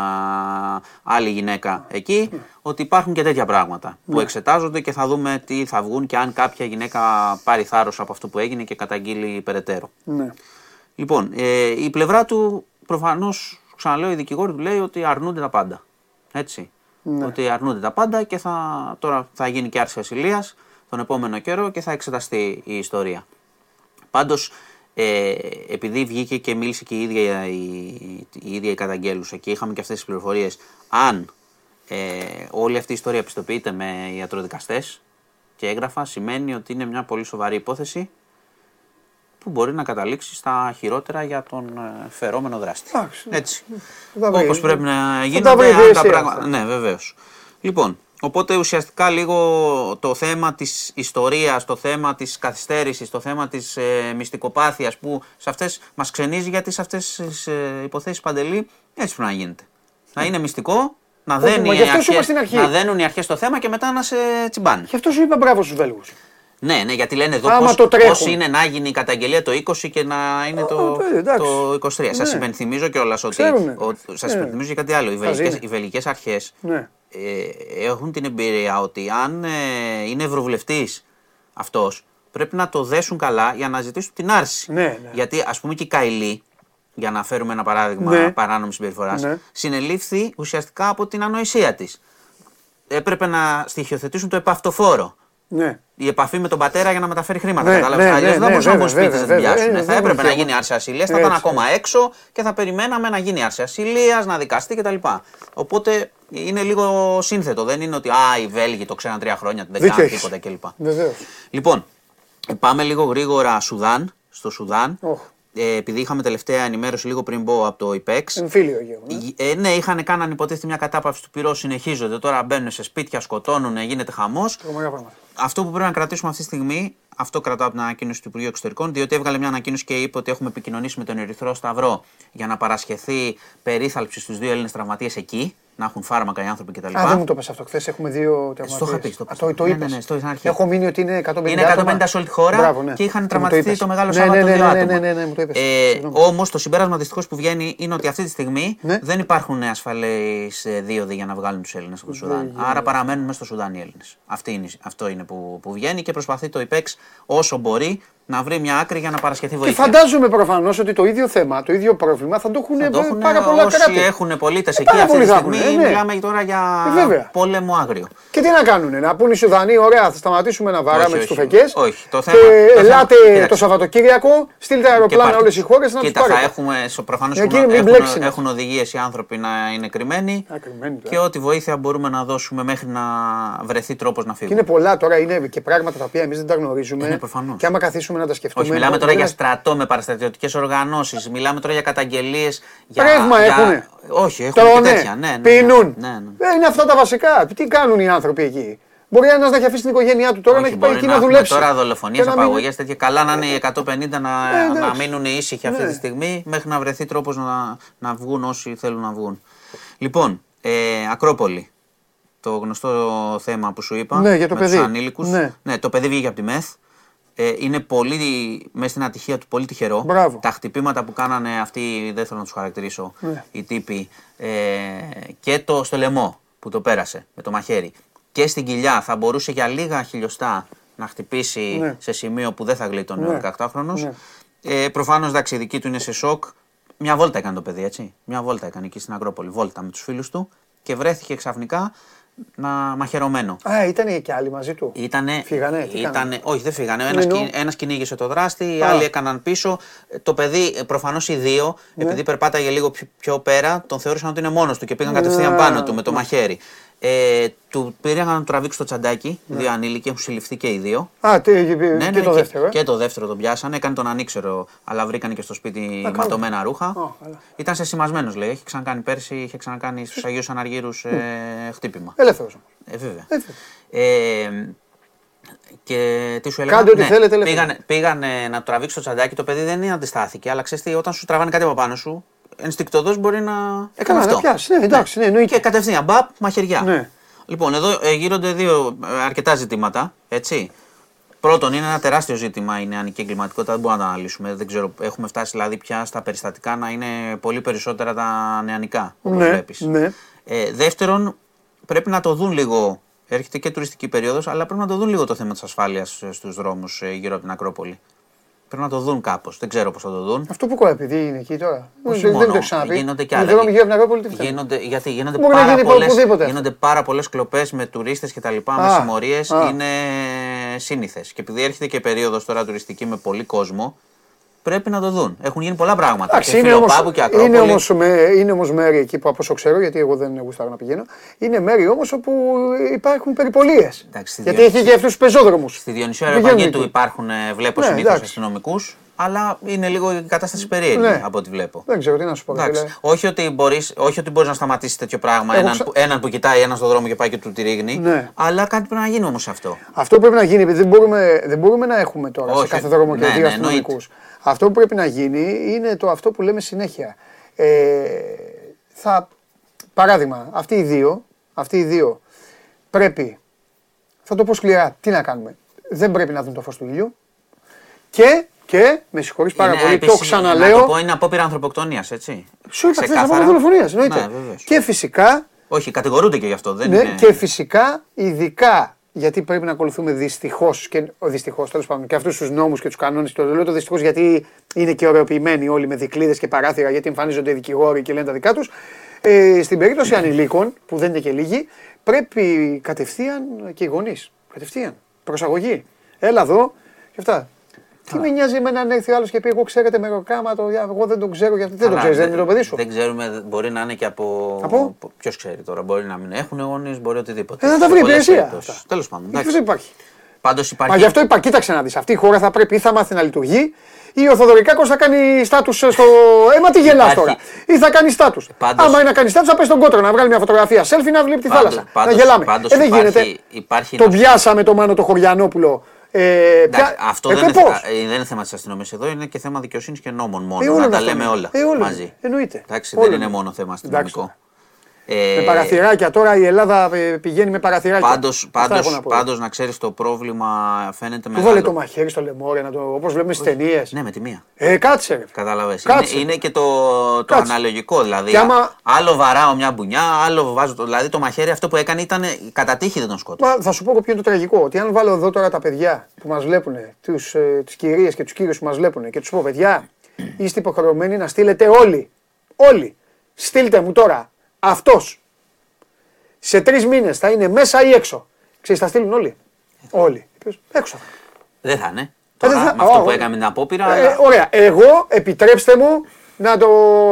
Speaker 6: άλλη γυναίκα εκεί. Ότι υπάρχουν και τέτοια πράγματα που εξετάζονται και θα δούμε τι θα βγουν και αν κάποια γυναίκα πάρει θάρρος από αυτό που έγινε και καταγγείλει περαιτέρω.
Speaker 1: Ναι.
Speaker 6: Λοιπόν, ε, η πλευρά του προφανώς, ξαναλέω, η δικηγόρη του λέει ότι αρνούνται τα πάντα. Έτσι. Ότι αρνούνται τα πάντα και θα, τώρα θα γίνει και άρση ασυλίας τον επόμενο καιρό και θα εξεταστεί η ιστορία. Πάντως, ε, επειδή βγήκε και μίλησε και η ίδια η, η, ίδια η καταγγέλουσα και είχαμε και αυτές τις πληροφορίες, αν ε, όλη αυτή η ιστορία πιστοποιείται με ιατροδικαστές και έγγραφα, σημαίνει ότι είναι μια πολύ σοβαρή υπόθεση που μπορεί να καταλήξει στα χειρότερα για τον ε, φερόμενο δράστη.
Speaker 1: Εντάξει.
Speaker 6: Έτσι.
Speaker 1: Θα βρει.
Speaker 6: Όπως πρέπει να
Speaker 1: τα
Speaker 6: γίνονται
Speaker 1: βρει
Speaker 6: αν τα
Speaker 1: υπηρεσία
Speaker 6: πράγματα.
Speaker 1: αυτά.
Speaker 6: Ναι, βεβαίως. Λοιπόν, οπότε ουσιαστικά λίγο το θέμα της ιστορίας, το θέμα της καθυστέρησης, το θέμα της ε, μυστικοπάθειας που σε αυτές μας ξενίζει γιατί σε αυτές τις ε, υποθέσεις Παντελή έτσι πρέπει να γίνεται. Να είναι μυστικό, να,
Speaker 1: Όχι,
Speaker 6: δένει
Speaker 1: μα
Speaker 6: οι
Speaker 1: γι' αυτό σου είπα
Speaker 6: αρχές,
Speaker 1: στην αρχή.
Speaker 6: να δένουν οι αρχές το θέμα και μετά να σε τσιμπάνε.
Speaker 1: Γι' αυτό σου είπα μπράβο στους Βέλγους.
Speaker 6: Ναι, ναι, γιατί λένε εδώ
Speaker 1: Άμα
Speaker 6: πώς,
Speaker 1: το τρέχουν.
Speaker 6: πώς είναι να γίνει η καταγγελία το 20 και να είναι το,
Speaker 1: ε, εντάξει.
Speaker 6: το 23. Σας
Speaker 1: Ναι.
Speaker 6: υπενθυμίζω κιόλας ότι.
Speaker 1: Ξέρουνε.
Speaker 6: ο- σας
Speaker 1: Ναι.
Speaker 6: υπενθυμίζω και κάτι άλλο. Οι
Speaker 1: Χαζοί
Speaker 6: βελγικές,
Speaker 1: είναι.
Speaker 6: οι βελγικές αρχές
Speaker 1: Ναι.
Speaker 6: ε, έχουν την εμπειρία ότι αν ε, είναι ευρωβουλευτής αυτός πρέπει να το δέσουν καλά για να ζητήσουν την άρση.
Speaker 1: Ναι, ναι.
Speaker 6: Γιατί ας πούμε και η Καηλή, για να φέρουμε ένα παράδειγμα
Speaker 1: Ναι.
Speaker 6: παράνομης συμπεριφοράς,
Speaker 1: Ναι.
Speaker 6: συνελήφθη ουσιαστικά από την ανοησία της. Έπρεπε να στοιχειοθετήσουν το επαυτοφόρο
Speaker 1: Ναι.
Speaker 6: η επαφή με τον πατέρα για να μεταφέρει χρήματα.
Speaker 1: Ναι,
Speaker 6: κατάλαβες;
Speaker 1: ναι,
Speaker 6: Αλλιώς
Speaker 1: ναι,
Speaker 6: δεν
Speaker 1: ναι,
Speaker 6: μπορούσαν να μπουν
Speaker 1: βέβαια,
Speaker 6: σπίτι να την
Speaker 1: βέβαια,
Speaker 6: πιάσουν.
Speaker 1: βέβαια,
Speaker 6: θα
Speaker 1: δεν
Speaker 6: έπρεπε να
Speaker 1: δικαίωμα.
Speaker 6: γίνει άρση ασυλίας, θα ήταν
Speaker 1: Έτσι.
Speaker 6: ακόμα έξω και θα περιμέναμε να γίνει άρση ασυλίας, να δικαστεί κτλ. Οπότε είναι λίγο σύνθετο. Δεν είναι ότι α, οι Βέλγοι το ξέραν τρία χρόνια, δεν
Speaker 1: Δίκιο
Speaker 6: κάναν
Speaker 1: έχεις.
Speaker 6: τίποτα κλπ.
Speaker 1: Βεβαίως.
Speaker 6: Λοιπόν, πάμε λίγο γρήγορα Σουδάν. Στο Σουδάν.
Speaker 1: Οχ.
Speaker 6: Ε, επειδή είχαμε τελευταία ενημέρωση λίγο πριν πω από το IPEX.
Speaker 1: Εμφύλιο γέρο. ναι.
Speaker 6: Ε, ναι, είχαν κάνει υποτίθεται μια κατάπαυση του πυρός, συνεχίζονται. Τώρα μπαίνουν σε σπίτια, σκοτώνουν, γίνεται χαμός.
Speaker 1: Τρομερά πράγματα.
Speaker 6: Αυτό που πρέπει να κρατήσουμε αυτή τη στιγμή, αυτό κρατάω από την ανακοίνωση του Υπουργείου Εξωτερικών, διότι έβγαλε μια ανακοίνωση και είπε ότι έχουμε επικοινωνήσει με τον Ερυθρό Σταυρό για να παρασχεθεί περίθαλψη στους δύο Έλληνες τραυματίες εκεί, να έχουν φάρμακα οι άνθρωποι κτλ.
Speaker 1: Α, δεν μου το πες αυτό. Χθες έχουμε δύο τραυματίες.
Speaker 6: Στο είχα πει. Στο,
Speaker 1: Α, το, το
Speaker 6: ναι,
Speaker 1: είπες.
Speaker 6: ναι, ναι, στο είχα αρχή.
Speaker 1: Έχω μείνει ότι είναι 150
Speaker 6: Είναι 150
Speaker 1: άτομα.
Speaker 6: σε όλη τη χώρα
Speaker 1: Μπράβο, ναι.
Speaker 6: και είχαν
Speaker 1: μου
Speaker 6: τραυματιστεί
Speaker 1: είπες.
Speaker 6: το μεγάλο
Speaker 1: Ναι,
Speaker 6: Σάββατο
Speaker 1: ναι,
Speaker 6: δύο
Speaker 1: ναι,
Speaker 6: άτομα.
Speaker 1: ναι, ναι, ναι, μου το είπες.
Speaker 6: Ε,
Speaker 1: Συγγνώμη.
Speaker 6: Όμως το συμπέρασμα δυστυχώς που βγαίνει είναι ότι αυτή τη στιγμή
Speaker 1: Ναι.
Speaker 6: δεν υπάρχουν ασφαλείς δίωδοι για να βγάλουν τους Έλληνες από το Σουδάν. Άρα παραμένουν μέσα στο Σουδάν οι Έλληνες. Αυτό είναι που, που βγαίνει και προσπαθεί το ΙΠΕΞ όσο μπορεί να βρει μια άκρη για να παρασχεθεί
Speaker 1: Και
Speaker 6: βοήθεια.
Speaker 1: φαντάζομαι προφανώς ότι το ίδιο θέμα, το ίδιο πρόβλημα θα το έχουν,
Speaker 6: Θα το έχουν
Speaker 1: πάρα πολλά
Speaker 6: όσοι
Speaker 1: κράτη.
Speaker 6: έχουν πολίτες
Speaker 1: Ε,
Speaker 6: εκεί
Speaker 1: πάρα
Speaker 6: αυτή
Speaker 1: πολλοί
Speaker 6: τη
Speaker 1: θα
Speaker 6: στιγμή.
Speaker 1: έχουν, ε, ναι.
Speaker 6: Μιλάμε τώρα για
Speaker 1: Ε, βέβαια.
Speaker 6: πόλεμο άγριο.
Speaker 1: Και τι να κάνουνε, να πούνε οι Σουδανοί, ωραία, θα σταματήσουμε να βαράμε
Speaker 6: Όχι,
Speaker 1: τις
Speaker 6: όχι.
Speaker 1: τουφεκές.
Speaker 6: Όχι, το
Speaker 1: Και
Speaker 6: θέμα- το θέμα-
Speaker 1: ελάτε
Speaker 6: κοίταξε.
Speaker 1: το Σαββατοκύριακο, στείλτε αεροπλάνα
Speaker 6: πάρτε
Speaker 1: όλες οι
Speaker 6: τους.
Speaker 1: χώρες να τους
Speaker 6: Κοίτα, θα
Speaker 1: πάρετε.
Speaker 6: έχουμε προφανώς
Speaker 1: Εκεί
Speaker 6: έχουν,
Speaker 1: μην
Speaker 6: έχουν,
Speaker 1: μπλέξουν.
Speaker 6: έχουν οδηγίες οι άνθρωποι να είναι κρυμμένοι
Speaker 1: Α, κρυμμένοι τώρα.
Speaker 6: και ό,τι βοήθεια μπορούμε να δώσουμε μέχρι να βρεθεί τρόπος να
Speaker 1: Και
Speaker 6: φύγουν.
Speaker 1: είναι πολλά τώρα, είναι και πράγματα τα οποία εμείς δεν τα γνωρίζουμε.
Speaker 6: Είναι προφανώς.
Speaker 1: Και άμα καθίσουμε να τα σκεφτούμε.
Speaker 6: Όχι, μιλάμε τώρα
Speaker 1: μπορεί
Speaker 6: για
Speaker 1: να-
Speaker 6: στρατό με παραστατιωτικές οργανώσεις, μιλάμε τώρα για καταγγελίες. Για,
Speaker 1: Πρέγμα
Speaker 6: για...
Speaker 1: έχουνε.
Speaker 6: Όχι, έχουν και
Speaker 1: Τρώνε,
Speaker 6: τέτοια. Ναι, ναι, ναι.
Speaker 1: πίνουν.
Speaker 6: Ναι, ναι.
Speaker 1: Ε, είναι αυτά τα βασικά. Τι κάνουν οι άνθρωποι εκεί; Μπορεί ένας να έχει αφήσει την οικογένειά του τώρα να
Speaker 6: Όχι,
Speaker 1: έχει πάει
Speaker 6: μπορεί
Speaker 1: εκεί
Speaker 6: να
Speaker 1: να
Speaker 6: έχουμε
Speaker 1: δουλέψει.
Speaker 6: Τώρα δολοφονίε,
Speaker 1: Και να μην-
Speaker 6: απαγωγές, τέτοια. Καλά να είναι οι 150 να,
Speaker 1: Ε, εντάξει.
Speaker 6: να μείνουν ήσυχοι αυτή
Speaker 1: Ναι.
Speaker 6: τη στιγμή μέχρι να βρεθεί τρόπος να, να βγουν όσοι θέλουν να βγουν. Λοιπόν, ε, Ακρόπολη. Το γνωστό θέμα που σου είπα.
Speaker 1: Ναι, για το
Speaker 6: με
Speaker 1: παιδί.
Speaker 6: Τους ανήλικους.
Speaker 1: Ναι.
Speaker 6: το παιδί βγήκε από τη ΜΕΘ. Ε, είναι πολύ, μέσα στην ατυχία του, πολύ τυχερό.
Speaker 1: Μπράβο.
Speaker 6: Τα χτυπήματα που κάνανε αυτοί, δεν θέλω να τους χαρακτηρίσω,
Speaker 1: Ναι.
Speaker 6: οι τύποι, ε, και το στο λαιμό που το πέρασε με το μαχαίρι και στην κοιλιά θα μπορούσε για λίγα χιλιοστά να χτυπήσει
Speaker 1: Ναι.
Speaker 6: σε σημείο που δεν θα γλίτωνε
Speaker 1: Ναι.
Speaker 6: ο 18χρονο.
Speaker 1: Ναι.
Speaker 6: Ε, Προφανώς εντάξει, η δική του είναι σε σοκ. Μια βόλτα έκανε το παιδί, έτσι. Μια βόλτα έκανε εκεί στην Ακρόπολη. Βόλτα με τους φίλους του και βρέθηκε ξαφνικά να μαχαιρωμένο.
Speaker 1: Α, ήταν και άλλοι μαζί του.
Speaker 6: Ήτανε,
Speaker 1: Φύγανε, τι
Speaker 6: ήτανε,
Speaker 1: κάνανε;
Speaker 6: όχι δεν φύγανε. Ένας,
Speaker 1: Εννοώ.
Speaker 6: κυ- ένας κυνήγησε το δράστη, οι
Speaker 1: Α.
Speaker 6: άλλοι έκαναν πίσω. Ε, Το παιδί, ε, προφανώς οι δύο,
Speaker 1: Ναι.
Speaker 6: επειδή περπάταγε λίγο πιο, πιο πέρα, τον θεώρησαν ότι είναι μόνος του και πήγαν κατευθείαν
Speaker 1: Ναι.
Speaker 6: πάνω του με το μαχαίρι. Ε, του πήγαν να του τραβήξουν το τσαντάκι, δύο ανήλικοι, έχουν συλληφθεί και οι δύο.
Speaker 1: Α, τι, και,
Speaker 6: Ναι,
Speaker 1: και
Speaker 6: ναι,
Speaker 1: το δεύτερο. ε.
Speaker 6: και το δεύτερο τον πιάσανε. Έκανε τον ανήξερο, αλλά βρήκανε και στο σπίτι
Speaker 1: καλά.
Speaker 6: ματωμένα ρούχα.
Speaker 1: Α, καλά.
Speaker 6: Ήταν σε σημασμένο, λέει. Έχει ξανακάνει πέρσι, είχε ξανακάνει στους Αγίους Αναργύρους ε, χτύπημα.
Speaker 1: Ελεύθερος.
Speaker 6: Ε, βέβαια.
Speaker 1: Ελεύθερος.
Speaker 6: Ε, και τι σου έλεγα;
Speaker 1: Κάντε ό,τι θέλετε, ελεύθερα.
Speaker 6: πήγανε, πήγανε να του τραβήξει το τσαντάκι, το παιδί δεν αντιστάθηκε. Αλλά ξέρεις τι, όταν σου τραβάνε κάτι από πάνω σου, ενστικτοδός μπορεί να.
Speaker 1: Ε,
Speaker 6: κάνει
Speaker 1: καλά, να
Speaker 6: αυτό.
Speaker 1: πιάσει. Ναι, εντάξει, ναι, εννοείται.
Speaker 6: Και κατευθείαν, μπαπ, μαχαιριά.
Speaker 1: Ναι.
Speaker 6: Λοιπόν, εδώ ε, γύρονται δύο ε, αρκετά ζητήματα. Έτσι. Πρώτον, είναι ένα τεράστιο ζήτημα η νεανική εγκληματικότητα, δεν μπορούμε να τα αναλύσουμε. Δεν ξέρω, έχουμε φτάσει δηλαδή πια στα περιστατικά να είναι πολύ περισσότερα τα νεανικά, όπως
Speaker 1: Ναι,
Speaker 6: βλέπεις.
Speaker 1: ναι.
Speaker 6: Ε, δεύτερον, πρέπει να το δουν λίγο. Έρχεται και τουριστική περίοδος, αλλά πρέπει να το δουν λίγο το θέμα της ασφάλειας ε, στους δρόμους ε, γύρω από την Ακρόπολη. Πρέπει να το δουν κάπως. Δεν ξέρω πώς θα το δουν.
Speaker 1: Αυτό που κολλάει, επειδή είναι εκεί τώρα.
Speaker 6: Όχι
Speaker 1: δεν,
Speaker 6: μόνο,
Speaker 1: δεν το έχω ξαναπεί.
Speaker 6: γίνονται και
Speaker 1: Οι
Speaker 6: άλλα.
Speaker 1: δρόμοι γύρω από την Ακρόπολη τι φταίνουν.
Speaker 6: Γίνονται, γιατί γίνονται
Speaker 1: Μπορεί να
Speaker 6: πάρα,
Speaker 1: γίνει
Speaker 6: πολλές,
Speaker 1: οπουδήποτε.
Speaker 6: γίνονται πάρα πολλές κλοπές με τουρίστες και τα λοιπά, με
Speaker 1: Α,
Speaker 6: συμμορίες.
Speaker 1: α.
Speaker 6: Είναι σύνηθες. Και επειδή έρχεται και περίοδος τώρα τουριστική με πολύ κόσμο, πρέπει να το δουν. Έχουν γίνει πολλά πράγματα.
Speaker 1: Εντάξει,
Speaker 6: και
Speaker 1: είναι όμως,
Speaker 6: Φιλοπάπου και Ακρόπολη.
Speaker 1: είναι, όμως, με, είναι όμως μέρη εκεί που από όσο ξέρω, γιατί εγώ δεν γουστάρω να πηγαίνω, είναι μέρη όμως όπου υπάρχουν περιπολίες.
Speaker 6: Εντάξει, στη
Speaker 1: γιατί
Speaker 6: Διονύση-
Speaker 1: έχει και αυτούς τους πεζόδρομους.
Speaker 6: Στη Διονυσίου
Speaker 1: Πηγαίνουν
Speaker 6: Αεροπαγήτου
Speaker 1: εκεί.
Speaker 6: υπάρχουν, ε, βλέπω
Speaker 1: Ναι,
Speaker 6: συνήθως
Speaker 1: εντάξει.
Speaker 6: Αστυνομικού, αλλά είναι λίγο η κατάσταση περίεργη
Speaker 1: Ναι.
Speaker 6: από ό,τι βλέπω.
Speaker 1: Δεν ξέρω τι να σου πω.
Speaker 6: Εντάξει.
Speaker 1: φίλε.
Speaker 6: Όχι ότι μπορείς, όχι ότι μπορείς να σταματήσεις τέτοιο πράγμα,
Speaker 1: Εγώ
Speaker 6: έναν,
Speaker 1: ξα-
Speaker 6: που, έναν που κοιτάει έναν στον δρόμο και πάει και του τη ρίγνει.
Speaker 1: Ναι.
Speaker 6: Αλλά κάτι πρέπει να γίνει όμως αυτό.
Speaker 1: Αυτό πρέπει να γίνει, επειδή δεν μπορούμε, δεν μπορούμε να έχουμε τώρα
Speaker 6: Όχι.
Speaker 1: σε κάθε δρόμο και
Speaker 6: Ναι,
Speaker 1: δύο
Speaker 6: ναι,
Speaker 1: αστυνομικού. Αυτό που πρέπει να γίνει είναι το αυτό που λέμε συνέχεια. Ε, θα, παράδειγμα, αυτοί οι δύο, αυτοί οι δύο πρέπει, θα το πω σκληρά, τι να κάνουμε. Δεν πρέπει να δουν το φως του ήλιου και, και με συγχωρείς πάρα
Speaker 6: Είναι
Speaker 1: πολύ,
Speaker 6: επίσης,
Speaker 1: το ξαναλέω,
Speaker 6: Να το πω, είναι απόπειρα ανθρωποκτονίας, έτσι.
Speaker 1: σου είπα χθες
Speaker 6: Ξεκάθαρα.
Speaker 1: από δολοφονίας, εννοείται.
Speaker 6: Ναι, βεβαίως.
Speaker 1: και φυσικά
Speaker 6: Όχι, κατηγορούνται και γι' αυτό. Δεν
Speaker 1: ναι,
Speaker 6: είναι...
Speaker 1: και φυσικά, ειδικά γιατί πρέπει να ακολουθούμε δυστυχώς και δυστυχώς τέλος πάντων και αυτούς τους νόμους και τους κανόνες. Και το λέω το δυστυχώς γιατί είναι και ωρεοποιημένοι όλοι με δικλείδες και παράθυρα, γιατί εμφανίζονται οι δικηγόροι και λένε τα δικά τους. Ε, στην περίπτωση ανηλίκων, που δεν είναι και λίγοι, πρέπει κατευθείαν και οι γονείς. Κατευθείαν. Προσαγωγή. Έλα εδώ και αυτά. Τι με νοιάζει εμένα αν έρθει ο άλλος και πει: Εγώ ξέρετε με ροκάματο, εγώ δεν τον ξέρω γιατί δεν το
Speaker 6: Καλά,
Speaker 1: ξέρεις, δεν είναι το παιδί σου.
Speaker 6: Δεν ξέρουμε, μπορεί να είναι και από.
Speaker 1: Από;
Speaker 6: Ποιος ξέρει τώρα, μπορεί να μην έχουν γονείς, μπορεί οτιδήποτε.
Speaker 1: Ε, να τα
Speaker 6: Σε
Speaker 1: βρει
Speaker 6: πολλές
Speaker 1: υπηρεσία
Speaker 6: περιπτώσεις.
Speaker 1: αυτά.
Speaker 6: Τέλος πάντων.
Speaker 1: Γιατί
Speaker 6: εντάξει.
Speaker 1: δεν υπάρχει.
Speaker 6: Πάντως υπάρχει.
Speaker 1: Μα γι' αυτό είπα, κοίταξε να δεις. Αυτή η χώρα θα πρέπει ή θα μάθει να λειτουργεί ή ο Θοδωρικάκο θα κάνει στάτους στο. Έμα τι γελάς
Speaker 6: Υπάρχει.
Speaker 1: τώρα. Ή θα κάνει στάτους.
Speaker 6: Πάντως-
Speaker 1: Άμα είναι να κάνει στάτους, θα πέσει στον κότρο να βγάλει μια φωτογραφία selfie να βλέπει τη
Speaker 6: Πάντως-
Speaker 1: θάλασσα.
Speaker 6: πάντως-
Speaker 1: να γελάμε.
Speaker 6: πάντως
Speaker 1: ε, δεν
Speaker 6: υπάρχει-
Speaker 1: γίνεται.
Speaker 6: υπάρχει
Speaker 1: Το
Speaker 6: να-
Speaker 1: πιάσαμε το Μάνο το Χωριανόπουλο Ε,
Speaker 6: Εντάξει,
Speaker 1: ποια-
Speaker 6: αυτό
Speaker 1: ε,
Speaker 6: δεν, είναι,
Speaker 1: πώς;
Speaker 6: θε- ε, δεν είναι θέμα της αστυνομίας εδώ, είναι και θέμα δικαιοσύνης και νόμων μόνο.
Speaker 1: Ε,
Speaker 6: να
Speaker 1: όλο
Speaker 6: τα
Speaker 1: αυτό
Speaker 6: λέμε
Speaker 1: είναι.
Speaker 6: όλα
Speaker 1: Ε, όλο
Speaker 6: μαζί.
Speaker 1: είναι. Εννοείται.
Speaker 6: Εντάξει,
Speaker 1: Όλο
Speaker 6: δεν είναι
Speaker 1: είναι.
Speaker 6: μόνο θέμα
Speaker 1: Εντάξει.
Speaker 6: αστυνομικό. Ε,
Speaker 1: Με παραθυράκια τώρα η Ελλάδα ε, πηγαίνει με παραθυράκια.
Speaker 6: Πάντως,
Speaker 1: Αυτά
Speaker 6: πάντως,
Speaker 1: έχω να πω.
Speaker 6: πάντως να ξέρεις το πρόβλημα φαίνεται
Speaker 1: Του
Speaker 6: μεγάλο.
Speaker 1: βάλε το μαχαίρι στο λεμόρι, να το, όπως βλέπουμε στις ταινίες.
Speaker 6: Ναι, με τη μία.
Speaker 1: Ε, κάτσε ρε.
Speaker 6: Κατάλαβες. Είναι,
Speaker 1: Κάτσε.
Speaker 6: είναι και το, το
Speaker 1: Κάτσε.
Speaker 6: αναλογικό. Δηλαδή,
Speaker 1: Και άμα-
Speaker 6: άλλο βαράω μια μπουνιά, άλλο βάζω το. Δηλαδή το μαχαίρι αυτό που έκανε ήταν κατά τύχη δεν τον σκότωσε.
Speaker 1: Μα θα σου πω εγώ ποιο είναι το τραγικό. Ότι αν βάλω εδώ τώρα τα παιδιά που μας βλέπουν, τους, ε, τις κυρίες και τους κύριους που μας βλέπουν και τους πω παιδιά, είστε υποχρεωμένοι να στείλετε όλοι. Όλοι. Στείλτε μου τώρα αυτός. Σε τρεις μήνες θα είναι μέσα ή έξω. Ξέρεις, θα στείλουν όλοι. Όλοι. Ποιος; Έξω. θα είναι.
Speaker 6: Δεν θα είναι.
Speaker 1: Ε,
Speaker 6: Τώρα,
Speaker 1: δεν θα-
Speaker 6: με αυτό
Speaker 1: Ω,
Speaker 6: που
Speaker 1: ω.
Speaker 6: έκανε με την απόπειρα.
Speaker 1: Ε,
Speaker 6: αλλά-
Speaker 1: ωραία. Εγώ επιτρέψτε μου να το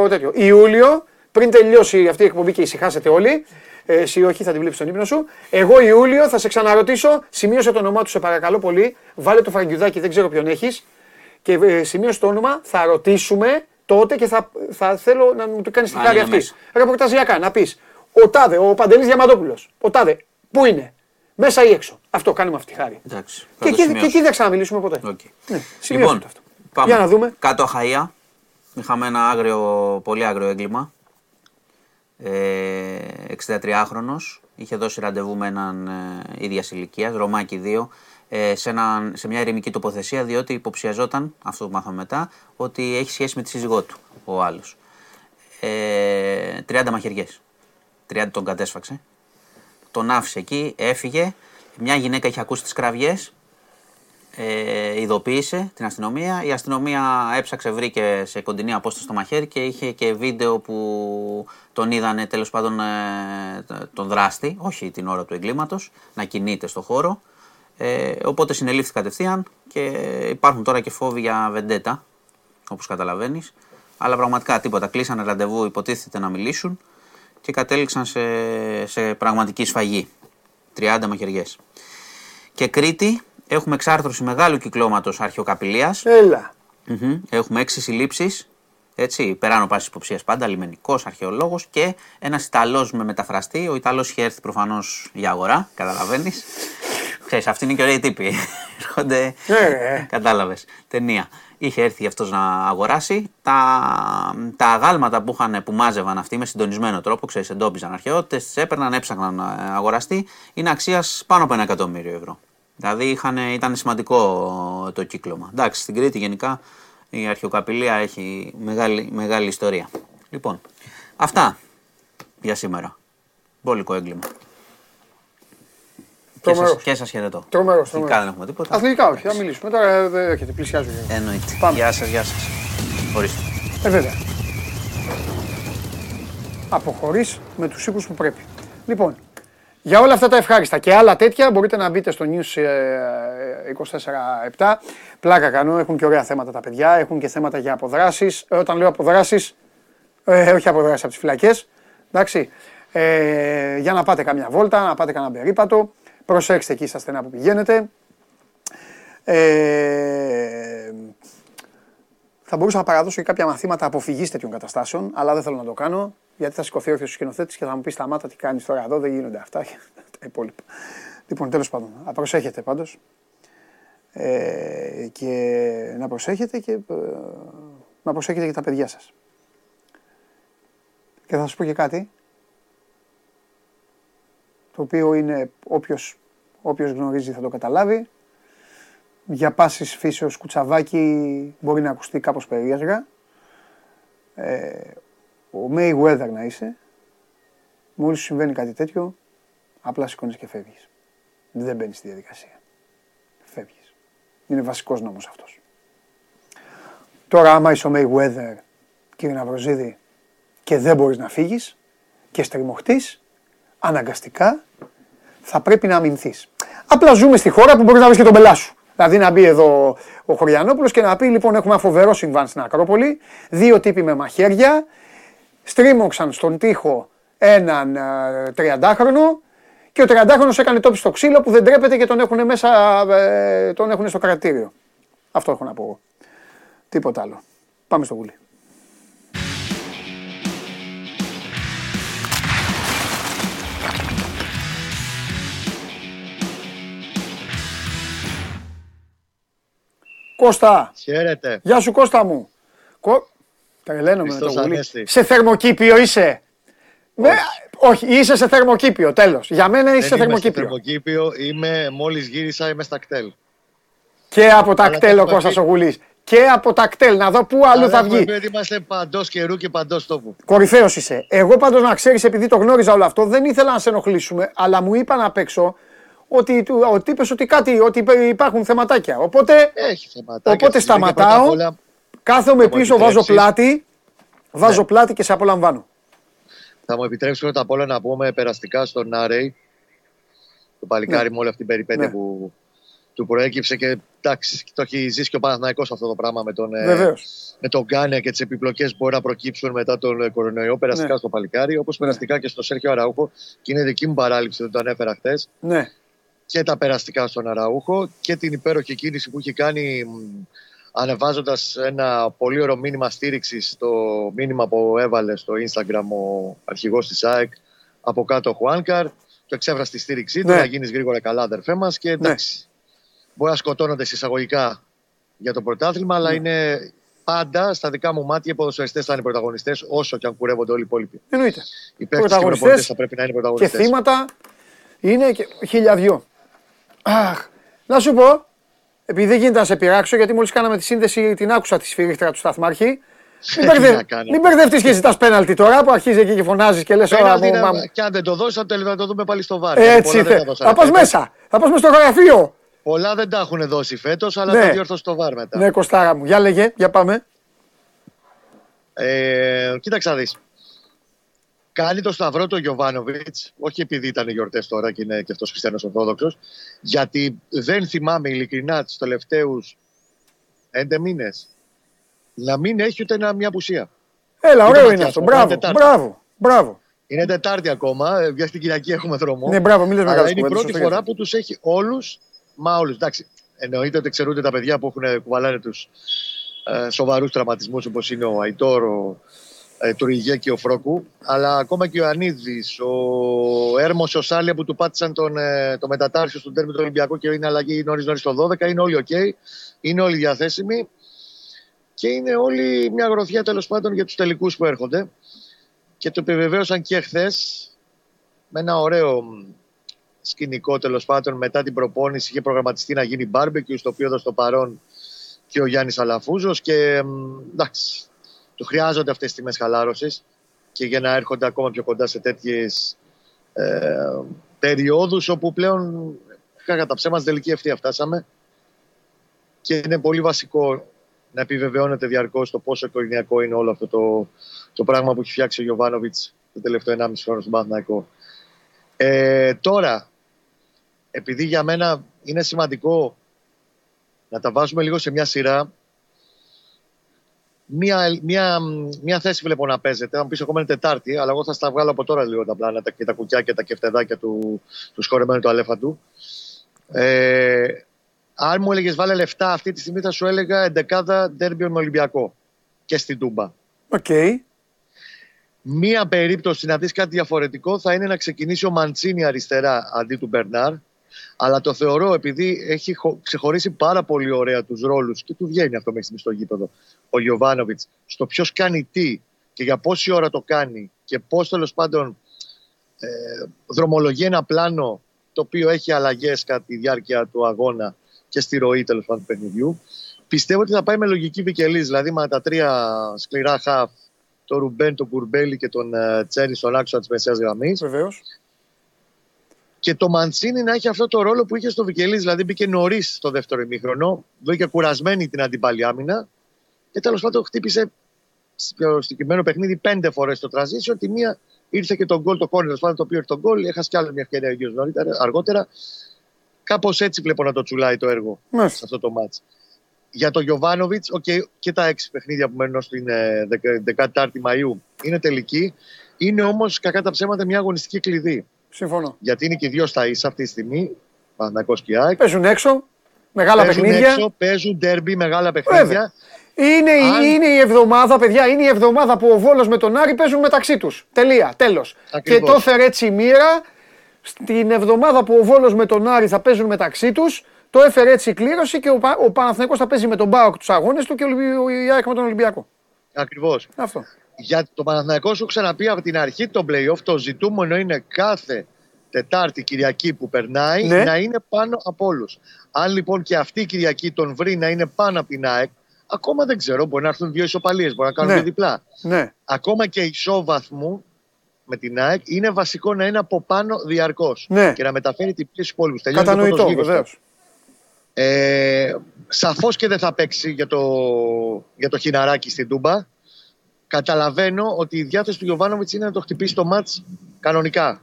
Speaker 1: τέτοιο. Ιούλιο, πριν τελειώσει αυτή η εκπομπή και ησυχάσετε όλοι. Ε, εσύ όχι, θα την βλέπεις στον ύπνο σου. Εγώ Ιούλιο θα σε ξαναρωτήσω. Σημείωσε το όνομά του, σε παρακαλώ πολύ. Βάλε το φραγκιουδάκι, δεν ξέρω ποιον έχεις. Και ε, σημείωσε το όνομα. Θα ρωτήσουμε τότε και θα, θα θέλω να μου το κάνεις τη
Speaker 6: Αν
Speaker 1: χάρη
Speaker 6: είναι
Speaker 1: αυτή.
Speaker 6: μέσα.
Speaker 1: Ρεπορταζιακά να πεις. Ο Τάδε, ο Παντελής Διαμαντόπουλος. Ο Τάδε, πού είναι, μέσα ή έξω. Αυτό κάνουμε αυτή τη χάρη.
Speaker 6: Εντάξει, θα
Speaker 1: Και
Speaker 6: το
Speaker 1: εκεί, και
Speaker 6: σημειώσω.
Speaker 1: εκεί δεν ξαναμιλήσουμε ποτέ.
Speaker 6: Οκ.
Speaker 1: Ναι, σημειώστε
Speaker 6: Λοιπόν,
Speaker 1: το αυτό.
Speaker 6: πάμε.
Speaker 1: Για να δούμε.
Speaker 6: Κάτω Αχαία. Είχαμε ένα άγριο, πολύ άγριο έγκλημα. Ε, 63χρονος. Είχε δώσει ραντεβού με έναν ε, ίδιας ηλικίας, Ρομά κι οι 2, ε, σε, έναν- σε μια ερημική τοποθεσία, διότι υποψιαζόταν, αυτό που μάθαμε μετά, ότι έχει σχέση με τη σύζυγό του ο άλλος. Ε, 30 μαχαιριές. 30 τον κατέσφαξε. Τον άφησε εκεί, έφυγε. Μια γυναίκα είχε ακούσει τις κραυγές, ε, ειδοποίησε την αστυνομία. Η αστυνομία έψαξε, βρήκε σε κοντινή απόσταση το μαχαίρι και είχε και βίντεο που τον είδανε τέλος πάντων ε, τον δράστη, όχι την ώρα του εγκλήματος, να κινείται στο χώρο. Ε, οπότε συνελήφθη κατευθείαν και υπάρχουν τώρα και φόβοι για βεντέτα, όπως καταλαβαίνεις. Αλλά πραγματικά τίποτα. Κλείσανε ραντεβού, υποτίθεται να μιλήσουν και κατέληξαν σε, σε πραγματική σφαγή. 30 μαχαιριές. Και Κρήτη έχουμε εξάρθρωση μεγάλου κυκλώματος αρχαιοκαπηλείας.
Speaker 1: Έλα.
Speaker 6: Έχουμε έξι συλλήψεις. Έτσι, περάνω πάσης υποψίας πάντα, λιμενικός, αρχαιολόγος και ένας Ιταλός με μεταφραστή. Ο Ιταλός είχε έρθει προφανώς για αγορά, καταλαβαίνεις. Ξέρεις, αυτοί είναι και ωραίοι τύποι. Έρχονται.
Speaker 1: Ε,
Speaker 6: Κατάλαβες. Ταινία. Είχε έρθει αυτός να αγοράσει. Τα, τα αγάλματα που, είχαν, που μάζευαν αυτοί με συντονισμένο τρόπο, ξέρεις, εντόπιζαν αρχαιότητες, τις έπαιρναν, έψαχναν να αγοραστεί, είναι αξίας πάνω από ένα εκατομμύριο ευρώ. Δηλαδή είχαν, ήταν σημαντικό το κύκλωμα. Εντάξει, στην Κρήτη γενικά η αρχαιοκαπηλεία έχει μεγάλη, μεγάλη ιστορία. Λοιπόν, αυτά για σήμερα. Μπόλικο έγκλημα. Και
Speaker 1: Τρομερός.
Speaker 6: σας, και σας χαιρετώ.
Speaker 1: Τρομερός,
Speaker 6: Αθλητικά
Speaker 1: τρομερός.
Speaker 6: δεν έχουμε τίποτα.
Speaker 1: Αθλητικά όχι, θα μιλήσουμε. Τώρα ε, δεν έρχεται, πλησιάζω.
Speaker 6: Εννοείται.
Speaker 1: Πάμε.
Speaker 6: Γεια σας, γεια σας. Ορίστε.
Speaker 1: Ε, βέβαια. Αποχωρείς με τους οίκους που πρέπει. Λοιπόν, για όλα αυτά τα ευχάριστα και άλλα τέτοια μπορείτε να μπείτε στο News ε, 24-7. Πλάκα κάνω, έχουν και ωραία θέματα τα παιδιά, έχουν και θέματα για αποδράσεις. Ε, όταν λέω αποδράσεις, ε, όχι αποδράσεις από τις φυλακές. Εντάξει. Ε, για να πάτε καμιά βόλτα, να πάτε κανένα περίπατο. Προσέξτε εκεί στα στενά που πηγαίνετε. Ε, θα μπορούσα να παραδώσω και κάποια μαθήματα αποφυγής τέτοιων καταστάσεων, αλλά δεν θέλω να το κάνω, γιατί θα σηκωθεί ο σκηνοθέτης και θα μου πει σταμάτα τι κάνεις τώρα εδώ, δεν γίνονται αυτά και τα υπόλοιπα. Λοιπόν, τέλος πάντων, να προσέχετε πάντως. Ε, και να προσέχετε και ε, να προσέχετε και τα παιδιά σας. Και θα σας πω και κάτι, το οποίο είναι όποιος, όποιος γνωρίζει θα το καταλάβει, για πάσης φύσεως κουτσαβάκι μπορεί να ακουστεί κάπως περίεργα. Ε, ο Mayweather να είσαι, μόλις σου συμβαίνει κάτι τέτοιο, απλά σηκώνεις και φεύγεις. Δεν μπαίνει στη διαδικασία. Φεύγεις. Είναι βασικός νόμος αυτός. Τώρα άμα είσαι ο Mayweather, κύριε Ναυροζίδη, και δεν μπορείς να φύγεις και στριμωχτείς, αναγκαστικά θα πρέπει να αμυνθείς. Απλά ζούμε στη χώρα που μπορείς να βρεις και τον πελά σου. Δηλαδή να μπει εδώ ο Χωριανόπουλος και να πει λοιπόν έχουμε ένα φοβερό συμβάν στην Ακρόπολη, δύο τύποι με μαχαίρια, στρίμωξαν στον τοίχο έναν ε, 30χρονο και ο 30χρονος έκανε τόπι στο ξύλο που δεν τρέπεται και τον έχουν μέσα, ε, τον έχουν στο κρατήριο. Αυτό έχω να πω εγώ. Τίποτα άλλο. Πάμε στο γουλί. Κώστα.
Speaker 7: Χαίρετε.
Speaker 1: Γεια σου Κώστα μου. Κο... Τρελαίνομαι με το
Speaker 7: Χριστός
Speaker 1: γουλί.
Speaker 7: Ανέστη.
Speaker 1: Σε θερμοκήπιο είσαι; Με... Όχι, είσαι σε θερμοκήπιο, τέλος. Για μένα είσαι σε
Speaker 7: Δεν είμαι στο
Speaker 1: θερμοκήπιο.
Speaker 7: θερμοκήπιο. Είμαι, μόλις γύρισα, είμαι στα κτέλ.
Speaker 1: Και από τα
Speaker 7: Αλλά
Speaker 1: κτέλ ο
Speaker 7: έχουμε
Speaker 1: Κώστας
Speaker 7: πει-
Speaker 1: ο Γουλής. Και από τα κτέλ, να δω πού αλλού
Speaker 7: Αλλά
Speaker 1: θα
Speaker 7: έχουμε
Speaker 1: βγει.
Speaker 7: πει ότι είμαστε παντός καιρού και παντός τόπου.
Speaker 1: Κορυφαίος είσαι. Εγώ πάντως να ξέρεις, επειδή το γνώριζα όλο αυτό, δεν ήθελα να σε ενοχλήσουμε, αλλά μου είπαν απ' έξω ότι, του- ότι είπες ότι κάτι, ότι υπάρχουν θεματάκια. Οπότε
Speaker 7: Έχει θεματάκια.
Speaker 1: Οπότε
Speaker 7: στη συνέχεια,
Speaker 1: σταματάω.
Speaker 7: πρώτα απ' όλα,
Speaker 1: κάθομαι
Speaker 7: Θα μου
Speaker 1: πίσω, βάζω
Speaker 7: επιτρέψεις.
Speaker 1: πλάτη, βάζω
Speaker 7: Ναι.
Speaker 1: πλάτη και σε απολαμβάνω.
Speaker 7: Θα μου επιτρέψεις πρώτα απ' όλα να πούμε περαστικά στον Άρεϊ, το παλικάρι με όλη αυτή την περιπέτεια
Speaker 1: Ναι.
Speaker 7: που του προέκυψε και εντάξει, το έχει ζήσει και ο Παναθηναϊκός αυτό το πράγμα με τον, ε,
Speaker 1: Βεβαίως.
Speaker 7: με τον Γκάνια και τις επιπλοκές που μπορεί να προκύψουν μετά τον ε, κορονοϊό. Περαστικά
Speaker 1: Ναι.
Speaker 7: στο παλικάρι, όπως περαστικά και στο Σέρχιο Αραούχο. Και είναι δική μου παράληψη, δεν το ανέφερα χθες.
Speaker 1: Ναι.
Speaker 7: Και τα περαστικά στον Αραούχο και την υπέροχη κίνηση που έχει κάνει ανεβάζοντας ένα πολύ ωραίο μήνυμα στήριξης στο μήνυμα που έβαλε στο Instagram ο αρχηγός της ΑΕΚ από κάτω ο Χουάνκαρ. Το εξέφρασε τη στήριξή του,
Speaker 1: Ναι.
Speaker 7: να γίνεις γρήγορα καλά, αδερφέ μας. Και εντάξει, μπορεί να σκοτώνονται συσσαγωγικά για το πρωτάθλημα, αλλά
Speaker 1: Ναι.
Speaker 7: είναι πάντα στα δικά μου μάτια οι ποδοσφαιριστές θα είναι πρωταγωνιστές, όσο και αν κουρεύονται όλοι οι υπόλοιποι.
Speaker 1: Εννοείται.
Speaker 7: Οι παίκτες και οι
Speaker 1: Πρωταγωνιστές
Speaker 7: προπονητές θα πρέπει να είναι
Speaker 1: Και
Speaker 7: πρωταγωνιστές.
Speaker 1: θύματα είναι και χίλια δυο. Αχ, να σου πω, επειδή δεν γίνεται να σε πειράξω, γιατί μόλις κάναμε τη σύνδεση, την άκουσα τη σφυρίχτρα του Σταθμάρχη. Μην,
Speaker 7: Τι
Speaker 1: μπερδε...
Speaker 7: να κάνω.
Speaker 1: μην μπερδευτείς και ζητάς πέναλτι τώρα που αρχίζει εκεί και φωνάζεις και λες
Speaker 7: Πέναλτι
Speaker 1: «Ωρα,
Speaker 7: να-
Speaker 1: μου, μα-
Speaker 7: Και αν δεν το δώσει, θα το, θα το δούμε πάλι στο βάρ. γιατί
Speaker 1: Έτσι
Speaker 7: πολλά δεν
Speaker 1: θε.
Speaker 7: τα δώσανε
Speaker 1: Θα πας
Speaker 7: φέτος.
Speaker 1: μέσα. Θα πας μέσα στο γραφείο.
Speaker 7: Πολλά δεν τα έχουν δώσει φέτος, αλλά
Speaker 1: Ναι.
Speaker 7: θα διορθώσει το βάρ μετά.
Speaker 1: Ναι, Κωστάρα μου. Για λέγε, για πάμε.
Speaker 7: Ε, κοίταξε να δεις. Κάνει το σταυρό το Γιωβάνοβιτς, όχι επειδή ήταν γιορτές τώρα και είναι και αυτός χριστιανός Ορθόδοξος, γιατί δεν θυμάμαι ειλικρινά τους τελευταίους 11 μήνες να μην έχει ούτε ένα- μια απουσία.
Speaker 1: Έλα,
Speaker 7: Ούτε
Speaker 1: ωραίο είναι
Speaker 7: ματιάς,
Speaker 1: αυτό.
Speaker 7: μόνο
Speaker 1: Μπράβο,
Speaker 7: Τετάρτη.
Speaker 1: μπράβο, μπράβο.
Speaker 7: Είναι Τετάρτη ακόμα, ε, για την Κυριακή έχουμε δρόμο.
Speaker 1: Ναι, μπράβο, μην λες
Speaker 7: Αλλά
Speaker 1: μεγάλες
Speaker 7: είναι η
Speaker 1: κουβέντες,
Speaker 7: πρώτη
Speaker 1: σωστό
Speaker 7: φορά
Speaker 1: για
Speaker 7: που τους έχει όλους, μα όλους. Εντάξει, εννοείται ότι εξαιρούνται τα παιδιά που έχουν κουβαλάνε τους ε, σοβαρούς τραυματισμούς όπως είναι ο Αϊτόρ, ο ε, Τουριγέ και ο Φρόκου. Αλλά ακόμα και ο Ιωαννίδης, ο Έρμος, ο Σάλια που του πάτησαν τον, ε, το μετατάρσιο στο ντέρμπι του Ολυμπιακού και είναι αλλαγή νωρίς νωρίς το 12. Είναι όλοι οκ, είναι όλοι διαθέσιμοι και είναι όλοι μια γροθιά τέλος πάντων για τους τελικούς που έρχονται. Και το επιβεβαίωσαν και χθες με ένα ωραίο μ, σκηνικό τέλος πάντων μετά την προπόνηση είχε προγραμματιστεί να γίνει barbecue στο οποίο έδωσε το παρόν και ο Γιάννης Αλαφούζος και μ, εντάξει, του χρειάζονται αυτές τις τιμές χαλάρωσης και για να έρχονται ακόμα πιο κοντά σε τέτοιες ε, περιόδους όπου πλέον κατά τα ψέματα στην τελική ευθεία φτάσαμε και είναι πολύ βασικό να επιβεβαιώνεται διαρκώς το πόσο οικογενειακό είναι όλο αυτό το, το πράγμα που έχει φτιάξει ο Γιωβάνοβιτς το τελευταίο 1,5 χρόνο στον Παναθηναϊκό. Ε, τώρα, επειδή για μένα είναι σημαντικό να τα βάζουμε λίγο σε μια σειρά, μια, μια, μια θέση βλέπω να παίζεται. Θα μου πεις ακόμα είναι Τετάρτη, αλλά εγώ θα στα βγάλω από τώρα λίγο τα πλάνα τα- και τα κουκιά και τα κεφτεδάκια του, του συγχωρεμένου του Αλέφαντου. Ε, αν μου έλεγες βάλε λεφτά αυτή τη στιγμή, θα σου έλεγα εντεκάδα ντέρμπι με Ολυμπιακό και στην Τούμπα.
Speaker 1: Οκ.
Speaker 7: Μία περίπτωση να δεις κάτι διαφορετικό θα είναι να ξεκινήσει ο Μαντσίνη αριστερά αντί του Μπερνάρ. Αλλά το θεωρώ επειδή έχει χω- ξεχωρίσει πάρα πολύ ωραία τους ρόλους και του βγαίνει αυτό μέχρι στιγμής στο γήπεδο ο Γιωβάνοβιτς στο ποιος κάνει τι και για πόση ώρα το κάνει και πώς τέλος πάντων ε, δρομολογεί ένα πλάνο το οποίο έχει αλλαγές κατά τη διάρκεια του αγώνα και στη ροή τέλος πάντων του παιχνιδιού. Πιστεύω ότι θα πάει με λογική Βικελής, δηλαδή με τα τρία σκληρά χαφ, τον Ρουμπέν, τον Κουρμπέλη και τον uh, Τσέρι στον άξονα της μεσαίας γραμμής.
Speaker 1: Βεβαίως.
Speaker 7: Και το Μαντσίνη να έχει αυτό το ρόλο που είχε στο Βικελής, δηλαδή μπήκε νωρίς στο δεύτερο ημίχρονο, βρήκε κουρασμένη την αντίπαλη άμυνα και τέλος πάντων χτύπησε στο συγκεκριμένο παιχνίδι πέντε φορές το transition. Τη μία ήρθε και τον γκολ, το κόρνερ, τέλος πάντων το οποίο ήρθε τον γκολ, έχασε κι άλλη μια ευκαιρία ίδιο νωρίτερα, αργότερα. Κάπως έτσι βλέπω να το τσουλάει το έργο σε
Speaker 1: Μάλιστα.
Speaker 7: αυτό το μάτς. Για τον Γιωβάνοβιτς, okay, και τα έξι παιχνίδια που μένουν ως την ε, 14η Μαου είναι τελική. Είναι όμως κακά τα ψέματα μια αγωνιστική κλειδί.
Speaker 1: Συμφωνώ.
Speaker 7: Γιατί είναι και οι δύο στα ίσα αυτή τη στιγμή. Παναγό και ΑΕΚ.
Speaker 1: Παίζουν έξω. Μεγάλα
Speaker 7: Παίζουν
Speaker 1: παιχνίδια.
Speaker 7: έξω, παίζουν ντέρμπι, μεγάλα παιχνίδια.
Speaker 1: Βέβαια. Είναι, η-
Speaker 7: Αν-
Speaker 1: είναι η εβδομάδα, παιδιά, είναι η εβδομάδα που ο Βόλος με τον Άρη παίζουν μεταξύ τους. Τελεία, τέλος. Και
Speaker 7: Ακριβώς.
Speaker 1: το έφερε έτσι η μοίρα. Στην εβδομάδα που ο Βόλος με τον Άρη θα παίζουν μεταξύ τους, Το έφερε έτσι η κλήρωση και ο, Πα- ο Παναθηναϊκός θα παίζει με τον Μπάουκ τους αγώνες του και ο, Ολυμπι- ο η ΑΕΚ με τον Ολυμπιακό.
Speaker 7: Ακριβώς.
Speaker 1: Αυτό.
Speaker 7: Για το Παναθηναϊκό σου ξαναπεί από την αρχή των playoff το ζητούμενο είναι κάθε Τετάρτη Κυριακή που περνάει
Speaker 1: Ναι.
Speaker 7: να είναι πάνω από όλους. Αν λοιπόν και αυτή η Κυριακή τον βρει να είναι πάνω από την ΑΕΚ, ακόμα δεν ξέρω, μπορεί να έρθουν δύο ισοπαλίες, μπορεί να κάνουν
Speaker 1: Ναι.
Speaker 7: δύο διπλά.
Speaker 1: Ναι.
Speaker 7: Ακόμα και ισόβαθμου με την ΑΕΚ είναι βασικό να είναι από πάνω διαρκώς
Speaker 1: Ναι.
Speaker 7: και να μεταφέρει την πίεση στους υπόλοιπους.
Speaker 1: Κατανοητό, βεβαίως.
Speaker 7: Ε, Σαφώς και δεν θα παίξει για το, για το χιναράκι στην Τούμπα. Καταλαβαίνω ότι η διάθεση του Γιωβάνοβιτς είναι να το χτυπήσει το μάτς κανονικά.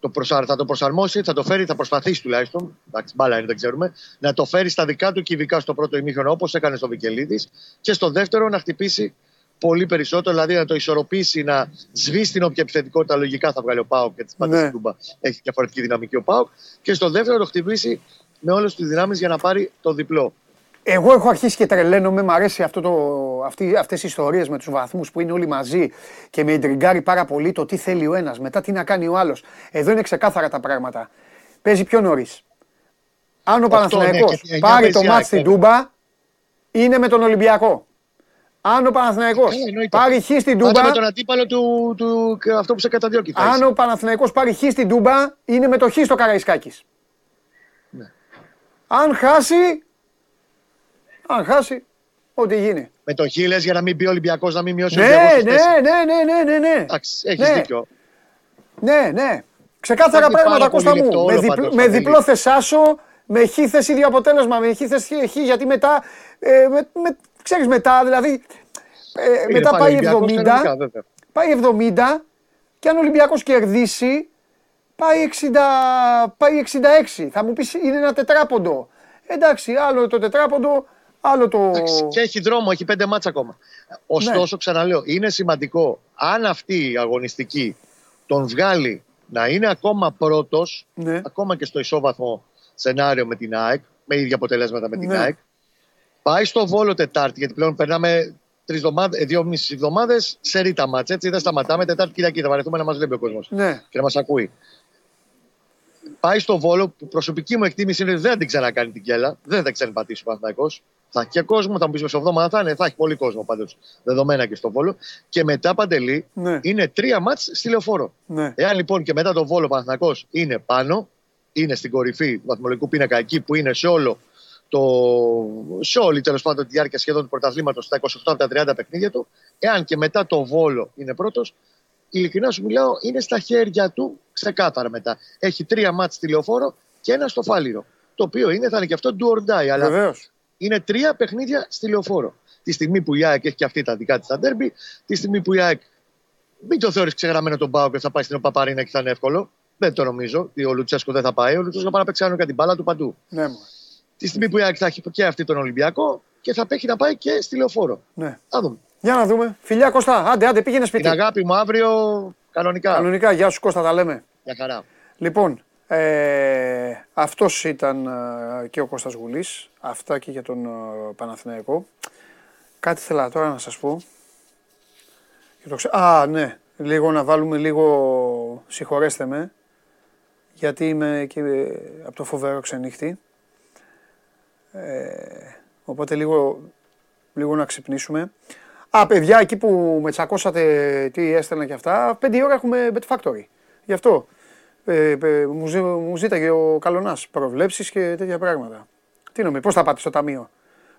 Speaker 7: Το προσα... Θα το προσαρμόσει, θα το φέρει, θα προσπαθήσει τουλάχιστον. Εντάξει, μπάλα είναι, δεν ξέρουμε. Να το φέρει στα δικά του και ειδικά στο πρώτο ημίχρονο όπως έκανε στο Βικελίδης. Και στο δεύτερο να χτυπήσει πολύ περισσότερο, δηλαδή να το ισορροπήσει, να σβήσει την όποια επιθετικότητα λογικά θα βγάλει ο Πάοκ και τι πάντε
Speaker 1: Ναι.
Speaker 7: στην Τούμπα. Έχει διαφορετική δυναμική ο Πάοκ. Και στο δεύτερο να το χτυπήσει με όλες τις δυνάμεις για να πάρει το διπλό.
Speaker 1: Εγώ έχω αρχίσει και τρελαίνομαι, μου αρέσει αυτό το, αυτή, αυτές οι ιστορίες με τους βαθμούς που είναι όλοι μαζί και με εντριγκάρει πάρα πολύ το τι θέλει ο ένας, μετά τι να κάνει ο άλλος. Εδώ είναι ξεκάθαρα τα πράγματα. Παίζει πιο νωρίς. Αν ο
Speaker 7: Αυτό,
Speaker 1: Παναθηναϊκός
Speaker 7: ναι, και εννιά
Speaker 1: πάρει
Speaker 7: παίζει
Speaker 1: το
Speaker 7: ΑΕΚ,
Speaker 1: μάτς στην
Speaker 7: ναι.
Speaker 1: Τούμπα, είναι με τον Ολυμπιακό. Αν ο Παναθηναϊκός
Speaker 7: Ε, εννοείται.
Speaker 1: πάρει χ στην
Speaker 7: Πάντα
Speaker 1: Τούμπα,
Speaker 7: με τον αντίπαλο του, του, και αυτό που σε καταδιώκει. θα
Speaker 1: αν
Speaker 7: είσαι.
Speaker 1: ο Παναθηναϊκός πάρει χ στην Τούμπα, είναι με το χ στο Καραϊσκάκης.
Speaker 7: Ναι.
Speaker 1: Αν χάσει, αν χάσει, ό,τι γίνει.
Speaker 7: Με το χίλε για να μην μπει ο Ολυμπιακός, να μην μειώσει ο
Speaker 1: Ναι,
Speaker 7: Ολυμπιακός
Speaker 1: ναι,
Speaker 7: τη θέση.
Speaker 1: ναι, ναι, ναι, ναι, ναι.
Speaker 7: Εντάξει, έχεις
Speaker 1: Ναι.
Speaker 7: δίκιο.
Speaker 1: Ναι, ναι. Ξεκάθαρα
Speaker 7: Είναι
Speaker 1: πράγματα,
Speaker 7: πάρα πολύ
Speaker 1: Κώστα μου.
Speaker 7: λεπτό
Speaker 1: Με,
Speaker 7: όλο
Speaker 1: διπλ-
Speaker 7: πάντως,
Speaker 1: με
Speaker 7: Παντελή.
Speaker 1: διπλό θεσάσο, με χ θες ίδιο αποτέλεσμα, με χ θες χ, γιατί μετά, ε, με, με, ξέρεις μετά, δηλαδή, ε,
Speaker 7: Είναι
Speaker 1: μετά
Speaker 7: πάλι
Speaker 1: πάει
Speaker 7: Ολυμπιακός
Speaker 1: 70,
Speaker 7: κανονικά, βέβαια.
Speaker 1: πάει 70 και αν ο Ολυμπιακός κερδίσει, πάει, 60, πάει 66. Θα μου πεις είναι ένα τετράποντο. Εντάξει, άλλο το τετράποντο, άλλο το...
Speaker 7: Εντάξει, Και έχει δρόμο, έχει πέντε μάτσα ακόμα. Ωστόσο,
Speaker 1: Ναι.
Speaker 7: ξαναλέω, είναι σημαντικό αν αυτή η αγωνιστική τον βγάλει να είναι ακόμα πρώτος,
Speaker 1: Ναι.
Speaker 7: ακόμα και στο ισόβαθμο σενάριο με την ΑΕΚ, με ίδια αποτελέσματα με την
Speaker 1: Ναι.
Speaker 7: ΑΕΚ, πάει στο Βόλο Τετάρτη, γιατί πλέον περνάμε τρεις εβδομάδες, ε, δύο μισή εβδομάδες σε ρίτα μάτς, έτσι δεν σταματάμε. Τετάρτη Κυριακή θα βαρεθούμε να μας βλέπει ο κόσμος
Speaker 1: Ναι,
Speaker 7: και να μας ακούει. Πάει στο Βόλο, που προσωπική μου εκτίμηση είναι ότι δεν θα την ξανακάνει την κέλα, δεν θα ξαναπατήσει ο Παναθηναϊκός. Θα έχει και κόσμο, θα μου πεις μεσοβδόμαδα θα είναι, θα έχει πολύ κόσμο πάντως δεδομένα και στο Βόλο. Και μετά παντελή
Speaker 1: ναι,
Speaker 7: είναι τρία μάτς στη λεωφόρο.
Speaker 1: ναι.
Speaker 7: Εάν λοιπόν και μετά το Βόλο ο Παναθηναϊκός είναι πάνω, είναι στην κορυφή του βαθμολογικού πίνακα εκεί που είναι σε όλο το, σε όλη τέλος πάντων τη διάρκεια σχεδόν του πρωταθλήματος στα 28 από τα 30 παιχνίδια του, εάν και μετά το Βόλο είναι πρώτος, ειλικρινά σου μιλάω, είναι στα χέρια του ξεκάθαρα μετά. Έχει τρία μάτς στη λεωφόρο και ένα στο φάληρο. Το οποίο είναι, θα είναι και αυτό do or die, αλλά
Speaker 1: Βεβαίως.
Speaker 7: Είναι τρία παιχνίδια στη λεωφόρο. Τη στιγμή που η ΑΕΚ έχει και αυτή τα δικά της στα ντέρμπι, τη στιγμή που η ΑΕΚ μην το θεωρείς ξεγραμμένο τον Πάο και θα πάει στην Παπαρίνα και θα είναι εύκολο. Δεν το νομίζω ότι ο Λουτσέσκο δεν θα πάει. Ο Λουτσέσκος θα πάει να παίξει κανονικά την μπάλα του παντού.
Speaker 1: Ναι, μου.
Speaker 7: Τη στιγμή που η ΑΕΚ θα έχει και αυτή τον Ολυμπιακό και θα έχει να πάει και στη λεωφόρο.
Speaker 1: ναι.
Speaker 7: Θα δούμε.
Speaker 1: Για να δούμε. Φιλιά Κώστα, άντε, άντε, πήγαινε σπίτι.
Speaker 7: Την αγάπη μου αύριο κανονικά.
Speaker 1: Κανονικά, γεια σου Κώστα, τα λέμε.
Speaker 7: Για χαρά.
Speaker 1: Λοιπόν, ε, αυτός ήταν ε, και ο Κώστας Γουλής, αυτά και για τον ε, Παναθηναϊκό. Κάτι θέλω τώρα να σας πω. Και το ξε- Α, ναι, λίγο να βάλουμε λίγο, συγχωρέστε με, γιατί είμαι και ε, από το φοβερό ξενύχτη. Ε, οπότε λίγο, λίγο να ξυπνήσουμε. Α, παιδιά, εκεί που με τσακώσατε τι έστελνα και αυτά, πέντε ώρα έχουμε Bet Factory. Γι' αυτό ε, ε, μου, ζή- μου ζήταγε ο Καλονάς προβλέψεις και τέτοια πράγματα. Τι νομίζεις, πώς θα πάτε στο ταμείο;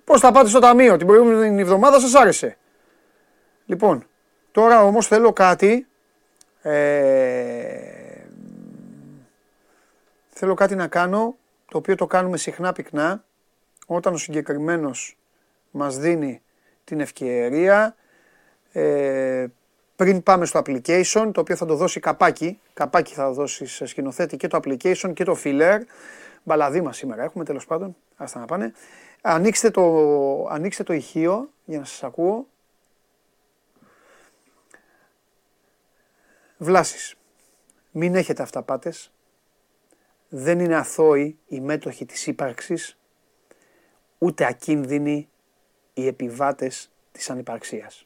Speaker 1: Πώς θα πάτε στο ταμείο, την προηγούμενη εβδομάδα σας άρεσε. Λοιπόν, τώρα όμως θέλω κάτι, ε, θέλω κάτι να κάνω, το οποίο το κάνουμε συχνά πυκνά, όταν ο συγκεκριμένος μας δίνει την ευκαιρία ε, πριν πάμε στο application, το οποίο θα το δώσει καπάκι, καπάκι θα δώσει σε σκηνοθέτη και το application και το filler, μπαλαδίμα σήμερα έχουμε τέλος πάντων, άστα να πάνε. Ανοίξτε το, ανοίξτε το ηχείο για να σας ακούω. Βλάσεις. Μην έχετε αυταπάτες. Δεν είναι αθώοι οι μέτοχοι της ύπαρξης, ούτε ακίνδυνοι οι επιβάτες της ανυπαρξίας.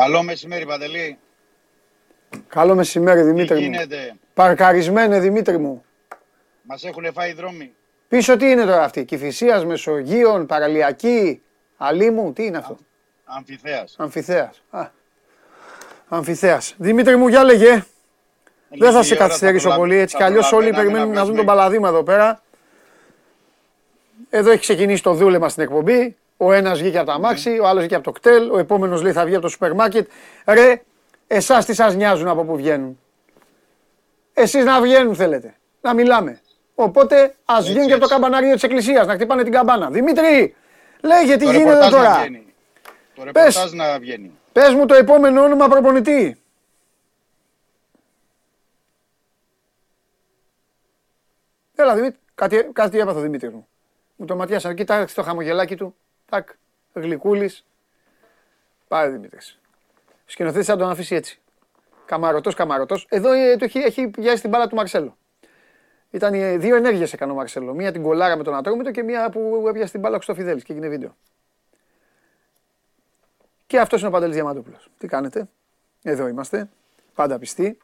Speaker 8: Καλό μεσημέρι, Παντελή.
Speaker 1: Καλό μεσημέρι, Δημήτρη
Speaker 8: Τι
Speaker 1: μου.
Speaker 8: γίνεται,
Speaker 1: Παρκαρισμένε, Δημήτρη μου.
Speaker 8: μας έχουν φάει οι δρόμοι.
Speaker 1: Πίσω τι είναι τώρα αυτή, Κηφισίας, Μεσογείων, Παραλιακή, Αλήμου, τι είναι αυτό;
Speaker 8: Αμφιθέας.
Speaker 1: Αμφιθέας. Α, Αμφιθέας. Δημήτρη μου, για λέγε. Δεν θα
Speaker 8: Λίγη
Speaker 1: σε
Speaker 8: ώρα
Speaker 1: καθυστερήσω
Speaker 8: προλα-
Speaker 1: πολύ, έτσι
Speaker 8: θα
Speaker 1: κι αλλιώς όλοι
Speaker 8: προλαβαίναμε
Speaker 1: περιμένουν να δουν
Speaker 8: βγάζουμε-
Speaker 1: τον Παλαδήμα εδώ πέρα. Εδώ έχει ξεκινήσει το δούλεμα στην εκπομπή. Ο ένας βγήκε από τα αμάξι, ο άλλος βγήκε από το κτέλ, ο επόμενος λέει θα βγει από το σούπερ μάρκετ. Ρε, εσάς τι σας νοιάζουν από που βγαίνουν; Εσείς να βγαίνουν θέλετε, να μιλάμε. Οπότε ας
Speaker 8: Έτσι,
Speaker 1: βγαίνουν και από το
Speaker 8: έτσι.
Speaker 1: καμπανάριο της εκκλησίας, να χτυπάνε την καμπάνα. Δημήτρη, λέγε τι
Speaker 8: Το
Speaker 1: γίνεται
Speaker 8: ρεπορτάζ να
Speaker 1: τώρα;
Speaker 8: βγαίνει. Το ρεπορτάζ να βγαίνει.
Speaker 1: Πες μου το επόμενο όνομα προπονητή. Έλα Δημήτρη, κάτι, κάτι έπαθε ο Δημήτρη μου. Μου το ματιάσανε, κοίταξε το χαμογελάκι του. Τάκ, γλυκούλης. Πάει Δημήτρης. Σκηνοθέτης θα τον αφήσει έτσι. Καμαρωτός, καμαρωτός. Εδώ ε, το έχει, έχει πιάσει την μπάλα του Μαρσέλο. Ήταν ε, δύο ενέργειες έκανε ο Μαρσέλο. Μία την κολάρα με τον Ατρόμητο και μία που έπιασε την μπάλα ο Χρυστοφιδέλης και έγινε βίντεο. Και αυτός είναι ο Παντελής Διαμαντούπουλος. Τι κάνετε, εδώ είμαστε, πάντα πιστοί.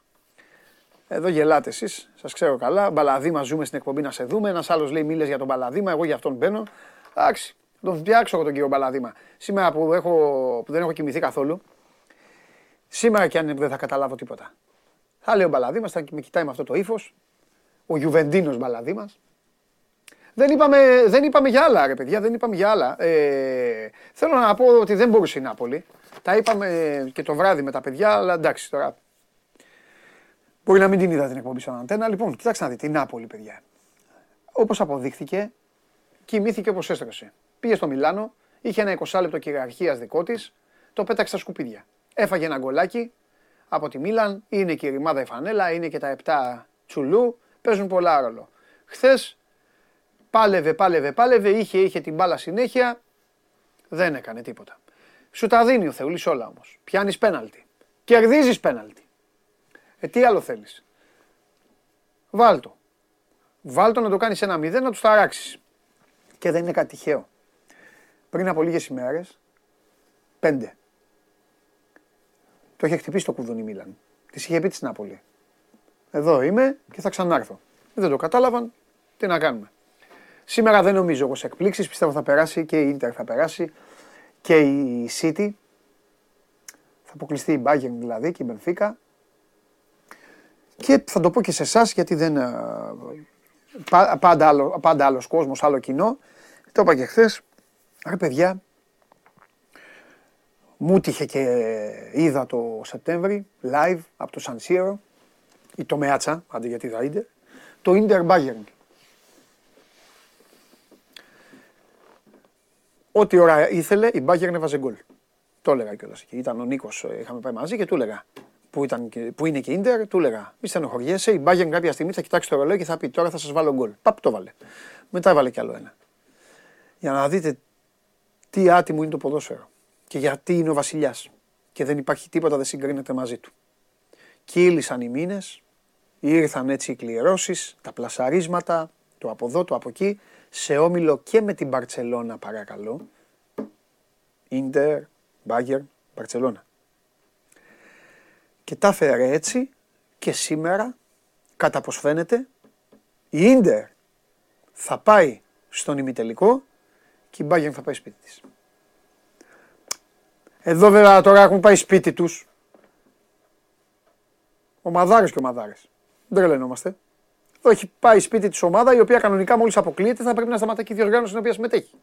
Speaker 1: Εδώ γελάτε εσείς, σας ξέρω καλά. Μπαλαδίμα ζούμε στην εκπομπή να σε δούμε. Ένας άλλος λέει μίλες για τον Μπαλαδίμα, εγώ για αυτόν μπαίνω. Εντάξει, θα τον φτιάξω εγώ τον κύριο Μπαλαδίμα. Σήμερα που, έχω, που δεν έχω κοιμηθεί καθόλου, σήμερα κι αν δεν θα καταλάβω τίποτα. Θα λέει ο Μπαλαδίμας, θα με κοιτάει με αυτό το ύφος. Ο Γιουβεντίνος Μπαλαδίμας. Δεν είπαμε, δεν είπαμε για άλλα, ρε παιδιά, δεν είπαμε για άλλα. Ε, θέλω να πω ότι δεν μπορούσε η Νάπολη. Τα είπαμε και το βράδυ με τα παιδιά, αλλά εντάξει τώρα. Μπορεί να μην την είδα την εκπομπή στον Αντένα. Λοιπόν, κοιτάξτε να δείτε, η Νάπολη, παιδιά. Όπως αποδείχθηκε, κοιμήθηκε όπως έστρωσε. Πήγε στο Μιλάνο, είχε ένα 20 λεπτό κυριαρχίας δικό της, το πέταξε στα σκουπίδια. Έφαγε ένα γκολάκι από τη Μίλαν, είναι και η ρημάδα η φανέλα, είναι και τα 7 τσουλού, παίζουν πολλά ρόλο. Χθες πάλευε, πάλευε, πάλευε, είχε, είχε την μπάλα συνέχεια, δεν έκανε τίποτα. Σου τα δίνει ο Θεούλης όλα όμως. Πιάνεις πέναλτι. Κερδίζεις πέναλτι. Ε, τι άλλο θέλεις. Βάλτο. Βάλτο να το κάνεις ένα μηδέν, να τους ταράξεις. Και δεν είναι κάτι τυχαίο. Πριν από λίγες ημέρες, πέντε. Το είχε χτυπήσει το κουδούνι Μίλαν. Της είχε πει της Νάπολη. Εδώ είμαι και θα ξανάρθω. Δεν το κατάλαβαν, τι να κάνουμε. Σήμερα δεν νομίζω εγώ σε εκπλήξεις, πιστεύω θα περάσει και η Ίντερ θα περάσει και η City. Θα αποκλειστεί η Bayern δηλαδή και η Benfica. Και θα το πω και σε εσάς γιατί δεν. ε, πα- Πάντα, άλλο, πάντα άλλος κόσμος, άλλο κοινό. Το είπα και χθες. Ρε παιδιά, μου τύχε και είδα το Σεπτέμβρη live από το San Siro ή το Μεάτσα, αντί γιατί είδα Ίντερ, το Ίντερ Bayern. Ό,τι ώρα ήθελε η Bayern έβαζε γκολ. Το έλεγα κιόλας εκεί. Ήταν ο Νίκος, είχαμε πάει μαζί και του έλεγα. Που, ήταν, και- που είναι και Ίντερ, του έλεγα. Μη στενοχωριέσαι, η Bayern κάποια στιγμή θα κοιτάξει το ρολόι και θα πει τώρα θα σας βάλω γκολ. Παπ το βάλε. Μετά έβαλε κι άλλο ένα. Για να δείτε τι άτιμο είναι το ποδόσφαιρο. Και γιατί είναι ο βασιλιάς. Και δεν υπάρχει τίποτα, δεν συγκρίνεται μαζί του. Κύλησαν οι μήνες, ήρθαν έτσι οι κληρώσεις, τα πλασαρίσματα, το από εδώ, το από εκεί, σε όμιλο και με την Μπαρτσελώνα παρακαλώ. Ίντερ, Μπάγκερ, Μπαρτσελώνα. Και τα έφερε έτσι και σήμερα, κατά πως φαίνεται, η Ίντερ θα πάει στον ημιτελικό και η Μπάγκερ θα πάει σπίτι της. Εδώ βέβαια τώρα έχουν πάει σπίτι τους. Ομαδάρες και ομαδάρες. Δεν τρελαινόμαστε. Εδώ έχει πάει σπίτι της ομάδα η οποία κανονικά μόλις αποκλείεται θα πρέπει να σταματάει και η διοργάνωση στην οποία συμμετέχει.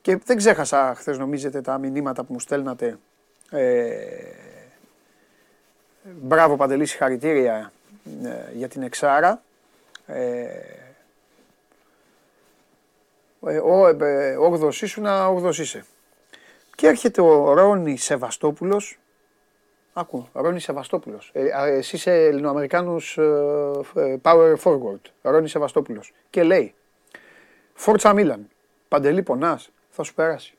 Speaker 1: Και δεν ξέχασα χθες νομίζετε τα μηνύματα που μου στέλνατε. Ε, μπράβο Παντελή, συγχαρητήρια ε, για την Εξάρα. Ε, ε, ο, ε, όγδος ήσουν, όγδος είσαι. Και έρχεται ο Ρόνι Σεβαστόπουλος. Άκου, Ρόνι Σεβαστόπουλος. Ε, α, εσύ είσαι Ελληνοαμερικάνος ε, ε, power forward. Ρόνι Σεβαστόπουλος. Και λέει, Φόρτσα Μίλαν, Παντελή πονάς, θα σου περάσει.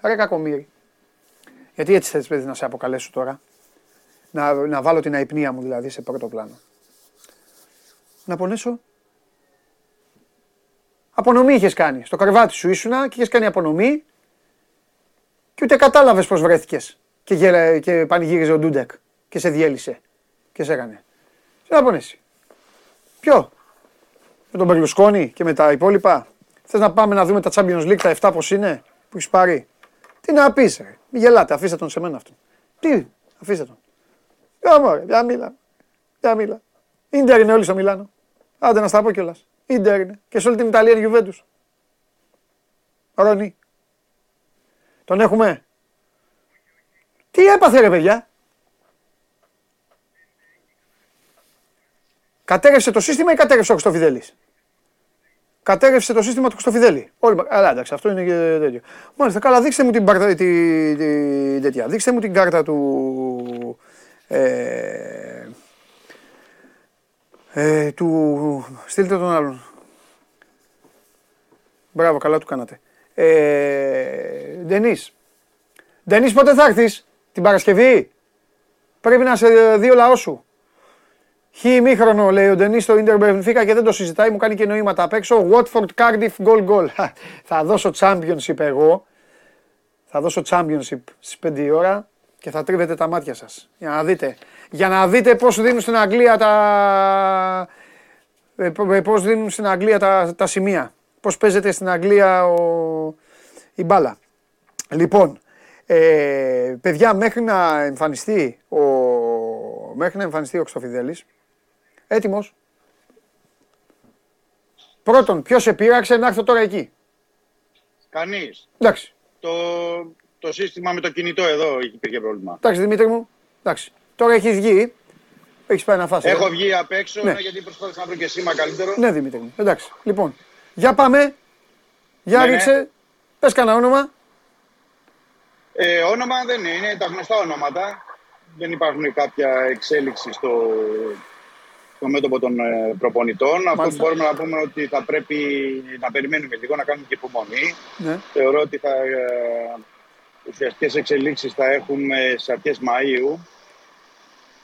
Speaker 1: Ρε κακομύρι. Γιατί έτσι θες παιδί να σε αποκαλέσω τώρα; Να, να βάλω την αϊπνία μου δηλαδή σε πρώτο πλάνο. Να πονέσω. Απονομή είχες κάνει. Στο καρβάτι σου ήσουνα και είχες κάνει απονομή και ούτε κατάλαβες πώς βρέθηκες. Και, γέλα, και πανηγύριζε ο Ντούντεκ και σε διέλυσε και σε έκανε. Τι να πονέσει. Ποιο; Με τον Μπερλουσκόνη και με τα υπόλοιπα; Θες να πάμε να δούμε τα Champions League τα 7 πώς είναι που έχεις πάρει; Τι να πεις, ρε; Μην γελάτε, αφήστε τον σε μένα αυτόν. Τι, αφήστε τον. Για μωρέ, για μίλα. Για μίλα. Ίντερ είναι όλοι στο Μιλάνο. Άντε να στα πω κιόλας. Ίντερ είναι. Και σε όλη την Ιταλία είναι Γιουβέντους. Ρόνι. Τον έχουμε. Τι έπαθε ρε παιδιά; Κατέρευσε το σύστημα ή κατέρευσε ο Χρυστοφιδέλης. Κατέρευσε το σύστημα του Χρυστοφιδέλη. Όλοι, αλλά εντάξει, αυτό είναι και τέτοιο. Μάλιστα, καλά, δείξτε μου την, παρτα, τη, τη, τέτοια. Δείξτε μου την κάρτα του, ε, ε, του, στείλτε τον άλλον. Μπράβο, καλά του κάνατε. Ε, Ντενίς. Ντενίς, πότε θα έρθεις, την Παρασκευή; Πρέπει να σε δύο λαός σου. Χ ημίχρονο λέει ο Ντενίς στο Ιντερ Μπενφίκα και δεν το συζητάει, μου κάνει και νοήματα απ' έξω. Watford Cardiff goal goal. θα δώσω championship εγώ. Θα δώσω championship στις 5 η ώρα και θα τρίβετε τα μάτια σας. Για να δείτε. Για να δείτε πώς δίνουν στην Αγγλία τα... ε, π- ε, πώς δίνουν στην Αγγλία τα, τα σημεία. Πώς παίζεται στην Αγγλία ο... η μπάλα. Λοιπόν, ε, παιδιά, μέχρι να εμφανιστεί ο, μέχρι να εμφανιστεί ο Χρυστοφιδέλης, έτοιμος. Πρώτον, ποιος σε πείραξε να έρθω τώρα εκεί.
Speaker 8: Κανείς.
Speaker 1: Εντάξει,
Speaker 8: Το, το σύστημα με το κινητό εδώ υπήρχε πρόβλημα.
Speaker 1: εντάξει Δημήτρη μου. Εντάξει. Τώρα έχεις βγει. Έχεις πάει να φας.
Speaker 8: Έχω
Speaker 1: ε.
Speaker 8: βγει απ' έξω
Speaker 1: Ναι.
Speaker 8: ναι, γιατί προσπάθησα να βρω και σήμα καλύτερο.
Speaker 1: Ναι, Δημήτρη μου. Εντάξει. Λοιπόν, για πάμε. Για
Speaker 8: Ναι, ναι.
Speaker 1: ρίξε. Πες κανένα όνομα.
Speaker 8: Ε, όνομα δεν είναι, είναι τα γνωστά ονόματα. Δεν υπάρχουν κάποια εξέλιξη στο, στο μέτωπο των ε, προπονητών. Αυτό που
Speaker 1: Μάλιστα.
Speaker 8: μπορούμε να πούμε ότι θα πρέπει να περιμένουμε λίγο, να κάνουμε και υπομονή.
Speaker 1: Ναι.
Speaker 8: Θεωρώ ότι θα, ε, ουσιαστικές εξελίξεις θα έχουμε σε αρχές Μαΐου.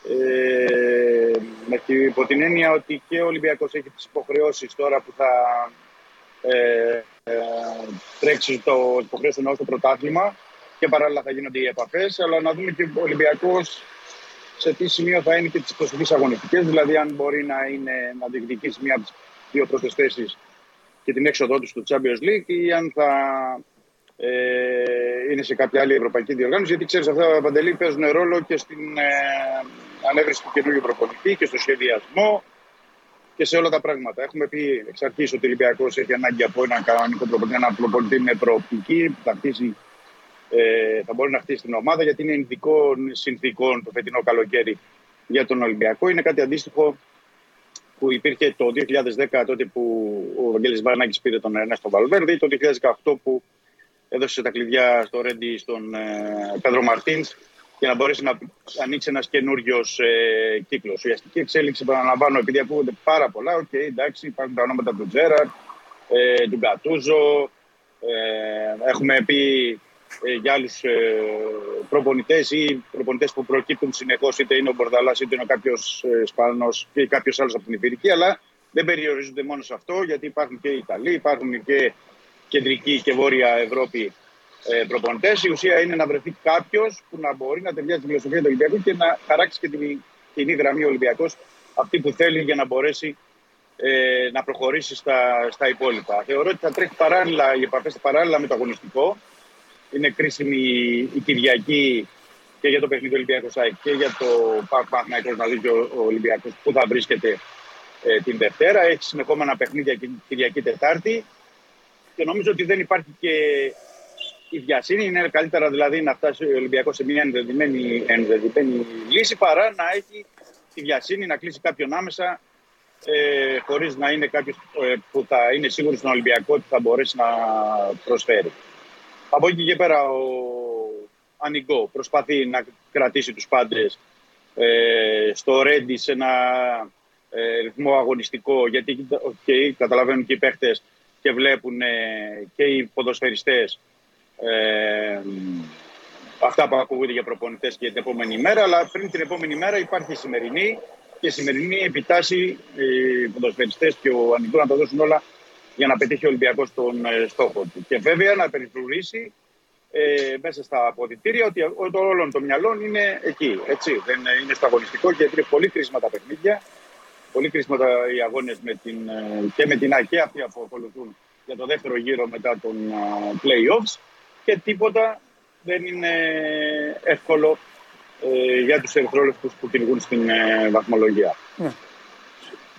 Speaker 8: Ε, με την, υπό την έννοια ότι και ο Ολυμπιακός έχει τις υποχρεώσεις τώρα που θα ε, ε, τρέξει το υποχρέωση εννοώ στο πρωτάθλημα και παράλληλα θα γίνονται οι επαφές, αλλά να δούμε και ο Ολυμπιακός σε τι σημείο θα είναι και τις προσωπικές αγωνιστικές, δηλαδή αν μπορεί να, είναι, να διεκδικήσει μία από τις δύο πρώτες θέσεις και την έξοδό του στο Champions League ή αν θα ε, είναι σε κάποια άλλη ευρωπαϊκή διοργάνωση. Γιατί ξέρεις, αυτά παντελή παίζουν ρόλο και στην ε, ανέβρεση του καινούργιου προπονητή και στο σχεδιασμό και σε όλα τα πράγματα. Έχουμε πει εξ αρχής ότι ο Ολυμπιακός έχει ανάγκη από έναν κανονικό προπονητή, έναν προπονητή με προοπτική που θα, χτίσει, ε, θα μπορεί να χτίσει την ομάδα γιατί είναι ειδικών συνθήκων το φετινό καλοκαίρι για τον Ολυμπιακό. Είναι κάτι αντίστοιχο που υπήρχε το 2010 τότε που ο Βαγγέλης Βαρνάκης πήρε τον Ερνέστο Βαλβέρδη, το 2018 που έδωσε τα κλειδιά στο Ρέντι στον ε, Πέδρο Μαρτίνς για να μπορέσει να ανοίξει ένας καινούριος ε, κύκλος. Η αστική εξέλιξη, επαναλαμβάνω, επειδή ακούγονται πάρα πολλά, οκ, εντάξει, υπάρχουν τα ονόματα του Τζέραρντ, ε, του Γκατούσο, ε, έχουμε πει ε, για άλλους ε, προπονητές ή προπονητές που προκύπτουν συνεχώς, είτε είναι ο Μπορδαλάς είτε είναι κάποιος ε, Ισπανός ή κάποιος άλλος από την Ιβηρική. Αλλά δεν περιορίζονται μόνο σε αυτό, γιατί υπάρχουν και Ιταλοί, υπάρχουν και κεντρική και βόρεια Ευρώπη ε, προπονητές. Η ουσία είναι να βρεθεί κάποιος που να μπορεί να ταιριάζει τη φιλοσοφία του Ολυμπιακού και να χαράξει και την κοινή γραμμή ο Ολυμπιακός, αυτή που θέλει για να μπορέσει ε, να προχωρήσει στα, στα υπόλοιπα. Θεωρώ ότι θα τρέχει παράλληλα, οι επαφές παράλληλα με το αγωνιστικό. Είναι κρίσιμη η Κυριακή και για το παιχνίδι Ολυμπιακό ΣΑΕΚ και για το Παναθηναϊκός να δει και ο, ο Ολυμπιακός που θα βρίσκεται ε, την Δευτέρα. Έχει συνεχόμενα παιχνίδια και Κυριακή Τετάρτη και νομίζω ότι δεν υπάρχει και η βιασύνη. Είναι καλύτερα δηλαδή να φτάσει ο Ολυμπιακός σε μια ενδεδειμένη, ενδεδειμένη λύση παρά να έχει τη βιασύνη να κλείσει κάποιον άμεσα ε, χωρίς να είναι κάποιος ε, που θα είναι σίγουρος στον Ολυμπιακό ότι θα μπορέσει να προσφέρει. Από εκεί και πέρα ο Ανιγκό προσπαθεί να κρατήσει τους πάντες ε, στο Ρέντι σε ένα ε, ρυθμό αγωνιστικό γιατί okay, καταλαβαίνουν και οι παίχτες και βλέπουν ε, και οι ποδοσφαιριστές ε, αυτά που ακούγονται για προπονητές και την επόμενη μέρα αλλά πριν την επόμενη μέρα υπάρχει η σημερινή και η σημερινή επιτάσσει οι ποδοσφαιριστές και ο Ανιγκό να τα δώσουν όλα για να πετύχει ο Ολυμπιακός τον ε, στόχο του. Και βέβαια να περιφρουρήσει ε, μέσα στα αποδητήρια ότι το όλων των μυαλών είναι εκεί. Έτσι. Δεν είναι στο αγωνιστικό γιατί είναι πολύ κρίσιμα τα παιχνίδια. Πολύ κρίσιμα οι αγώνες και με την ΑΚΕ αυτοί που ακολουθούν για το δεύτερο γύρο μετά τον uh, playoffs και τίποτα δεν είναι εύκολο ε, για τους ερυθρόλεπτους που κυνηγούν στην ε, βαθμολογία. Ναι.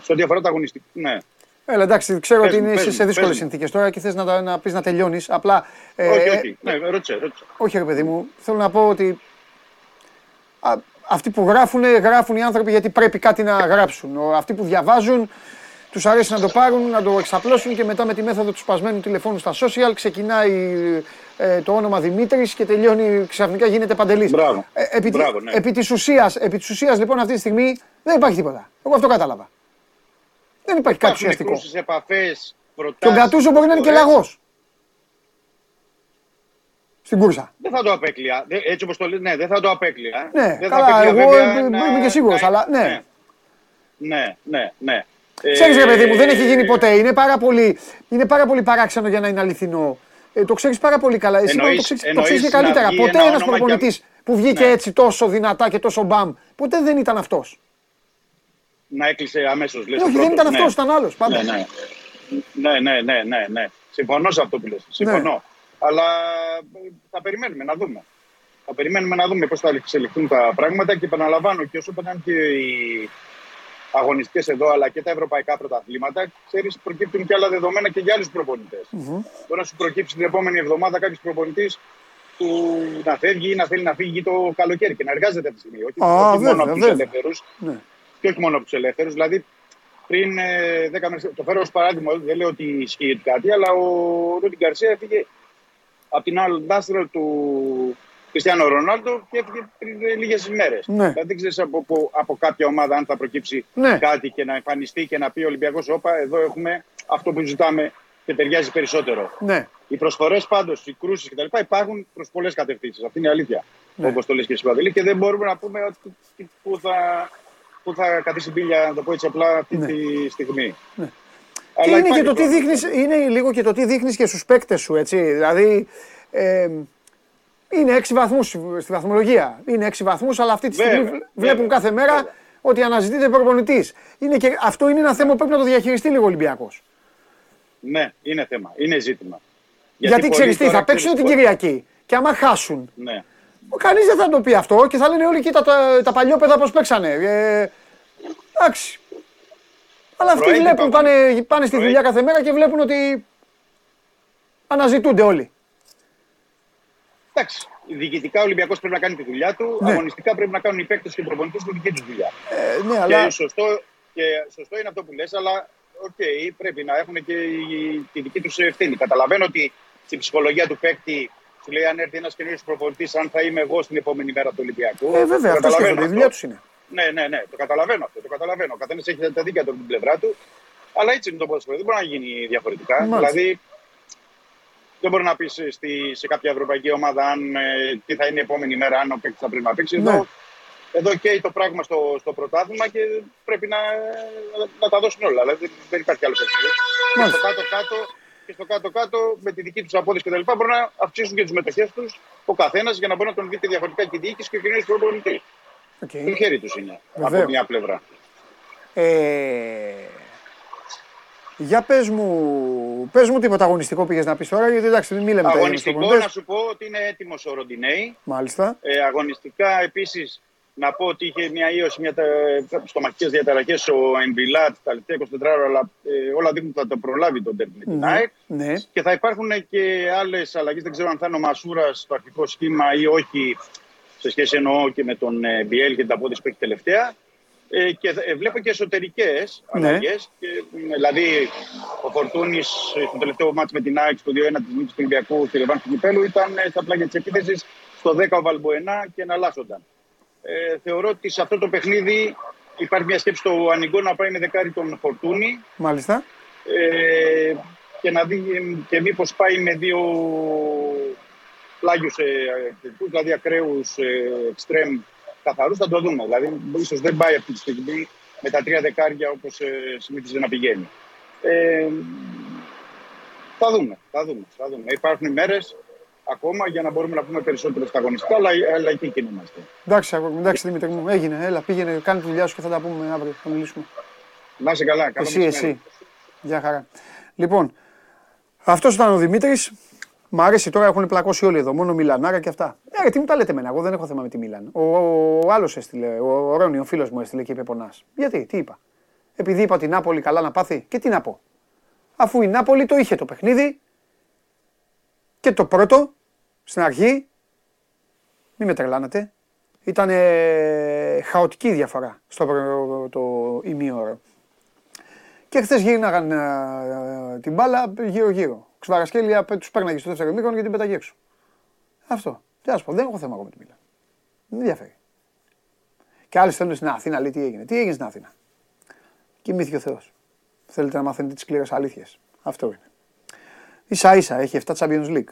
Speaker 8: Σε ό,τι αφορά τα αγωνιστικά, ναι.
Speaker 1: Έλα, εντάξει, ξέρω ότι είναι σε δύσκολες συνθήκες τώρα και θες να, να πεις να τελειώνεις. Απλά.
Speaker 8: Ε, όχι, όχι. Ναι, ρώτησε, ρώτησε.
Speaker 1: Όχι, ρε παιδί μου. Θέλω να πω ότι. Α, αυτοί που γράφουν, γράφουν οι άνθρωποι γιατί πρέπει κάτι να γράψουν. Αυτοί που διαβάζουν, τους αρέσει να το πάρουν, να το εξαπλώσουν και μετά με τη μέθοδο του σπασμένου τηλεφώνου στα social ξεκινάει ε, το όνομα Δημήτρης και τελειώνει, ξαφνικά γίνεται παντελής.
Speaker 8: Μπράβο.
Speaker 1: Ε, επί,
Speaker 8: Μπράβο, ναι.
Speaker 1: επί της ουσίας λοιπόν αυτή τη στιγμή δεν υπάρχει τίποτα. Εγώ αυτό κατάλαβα. Δεν υπάρχει κάτι ουσιαστικό.
Speaker 8: επαφές,
Speaker 1: Και ο Γκατούσο μπορεί να είναι και λαγός. Στην κούρσα.
Speaker 8: Δεν θα το απέκλεια. Έτσι όπως το λέει, ναι, δεν θα το απέκλεια.
Speaker 1: Ναι,
Speaker 8: δεν
Speaker 1: καλά,
Speaker 8: θα
Speaker 1: εγώ είμαι και σίγουρος, αλλά ναι.
Speaker 8: Ναι, ναι, ναι.
Speaker 1: Ξέρεις ρε παιδί μου, δεν έχει γίνει ποτέ. Είναι πάρα πολύ, είναι πάρα πολύ παράξενο για να είναι αληθινό. Ε, το ξέρεις πάρα πολύ καλά. Εσύ εννοείς, το ξέρει ξέρεις και καλύτερα. Ποτέ ένα προπονητής που βγήκε ναι. έτσι τόσο δυνατά και τόσο μπαμ, ποτέ δεν ήταν αυτός.
Speaker 8: Να έκλεισε αμέσως.
Speaker 1: Όχι, δεν ήταν αυτός, ήταν άλλος.
Speaker 8: Ναι, ναι. ναι, ναι, ναι, ναι, ναι. Συμφωνώ σε αυτό που λες. Συμφωνώ. Ναι. Αλλά θα περιμένουμε να δούμε. Θα περιμένουμε να δούμε πώς θα εξελιχθούν τα πράγματα και επαναλαμβάνω και όσο πάνε και οι αγωνιστικέ εδώ αλλά και τα ευρωπαϊκά πρωταθλήματα, ξέρεις, προκύπτουν και άλλα δεδομένα και για άλλους προπονητές. Mm-hmm. Μπορεί να σου προκύψει την επόμενη εβδομάδα κάποιος προπονητής που να φεύγει ή να θέλει να φύγει το καλοκαίρι και να εργάζεται αυτή τη στιγμή. Όχι,
Speaker 1: ah, όχι
Speaker 8: μόνο από τους ελεύθερους. Ναι. Και όχι μόνο από τους ελεύθερους. Δηλαδή, πριν ε, 10 μέρε, το φέρω ως παράδειγμα, δεν λέω ότι ισχύει κάτι, αλλά ο Ρούντιν Γκαρσία έφυγε από την άλλη του Κριστιανό Ρονάλντο και έφυγε πριν λίγες ημέρες. Ναι. Δηλαδή δεν ξέρεις από, από, από, κάποια ομάδα αν θα προκύψει ναι. κάτι και να εμφανιστεί και να πει ο Ολυμπιακός, Όπα, εδώ έχουμε αυτό που ζητάμε και ταιριάζει περισσότερο.
Speaker 1: Ναι.
Speaker 8: Οι προσφορές πάντως, οι κρούσεις κτλ. υπάρχουν προς πολλές κατευθύνσεις. Αυτή είναι η αλήθεια. Ναι. Όπως το λες και εσύ, Παντελή. Και δεν μπορούμε να πούμε ότι που θα, που θα κατήσει μπίλια, να το πω έτσι απλά, αυτή ναι. τη στιγμή. Ναι.
Speaker 1: Αλλά είναι, και το τι δείχνεις, είναι λίγο και το τι δείχνεις και στους παίκτες σου, έτσι. Δηλαδή, ε, είναι έξι βαθμούς στη βαθμολογία. Είναι έξι βαθμούς, αλλά αυτή τη στιγμή βέβαια, βλέπουν βέβαια, κάθε μέρα βέβαια. ότι αναζητείται προπονητής. Αυτό είναι ένα θέμα που πρέπει να το διαχειριστεί λίγο ο Ολυμπιακός.
Speaker 8: Ναι, είναι θέμα. Είναι ζήτημα.
Speaker 1: Γιατί, Γιατί ξέρεις τι, θα παίξουν την Κυριακή και άμα χάσουν.
Speaker 8: Ναι.
Speaker 1: Κανείς δεν θα το πει αυτό και θα λένε όλοι κοίτα τα, τα παλιόπαιδα πώς παίξανε. Ε, εντάξει. Αλλά αυτοί βλέπουν, πάνε, πάνε στη δουλειά κάθε μέρα και βλέπουν ότι αναζητούνται όλοι.
Speaker 8: Εντάξει. Διοικητικά ο Ολυμπιακός πρέπει να κάνει τη δουλειά του. Ναι. Αγωνιστικά πρέπει να κάνουν οι παίκτες και οι προπονητές τη δική τους δουλειά.
Speaker 1: Ε, ναι, αλλά...
Speaker 8: και, σωστό, και σωστό είναι αυτό που λες, αλλά okay, πρέπει να έχουν και τη δική τους ευθύνη. Καταλαβαίνω ότι στην ψυχολογία του παίκτη σου λέει αν έρθει ένας καινούριο προπονητής, αν θα είμαι εγώ στην επόμενη μέρα του Ολυμπιακού.
Speaker 1: Ε, βέβαια, αυτός είναι η δουλειά τους είναι.
Speaker 8: Ναι, ναι, ναι, το καταλαβαίνω αυτό. Το καταλαβαίνω. Ο καθένας έχει τα δίκαια του την πλευρά του. Αλλά έτσι είναι το ποδοσφαίρο. Δεν μπορεί να γίνει διαφορετικά. Μάλιστα. Δηλαδή, δεν μπορεί να πεις σε κάποια ευρωπαϊκή ομάδα αν, ε, τι θα είναι η επόμενη μέρα, αν ο παίκτης θα πρέπει να παίξει. Ναι. Εδώ, εδώ καίει το πράγμα στο, στο πρωτάθλημα και πρέπει να, να, τα δώσουν όλα. Δηλαδή δεν υπάρχει άλλος παιχνίδι. Και στο κάτω-κάτω και στο κάτω-κάτω με τη δική τους απόδειση κτλ. μπορούν να αυξήσουν και τις μετοχές τους ο καθένας για να μπορεί να τον δείτε διαφορετικά και η διοίκηση και ο κοινός προπονητής. Okay. Το χέρι τους είναι Βεβαίως. από μια πλευρά.
Speaker 1: Ε, για πες μου, πες μου τίποτα αγωνιστικό πήγες να πεις τώρα, γιατί εντάξει μην λέμε
Speaker 8: Αγωνιστικό να σου πω ότι είναι έτοιμος ο Ροντινέη.
Speaker 1: Μάλιστα.
Speaker 8: Ε, αγωνιστικά επίσης να πω ότι είχε μια ίωση, μια στομαχικές διαταραχές ο Εμβιλάτ τα τελευταία 24 ώρα, αλλά ε, όλα δείχνουν ότι θα το προλάβει τον τέρμι με την
Speaker 1: ναι, ΑΕΚ. Ναι.
Speaker 8: Και θα υπάρχουν και άλλες αλλαγές, δεν ξέρω αν θα είναι ο Μασούρας στο αρχικό σχήμα ή όχι, σε σχέση εννοώ και με τον ε, Μπιέλ και την απόδειξη που έχει τελευταία. Ε, και ε, βλέπω και εσωτερικές
Speaker 1: Ναι.
Speaker 8: αλλαγές. Δηλαδή, ο Φορτούνης στο τελευταίο μάτι με την ΑΕΚ στο 2-1 της νίκης του Ολυμπιακού στη Ρεβάνη του Κυπέλου ήταν ε, στα πλάγια της επίθεσης. Στο 10 ο Βαλμποενά και εναλλάσσονταν. Ε, θεωρώ ότι σε αυτό το παιχνίδι υπάρχει μια σκέψη στο Ανιγκό να πάει με δεκάρι τον Φορτούνη
Speaker 1: Μάλιστα.
Speaker 8: ε, και να δει και μήπως πάει με δύο πλάγιους ε, επιθετικούς, δηλαδή ακραίους ε, εξτρέμ καθαρούς, θα το δούμε. Δηλαδή ίσως δεν πάει αυτή τη στιγμή με τα τρία δεκάρια όπως ε, συνήθιζε να πηγαίνει. Ε, θα δούμε, θα δούμε, θα δούμε. Υπάρχουν μέρες ακόμα για να μπορούμε να πούμε περισσότερο στα αγωνιστικά, αλλά, αλλά εκεί κινούμαστε.
Speaker 1: Εντάξει, αγόρι μου, εντάξει Δημήτρη μου, έγινε. Έλα, πήγαινε, κάνε τη δουλειά σου και θα τα πούμε αύριο. Θα μιλήσουμε.
Speaker 8: Να είσαι καλά. Καλό
Speaker 1: Εσύ,
Speaker 8: μεσημέρι.
Speaker 1: εσύ. Γεια χαρά. Λοιπόν, αυτός ήταν ο Δημήτρης. Μ' αρέσει τώρα, έχουν πλακώσει όλοι εδώ. Μόνο Μιλανάρα και αυτά. Ε, ρε, τι μου τα λέτε εμένα, εγώ δεν έχω θέμα με τη Μίλαν. Ο, ο, ο άλλος έστειλε, ο, ο Ρόνι, ο φίλος μου έστειλε και είπε πονάς. Γιατί, τι είπα. Επειδή είπα την Νάπολη καλά να πάθει, και τι να πω. Αφού η Νάπολη το είχε το παιχνίδι και το πρώτο στην αρχή, μην με τρελάνετε, ήταν χαοτική η διαφορά στο προ- το ημίωρο. Και χθες γύρναγαν ε, την μπάλα γύρω-γύρω. Ξβαρασκέλια τους πέρναγε στο δεύτερο μήκο και την πέταγε έξω. Αυτό. Τι να σου πω, δεν έχω θέμα εγώ με τη Μίλαν. Δεν με ενδιαφέρει. Και άλλοι θέλουν στην Αθήνα, λέει τι έγινε. Τι έγινε στην Αθήνα. Κοιμήθηκε ο Θεός. Θέλετε να μαθαίνετε τις σκληρές αλήθειες. Αυτό είναι. σα ίσα έχει 7 Champions League.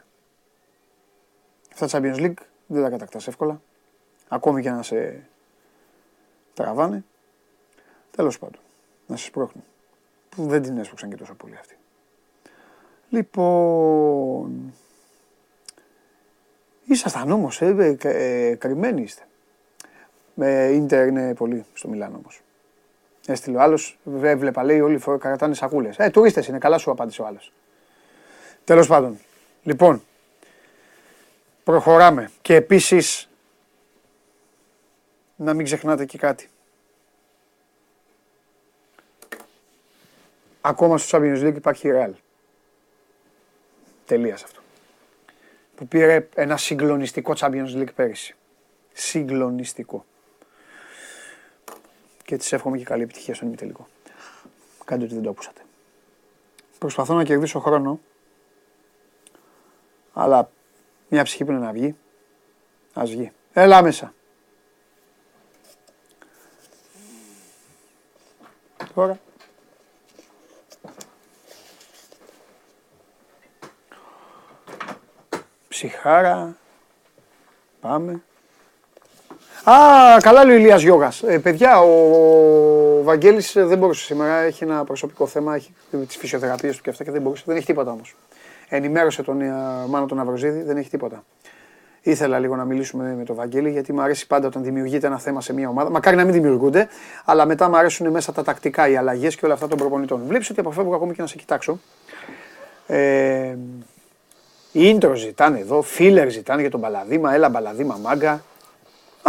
Speaker 1: 7 Champions League δεν τα κατακτάς εύκολα. Ακόμη και να σε τραβάνε. Τέλος πάντων. Να σε σπρώχνουν. Που δεν την έσπρωξαν και τόσο πολύ αυτή. Λοιπόν. Ήσασταν όμω, ε, ε, κα- ε, κρυμμένοι είστε. Με Ίντερ είναι πολύ στο Μιλάνο όμως. Έστειλε ο άλλος, έβλεπα λέει όλοι φορ- κρατάνε σακούλες. Ε, τουρίστες είναι, καλά σου απάντησε ο άλλος. Τέλος πάντων. Λοιπόν, προχωράμε. Και επίσης, να μην ξεχνάτε και κάτι. Ακόμα στο Champions League υπάρχει η Real. Τελεία σε αυτό. Που πήρε ένα συγκλονιστικό Champions League πέρυσι. Συγκλονιστικό. Και της εύχομαι και καλή επιτυχία στον ημιτελικό. Κάντε ότι δεν το ακούσατε. Προσπαθώ να κερδίσω χρόνο. Αλλά μια ψυχή που είναι να βγει. Ας βγει. Έλα μέσα. Τώρα. Ψυχάρα. Πάμε. Α, καλά λέει ο Ηλίας Γιώγας. Ε, παιδιά, ο Βαγγέλης ε, δεν μπορούσε σήμερα. Έχει ένα προσωπικό θέμα, έχει τις φυσιοθεραπείες του και αυτά και δεν μπορούσε. Δεν έχει τίποτα όμως. Ενημέρωσε τον ε, Μάνο τον Αυροζίδη, δεν έχει τίποτα. Ήθελα λίγο να μιλήσουμε με τον Βαγγέλη γιατί μου αρέσει πάντα όταν δημιουργείται ένα θέμα σε μια ομάδα. Μακάρι να μην δημιουργούνται, αλλά μετά μου αρέσουν μέσα τα τακτικά, οι αλλαγές και όλα αυτά των προπονητών. Βλέπεις ότι αποφεύγω ακόμη και να σε κοιτάξω. Ε, Ίντρος ζητάνε εδώ, φίλερ ζητάνε για τον Μπαλαδίμα, έλα Μπαλαδίμα μάγκα.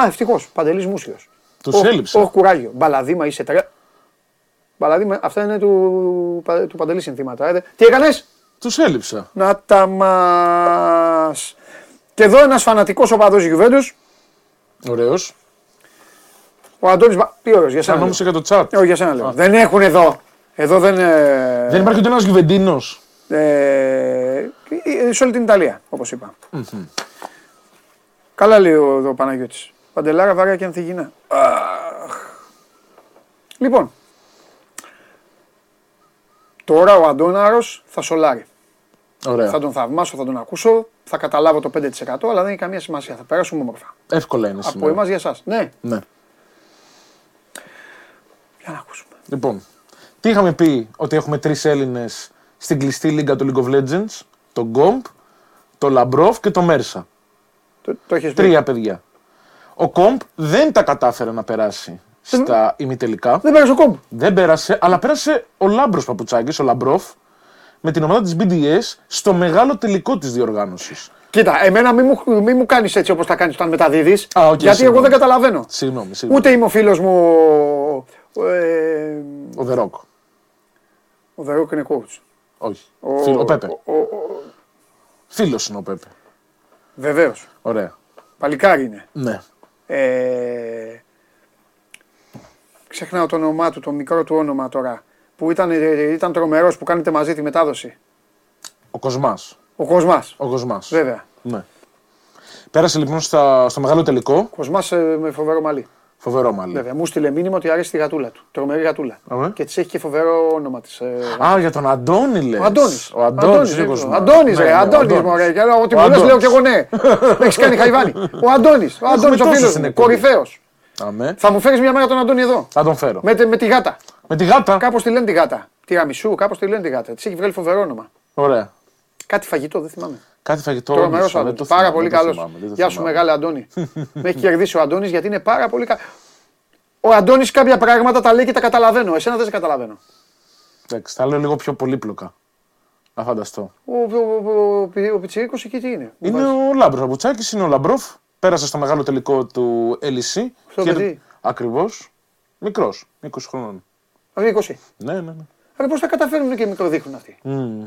Speaker 1: Α, ευτυχώς, Παντελής Μούσιος.
Speaker 9: Τους έλειψε.
Speaker 1: Όχι κουράγιο. Μπαλαδίμα είσαι τρε. Μπαλαδίμα, αυτά είναι του, του Παντελή συνθήματα. Ε. Τι έκανες,
Speaker 9: Του έλειψα.
Speaker 1: να τα μας. Και εδώ ένας φανατικός οπαδός Γιουβέντους,
Speaker 9: Ωραίος.
Speaker 1: ο Αντώνης. Τι ωραίος, για σένα.
Speaker 9: Αν
Speaker 1: λέω.
Speaker 9: όμως για το chat.
Speaker 1: Ε, όχι, για σένα λέω. Δεν έχουν εδώ. Εδώ δεν. ε,
Speaker 9: Δεν υπάρχει ούτε ένας Γιουβεντίνος.
Speaker 1: Ε, ε, σε όλη την Ιταλία, όπως είπα. Καλά λέει ο, εδώ ο Παναγιώτης. Παντελάρα, βαρέα και ανθυγινά. Αχ. Λοιπόν, τώρα ο Αντώναρος θα σολάρει.
Speaker 9: Ωραία.
Speaker 1: Θα τον θαυμάσω, θα τον ακούσω, θα καταλάβω το 5% αλλά δεν έχει καμία σημασία. Θα περάσουμε όμορφα.
Speaker 9: Εύκολα είναι
Speaker 1: Από
Speaker 9: σήμερα.
Speaker 1: εμάς για εσάς. Ναι,
Speaker 9: Ναι.
Speaker 1: για να ακούσουμε.
Speaker 9: Λοιπόν, τι είχαμε πει ότι έχουμε τρεις Έλληνες στην κλειστή λίγα του League of Legends; Το Comp, το Labrov και το Μέρσα.
Speaker 1: Το, το έχεις πει.
Speaker 9: Τρία παιδιά. Ο Comp δεν τα κατάφερε να περάσει στα ημιτελικά.
Speaker 1: Δεν πέρασε ο Comp.
Speaker 9: Δεν πέρασε, αλλά πέρασε ο Λάμπρος Παπουτσάκης, ο Labrov, με την ομάδα της BDS στο μεγάλο τελικό της διοργάνωσης.
Speaker 1: Κοίτα, εμένα μην μου, μη μου κάνεις έτσι όπως τα κάνεις όταν μεταδίδεις.
Speaker 9: Α, οκ,
Speaker 1: γιατί εγώ
Speaker 9: συγγνώμη.
Speaker 1: δεν καταλαβαίνω.
Speaker 9: Συγγνώμη, συγγνώμη.
Speaker 1: Ούτε είμαι ο φίλος μου. Ε,
Speaker 9: Ο Δερόκ.
Speaker 1: ο Δερόκ είναι coach.
Speaker 9: Όχι. Ο, ο Πέπε. Φίλος είναι ο Πέπε.
Speaker 1: Βεβαίως.
Speaker 9: Ωραία.
Speaker 1: Παλικάρι είναι.
Speaker 9: Ναι.
Speaker 1: Ε, ξεχνάω το όνομά του, το μικρό του όνομα τώρα. Που ήταν, ε, ήταν τρομερός που κάνετε μαζί τη μετάδοση.
Speaker 9: Ο Κοσμάς.
Speaker 1: Ο Κοσμάς.
Speaker 9: Ο Κοσμάς.
Speaker 1: Βέβαια.
Speaker 9: Ναι. Πέρασε λοιπόν στα, στο μεγάλο τελικό.
Speaker 1: Κοσμάς με φοβερό μαλλί.
Speaker 9: Φοβερό μάλλον.
Speaker 1: Βέβαια. Μου στείλε μήνυμα ότι αρέσει τη γατούλα του. Τρομερή γατούλα.
Speaker 9: Αμέ.
Speaker 1: Και της έχει και φοβερό όνομα της.
Speaker 9: Α, για τον Αντώνη λες.
Speaker 1: Ο Αντώνης.
Speaker 9: Ο Αντώνης.
Speaker 1: Αντώνης, ρε. Αντώνης, μωρέ. Και Ό,τι
Speaker 9: Ο
Speaker 1: μου λες,
Speaker 9: Αντώνης.
Speaker 1: λέω και εγώ ναι. Με έχεις κάνει χαϊβάνι. Ο Αντώνης. Ο
Speaker 9: Έχουμε
Speaker 1: Αντώνης ο
Speaker 9: τόσους
Speaker 1: φίλος
Speaker 9: στην
Speaker 1: μου.
Speaker 9: εκπομπή.
Speaker 1: Κορυφαίος.
Speaker 9: Αμέ.
Speaker 1: Θα μου φέρεις μια μέρα τον Αντώνη εδώ;
Speaker 9: Θα τον φέρω.
Speaker 1: Με, με τη γάτα.
Speaker 9: Με τη γάτα;
Speaker 1: Κάπως τη λένε τη γάτα. Τυραμισού, κάπως τη λένε τη γάτα. Της έχει βγάλει φοβερό όνομα.
Speaker 9: Ωραία.
Speaker 1: Κάτι φαγητό, δεν θυμάμαι.
Speaker 9: Κάτι φαγητό.
Speaker 1: Τρομερός
Speaker 9: όντως, δεν
Speaker 1: Αντώνη.
Speaker 9: το
Speaker 1: Πάρα
Speaker 9: θυμάμαι,
Speaker 1: πολύ
Speaker 9: δεν το
Speaker 1: καλός.
Speaker 9: θυμάμαι, δεν το
Speaker 1: Γεια σου,
Speaker 9: θυμάμαι.
Speaker 1: μεγάλο Αντώνη. Με έχει κερδίσει ο Αντώνης γιατί είναι πάρα πολύ καλό. Ο Αντώνης κάποια πράγματα τα λέει και τα καταλαβαίνω. Εσένα δεν σε καταλαβαίνω.
Speaker 9: Εντάξει, θα λέω λίγο πιο πολύπλοκα. Να φανταστώ.
Speaker 1: Ο, ο, ο, ο, ο Πιτσιρίκος εκεί τι είναι.
Speaker 9: Είναι ο Labrov. Ο Παπουτσάκης είναι ο Labrov. Πέρασε στο μεγάλο τελικό του LEC.
Speaker 1: Στο παιδί.
Speaker 9: Ακριβώς. Μικρός. 20 χρόνων.
Speaker 1: Δηλαδή 20.
Speaker 9: Ναι, ναι, ναι.
Speaker 1: Αλλά πώς τα καταφέρνουν και μικροδείχνουν αυτοί.
Speaker 9: Μμμ.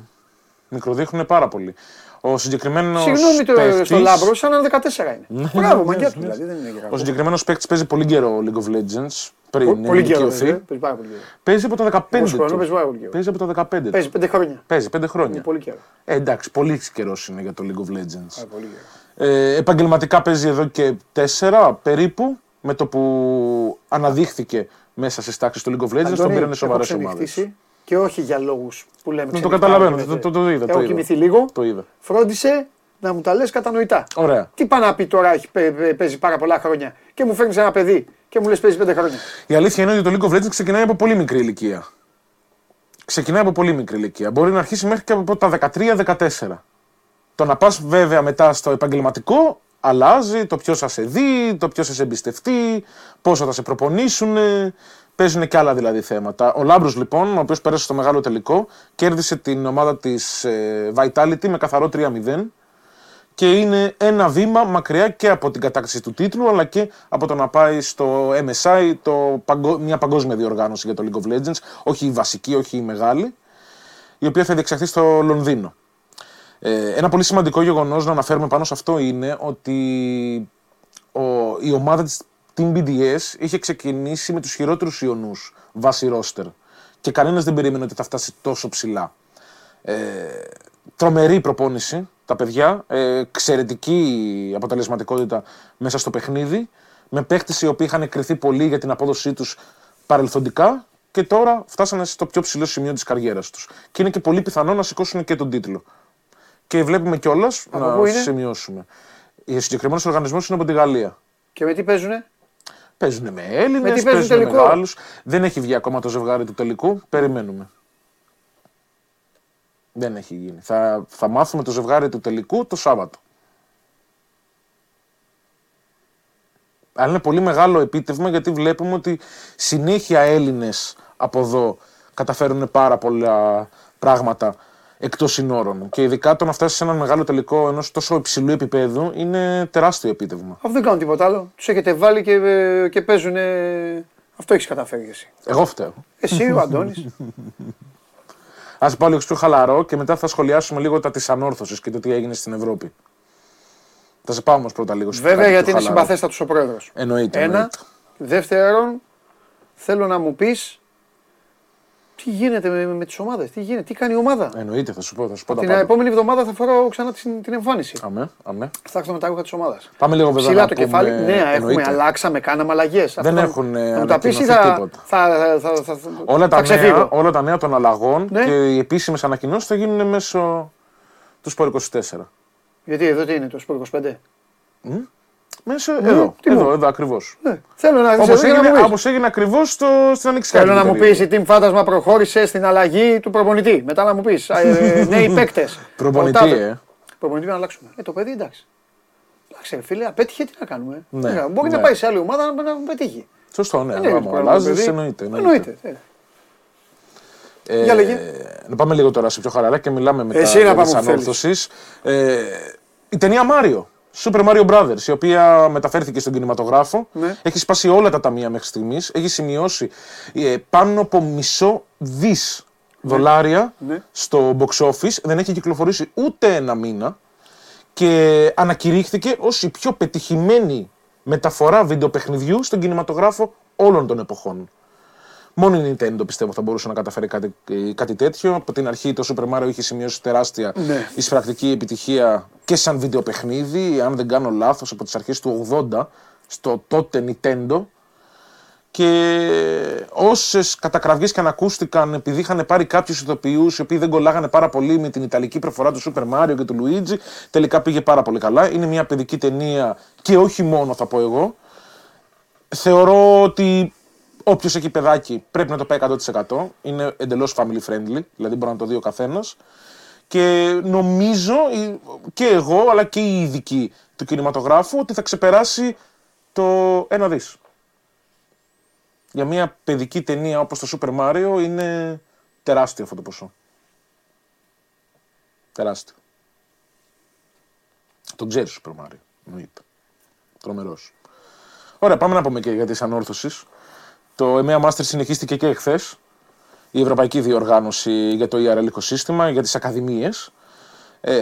Speaker 9: Μικροδείχνουν πάρα πολύ. Ο συγκεκριμένος.
Speaker 1: Συγγνώμη το, στο Λάμπρο, σαν να είναι 14 είναι. Μπράβο, μαγκιά
Speaker 9: μοιάζει,
Speaker 1: του δηλαδή. Δεν είναι και
Speaker 9: Ο
Speaker 1: κακό.
Speaker 9: συγκεκριμένος παίκτης παίζει πολύ καιρό League of Legends. Πριν
Speaker 1: Πο- Πολύ καιρό.
Speaker 9: ηλικιωθεί.
Speaker 1: βέβαια, Παίζει πάρα πολύ καιρό.
Speaker 9: Παίζει από τα 15
Speaker 1: Πόσο χρόνο
Speaker 9: του.
Speaker 1: παίζει πάρα πολύ καιρό.
Speaker 9: Παίζει από τα 15 του.
Speaker 1: Παίζει 5 χρόνια.
Speaker 9: Παίζει 5
Speaker 1: Είναι
Speaker 9: χρόνια.
Speaker 1: πολύ καιρό.
Speaker 9: Ε, εντάξει, πολύ καιρός είναι για το League of Legends.
Speaker 1: Α, πολύ καιρό.
Speaker 9: Ε, επαγγελματικά παίζει εδώ και 4 περίπου. Με το που αναδείχθηκε μέσα στις τάξεις του League of Legends, τον
Speaker 1: Αντώνη,
Speaker 9: πήραν
Speaker 1: έχω
Speaker 9: σοβαρές ομάδες.
Speaker 1: Ξενυχτήσει Και όχι για λόγους που λέμε
Speaker 9: Ναι, το
Speaker 1: ξενυχτάμε,
Speaker 9: καταλαβαίνω,
Speaker 1: λέτε.
Speaker 9: το- το- το είδα, το
Speaker 1: Έχω
Speaker 9: είδα.
Speaker 1: κοιμηθεί λίγο.
Speaker 9: Το είδα.
Speaker 1: Φρόντισε να μου τα λες κατανοητά.
Speaker 9: Ωραία.
Speaker 1: Τι πάει να πει τώρα, έχει, παι- παι- παίζει πάρα πολλά χρόνια και μου φέρνεις ένα παιδί και μου λες παίζει 5 χρόνια.
Speaker 9: Η αλήθεια είναι ότι το League of Legends ξεκινάει από πολύ μικρή ηλικία. Ξεκινάει από πολύ μικρή ηλικία. Μπορεί να αρχίσει μέχρι και από τα 13-14. Το να πας βέβαια μετά στο επαγγελματικό αλλάζει το ποιος θα σε δει, το ποιος θα σε εμπιστευτεί, πόσο θα σε προπονήσουν. Παίζουν και άλλα δηλαδή θέματα. Ο Λάμπρος λοιπόν, ο οποίος πέρασε στο μεγάλο τελικό, κέρδισε την ομάδα της Vitality με καθαρό 3-0 και είναι ένα βήμα μακριά και από την κατάκτηση του τίτλου αλλά και από το να πάει στο MSI, το, παγκο- μια παγκόσμια διοργάνωση για το League of Legends, όχι η βασική, όχι η μεγάλη, η οποία θα διεξαχθεί στο Λονδίνο. Ε, ένα πολύ σημαντικό γεγονός να αναφέρουμε πάνω σε αυτό είναι ότι ο, η ομάδα της Team BDS είχε ξεκινήσει με τους χειρότερους ιονούς βάσει ρόστερ και κανένας δεν περίμενε ότι θα φτάσει τόσο ψηλά. Ε, τρομερή προπόνηση τα παιδιά, ε, εξαιρετική αποτελεσματικότητα μέσα στο παιχνίδι, με παίχτες οι οποίοι είχαν κρυθεί πολύ για την απόδοσή τους παρελθοντικά και τώρα φτάσανε στο πιο ψηλό σημείο της καριέρας τους. Και είναι και πολύ πιθανό να σηκώσουν και τον τίτλο. Και βλέπουμε κιόλας
Speaker 1: Από
Speaker 9: να
Speaker 1: πού είναι;
Speaker 9: σημειώσουμε. Ο συγκεκριμένος οργανισμός είναι από τη Γαλλία.
Speaker 1: Και με τι παίζουνε;
Speaker 9: Παίζουν με Έλληνες,
Speaker 1: Με τι παίζουν
Speaker 9: παίζουν με
Speaker 1: τελικό;
Speaker 9: Γάλλου. Δεν έχει βγει ακόμα το ζευγάρι του τελικού. Περιμένουμε. Δεν έχει γίνει. Θα, θα μάθουμε το ζευγάρι του τελικού το Σάββατο. Αλλά είναι πολύ μεγάλο επίτευγμα γιατί βλέπουμε ότι συνέχεια Έλληνες από εδώ καταφέρουν πάρα πολλά πράγματα εκτός συνόρων. Και ειδικά το να φτάσεις σε έναν μεγάλο τελικό ενός τόσο υψηλού επίπεδου είναι τεράστιο επίτευγμα.
Speaker 1: Αφού δεν κάνουν τίποτα άλλο. Τους έχετε βάλει και, ε, και παίζουν. Αυτό έχεις καταφέρει εσύ.
Speaker 9: Εγώ φταίω.
Speaker 1: Εσύ, ο Αντώνης.
Speaker 9: Α πάω λίγο πιο χαλαρό και μετά θα σχολιάσουμε λίγο τα της ανόρθωσης και το τι έγινε στην Ευρώπη. Θα σε πάω όμως πρώτα λίγο στο
Speaker 1: Βέβαια
Speaker 9: κάτι
Speaker 1: γιατί
Speaker 9: πιο
Speaker 1: είναι
Speaker 9: χαλαρό.
Speaker 1: συμπαθέστατος ο πρόεδρος.
Speaker 9: Εννοείται.
Speaker 1: Ένα.
Speaker 9: εννοείται.
Speaker 1: Δεύτερον, θέλω να μου πεις τι γίνεται με, με τις ομάδες. Τι γίνεται, τι κάνει η ομάδα;
Speaker 9: Εννοείται, θα σου πω, θα σου πω τα
Speaker 1: Την
Speaker 9: πάντα.
Speaker 1: επόμενη εβδομάδα θα φοράω ξανά την, την εμφάνιση.
Speaker 9: Αμέ, αμέ.
Speaker 1: Θα έρθω με τα ρούχα της ομάδας.
Speaker 9: Πάμε λίγο βέβαια
Speaker 1: Ψηλά
Speaker 9: να
Speaker 1: το
Speaker 9: πούμε-
Speaker 1: κεφάλι. Ναι, έχουμε,
Speaker 9: εννοείται.
Speaker 1: αλλάξαμε, κάναμε αλλαγές.
Speaker 9: Δεν έχουν, ε,
Speaker 1: Να μου τα πεις ή
Speaker 9: ανακοινωθεί
Speaker 1: θα,
Speaker 9: τίποτα.
Speaker 1: θα, θα, θα, θα,
Speaker 9: Όλα τα,
Speaker 1: θα ξεφύγω.
Speaker 9: νέα, όλα τα νέα των αλλαγών
Speaker 1: Ναι.
Speaker 9: και οι επίσημες ανακοινώσεις θα γίνουν μέσω του Σπορ 24.
Speaker 1: Γιατί εδώ τι είναι το Σπορ 25.
Speaker 9: Μέσω
Speaker 1: Ναι,
Speaker 9: εδώ,
Speaker 1: τι μου.
Speaker 9: εδώ, εδώ ακριβώς.
Speaker 1: Ναι. Θέλω να,
Speaker 9: Όπως
Speaker 1: θέλω να
Speaker 9: έγινε,
Speaker 1: μου πεις.
Speaker 9: όπως έγινε ακριβώς στην Ανοιξιάτικη.
Speaker 1: Θέλω να μου
Speaker 9: περίοδο.
Speaker 1: πεις η Team Φάντασμα προχώρησε στην αλλαγή του προπονητή. Μετά να μου πεις ε, νέοι παίκτες.
Speaker 9: Προπονητή, ε.
Speaker 1: Προπονητή να αλλάξουμε. Ε, το παιδί εντάξει. Εντάξει, ρε φίλε, απέτυχε τι να κάνουμε.
Speaker 9: Ναι,
Speaker 1: Ε, Μπορεί
Speaker 9: ναι.
Speaker 1: να πάει σε άλλη ομάδα να, να πετύχει.
Speaker 9: Σωστό, ναι.
Speaker 1: Δεν είναι
Speaker 9: άμα
Speaker 1: το πρόβλημα,
Speaker 9: αλλάζεις,
Speaker 1: παιδί.
Speaker 9: εννοείται.
Speaker 1: Εννοείται. ε.
Speaker 9: Ε,
Speaker 1: Για λέγε.
Speaker 9: Να πάμε λίγο τώρα σε πιο χαλαρά και μιλάμε μετά
Speaker 1: Εσύ να
Speaker 9: για
Speaker 1: πάμε
Speaker 9: τις
Speaker 1: που θέλεις.
Speaker 9: ανόρθωσεις. Ε, η ταινία Mario, Super Mario Brothers, η οποία μεταφέρθηκε στον κινηματογράφο,
Speaker 1: Ναι.
Speaker 9: έχει σπάσει όλα τα ταμεία μέχρι στιγμής, έχει σημειώσει ε, πάνω από μισό δις δολάρια
Speaker 1: Ναι.
Speaker 9: στο box office, δεν έχει κυκλοφορήσει ούτε ένα μήνα και ανακηρύχθηκε ως η πιο πετυχημένη μεταφορά βιντεοπαιχνιδιού στον κινηματογράφο όλων των εποχών. Μόνο η Nintendo πιστεύω θα μπορούσε να καταφέρει κάτι, ε, κάτι τέτοιο. Από την αρχή το Super Mario είχε σημειώσει τεράστια
Speaker 1: Ναι.
Speaker 9: εισπρακτική επιτυχία και σαν βιντεοπαιχνίδι, αν δεν κάνω λάθος, από τις αρχές του 80 στο τότε Nintendo. Και όσες κατακραυγέ και αν ακούστηκαν επειδή είχαν πάρει κάποιους ηθοποιούς οι οποίοι δεν κολλάγανε πάρα πολύ με την ιταλική προφορά του Super Mario και του Luigi, τελικά πήγε πάρα πολύ καλά. Είναι μια παιδική ταινία και όχι μόνο θα πω εγώ. Θεωρώ ότι όποιος έχει παιδάκι πρέπει να το πάει 100%. Είναι εντελώς family friendly, δηλαδή μπορεί να το δει ο καθένας. Και νομίζω ε, και εγώ αλλά και οι ειδικοί του κινηματογράφου ότι θα ξεπεράσει το ένα δις. Για μια παιδική ταινία όπως το Super Mario είναι τεράστιο αυτό το ποσό. Τεράστιο. Τον ξέρεις Super Mario, εννοείται. Τρομερός. Ωραία, πάμε να πούμε και για τις ανόρθωσεις. Το EMEA Master συνεχίστηκε και εχθές. Η Ευρωπαϊκή Διοργάνωση για το ERL οικοσύστημα, για τις ακαδημίες. Ε,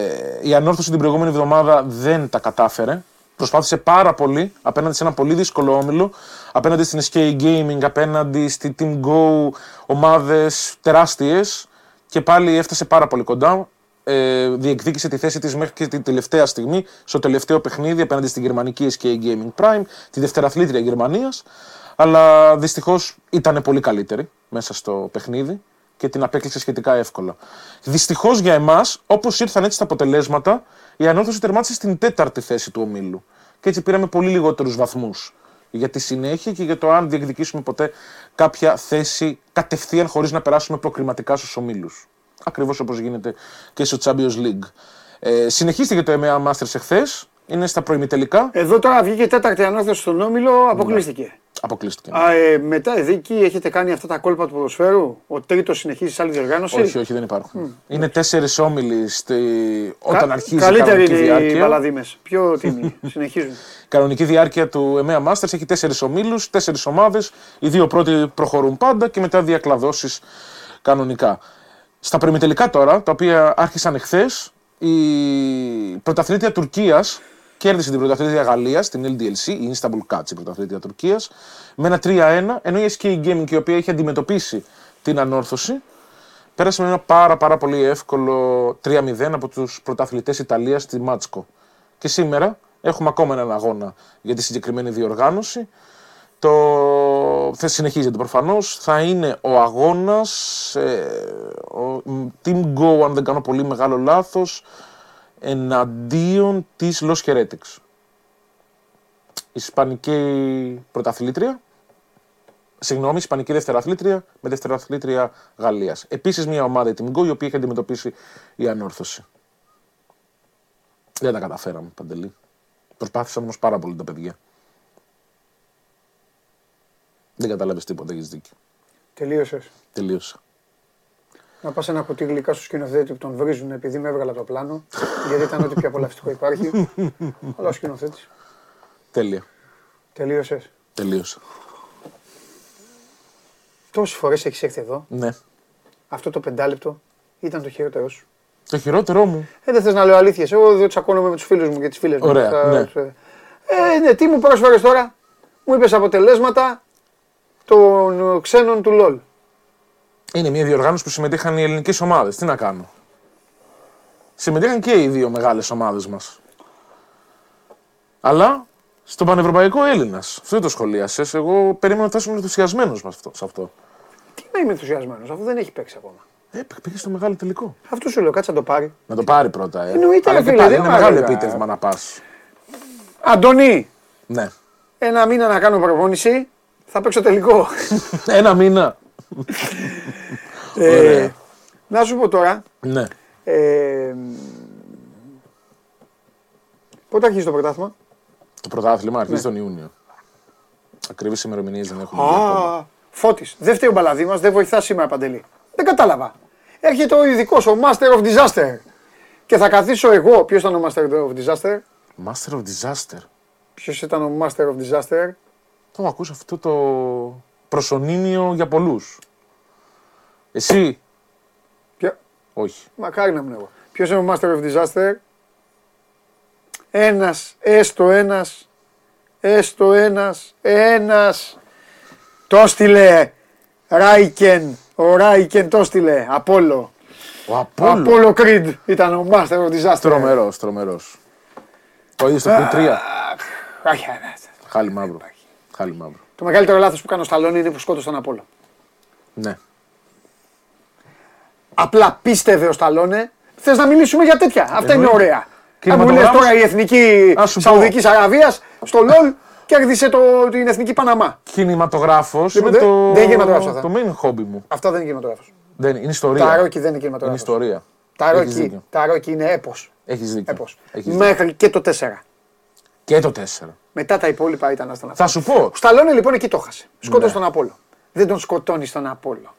Speaker 9: η ανόρθωση την προηγούμενη εβδομάδα δεν τα κατάφερε. Προσπάθησε πάρα πολύ απέναντι σε ένα πολύ δύσκολο όμιλο, απέναντι στην SK Gaming, απέναντι στη Team Go, ομάδες τεράστιες και πάλι έφτασε πάρα πολύ κοντά. Ε, διεκδίκησε τη θέση της μέχρι και την τελευταία στιγμή στο τελευταίο παιχνίδι απέναντι στην γερμανική SK Gaming Prime, τη δευτεραθλήτρια Γερμανίας. Αλλά δυστυχώς ήταν πολύ καλύτερη μέσα στο παιχνίδι και την απέκλεισε σχετικά εύκολα. Δυστυχώς για εμάς, όπως ήρθαν έτσι τα αποτελέσματα, η ανόρθωση τερμάτισε στην τέταρτη θέση του ομίλου. Και έτσι πήραμε πολύ λιγότερους βαθμούς για τη συνέχεια και για το αν διεκδικήσουμε ποτέ κάποια θέση κατευθείαν χωρίς να περάσουμε προκριματικά στους ομίλους. Ακριβώς όπως γίνεται και στο Champions League. Ε, συνεχίστηκε το EMEA Masters εχθές. Είναι στα προημιτελικά.
Speaker 1: Εδώ τώρα βγήκε η τέταρτη ανόρθωση στον Όμιλο, αποκλείστηκε.
Speaker 9: Αποκλείστηκε.
Speaker 1: Α, ε, μετά εδώ εκεί έχετε κάνει αυτά τα κόλπα του ποδοσφαίρου; Ο τρίτος συνεχίζει σε άλλη διοργάνωση;
Speaker 9: Όχι, όχι, δεν υπάρχουν. Είναι τέσσερις όμιλοι στη... όταν
Speaker 1: Κα-
Speaker 9: αρχίζει η
Speaker 1: Καλύτερη
Speaker 9: κανονική
Speaker 1: είναι οι
Speaker 9: διάρκεια.
Speaker 1: μπαλαδίμε. Πιο τίμοι. Συνεχίζουν.
Speaker 9: κανονική διάρκεια του EMEA Masters έχει τέσσερις ομίλους, τέσσερις ομάδες. Οι δύο πρώτοι προχωρούν πάντα και μετά διακλαδώσεις κανονικά. Στα προημιτελικά τώρα, τα οποία άρχισαν εχθές, η πρωταθλήτρια Τουρκίας κέρδισε την πρωταθλήτρια Γαλλίας στην LDLC, η Istanbul Cats, η πρωταθλήτρια Τουρκίας, με ένα 3-1, ενώ η SK Gaming, η οποία έχει αντιμετωπίσει την ανόρθωση, πέρασε με ένα πάρα, πάρα πολύ εύκολο 3-0 από τους πρωταθλητές Ιταλίας στη Μάτσκο. Και σήμερα έχουμε ακόμα έναν αγώνα για τη συγκεκριμένη διοργάνωση. Το... Θα συνεχίζεται προφανώς. Θα είναι ο αγώνας. Ε, ο Team Go, αν δεν κάνω πολύ μεγάλο λάθος, εναντίον της Los Heretics. Ισπανική πρωταθλήτρια. Συγγνώμη, Ισπανική δευτεραθλήτρια με δευτεραθλήτρια Γαλλίας. Επίσης μια ομάδα η Team Go η οποία έχει αντιμετωπίσει η ανόρθωση. Δεν τα καταφέραμε, Παντελή. Προσπάθησαν όμως πάρα πολύ τα παιδιά. Δεν κατάλαβε τίποτα, έχεις δίκιο.
Speaker 1: Τελείωσες.
Speaker 9: Τελείωσα.
Speaker 1: Να πας ένα κουτί γλυκά στο σκηνοθέτη που τον βρίζουν επειδή με έβγαλα το πλάνο. γιατί ήταν ό,τι πιο απολαυστικό υπάρχει. Αλλά ο σκηνοθέτης.
Speaker 9: Τέλεια.
Speaker 1: Τελείωσες.
Speaker 9: Τελείωσα.
Speaker 1: Τόσες φορές έχεις έρθει εδώ.
Speaker 9: Ναι.
Speaker 1: Αυτό το πεντάλεπτο ήταν το χειρότερό σου.
Speaker 9: Το χειρότερό μου.
Speaker 1: Ε, δεν θες να λέω αλήθειες. Εγώ δεν τσακώνομαι με τους φίλους μου και τις φίλες μου.
Speaker 9: Ωραία,
Speaker 1: Θα-
Speaker 9: ναι.
Speaker 1: Ε, ναι, τι μου πρόσφερες τώρα. Μου είπες αποτελέσματα των ξένων του ΛΟΛ.
Speaker 9: Είναι μια διοργάνωση που συμμετείχαν οι ελληνικές ομάδες. Τι να κάνω. Συμμετείχαν και οι δύο μεγάλες ομάδες μας. Αλλά στον πανευρωπαϊκό Έλληνας. Αυτό δεν το σχολίασε. Εγώ περίμενα ότι θα ήσουν ενθουσιασμένος σε αυτό.
Speaker 1: Τι να είμαι ενθουσιασμένος, αφού δεν έχει παίξει ακόμα.
Speaker 9: Ε, πήγε στο μεγάλο τελικό.
Speaker 1: Αυτό σου λέω, κάτσε να το πάρει.
Speaker 9: Να το πάρει πρώτα, ε.
Speaker 1: Εννοείται,
Speaker 9: Αλλά
Speaker 1: ρε
Speaker 9: και
Speaker 1: φίλε,
Speaker 9: πάλι
Speaker 1: δεν
Speaker 9: είναι
Speaker 1: μ'
Speaker 9: μεγάλο
Speaker 1: αρέσει.
Speaker 9: επίτευγμα να πας.
Speaker 1: Αντώνη,
Speaker 9: Ναι.
Speaker 1: ένα μήνα να κάνω προπόνηση, θα παίξω τελικό.
Speaker 9: Ένα μήνα.
Speaker 1: Ε,
Speaker 9: Ωραία.
Speaker 1: να σου πω τώρα,
Speaker 9: Ναι.
Speaker 1: ε, πότε αρχίζει το πρωτάθλημα;
Speaker 9: Το πρωτάθλημα αρχίζει
Speaker 1: Ναι.
Speaker 9: τον Ιούνιο. Ακριβείς ημερομηνίες δεν έχουμε. δει ακόμα.
Speaker 1: Α, Φώτης, δεν φταίει ο μπαλαδί μας, δεν βοηθά σήμερα Παντελή. Δεν κατάλαβα. Έρχεται ο ειδικός, ο Master of Disaster. Και θα καθίσω εγώ. Ποιος ήταν ο Master of Disaster,
Speaker 9: Master of Disaster.
Speaker 1: Ποιος ήταν ο Master of Disaster,
Speaker 9: Το έχω ακούσει αυτό το προσωνύμιο για πολλούς. Εσύ.
Speaker 1: Ποιο;
Speaker 9: Όχι.
Speaker 1: Μακάρι να ήμουν εγώ. Ποιος είναι ο Master of Disaster, Ένας, έστω ένας, έστω ένας, ένας. Το στείλε. Ράικεν. Ο Ράικεν το στείλε. Απόλο.
Speaker 9: Ο
Speaker 1: Ο
Speaker 9: Απόλλω.
Speaker 1: Απόλο Creed ήταν ο Master of Disaster.
Speaker 9: Τρομερός, τρομερός. Το ίδιο στο Creed 3.
Speaker 1: Αχ, ε, ναι.
Speaker 9: Χάλι μαύρο. Χάλι μαύρο.
Speaker 1: Το μεγαλύτερο λάθος που έκανε ο Σταλόνι είναι που σκότωσε τον Απόλο.
Speaker 9: Ναι.
Speaker 1: Απλά πίστευε ο Σταλόνε. Θες να μιλήσουμε για τέτοια. Αυτά είναι
Speaker 9: Εννοείται.
Speaker 1: ωραία. Αν μου λες
Speaker 9: Κινηματογράφος.
Speaker 1: τώρα η εθνική
Speaker 9: Ας σου πω.
Speaker 1: Σαουδικής Αραβίας στο LOL κέρδισε το, την εθνική Παναμά.
Speaker 9: Κινηματογράφος
Speaker 1: Λοιπόν,
Speaker 9: είναι
Speaker 1: δεν-
Speaker 9: το,
Speaker 1: δεν είναι κινηματογράφος αυτά.
Speaker 9: το main hobby μου.
Speaker 1: Αυτό δεν είναι κινηματογράφος.
Speaker 9: Δεν, είναι ιστορία.
Speaker 1: Τα ρόκι δεν είναι
Speaker 9: είναι
Speaker 1: κινηματογράφο.
Speaker 9: ιστορία.
Speaker 1: Τα
Speaker 9: Έχεις
Speaker 1: ρόκι,
Speaker 9: δίκιο.
Speaker 1: τα ρόκι είναι έπος.
Speaker 9: Έχεις δίκιο.
Speaker 1: Έπος.
Speaker 9: Έχεις δίκιο.
Speaker 1: Μέχρι και το 4.
Speaker 9: Και το 4.
Speaker 1: Μετά τα υπόλοιπα ήταν αστανά.
Speaker 9: Θα σου πω.
Speaker 1: Ο Σταλόνε λοιπόν εκεί το χάσε. Σκότωσε
Speaker 9: Ναι.
Speaker 1: τον Απόλο. Δεν τον σκοτώνεις τον Απόλο.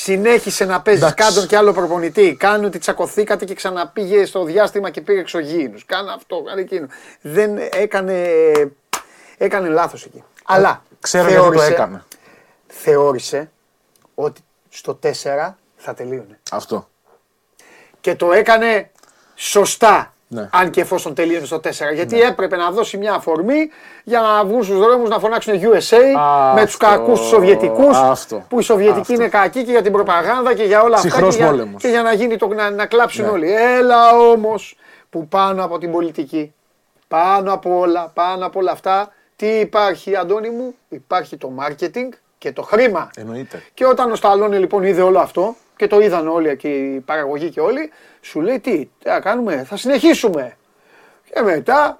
Speaker 1: Συνέχισε να παίζει
Speaker 9: Εντάξει.
Speaker 1: κάτω και άλλο προπονητή. Κάνει ότι τσακωθήκατε και ξαναπήγε στο διάστημα και πήρε εξωγήινου. Κάνε αυτό, κάνε εκείνο. Δεν έκανε. Έκανε λάθος εκεί. Αλλά
Speaker 9: Ξέρω γιατί το έκανε.
Speaker 1: Θεώρησε ότι στο 4 θα τελείωνε.
Speaker 9: Αυτό.
Speaker 1: Και το έκανε σωστά.
Speaker 9: Ναι.
Speaker 1: Αν και εφόσον τελείωνε στο 4. Γιατί έπρεπε να δώσει μια αφορμή για να βγουν στους δρόμους να φωνάξουν USA με τους
Speaker 9: Αυτό,
Speaker 1: κακούς τους Σοβιετικούς.
Speaker 9: αυτό,
Speaker 1: Που οι Σοβιετικοί
Speaker 9: αυτό.
Speaker 1: είναι κακοί και για την προπαγάνδα και για όλα αυτά.
Speaker 9: Ψυχρός
Speaker 1: Και για,
Speaker 9: πόλεμος.
Speaker 1: και για να, γίνει το, να, να κλάψουν
Speaker 9: Ναι.
Speaker 1: όλοι. Έλα όμως που πάνω από την πολιτική, πάνω από όλα, πάνω από όλα αυτά, τι υπάρχει, Αντώνη μου, υπάρχει το marketing και το χρήμα.
Speaker 9: Εννοείται.
Speaker 1: Και όταν ο Σταλόνι λοιπόν είδε όλο αυτό και το είδαν όλοι και η παραγωγή και όλοι, σου λέει τι, τι θα κάνουμε, θα συνεχίσουμε. Και μετά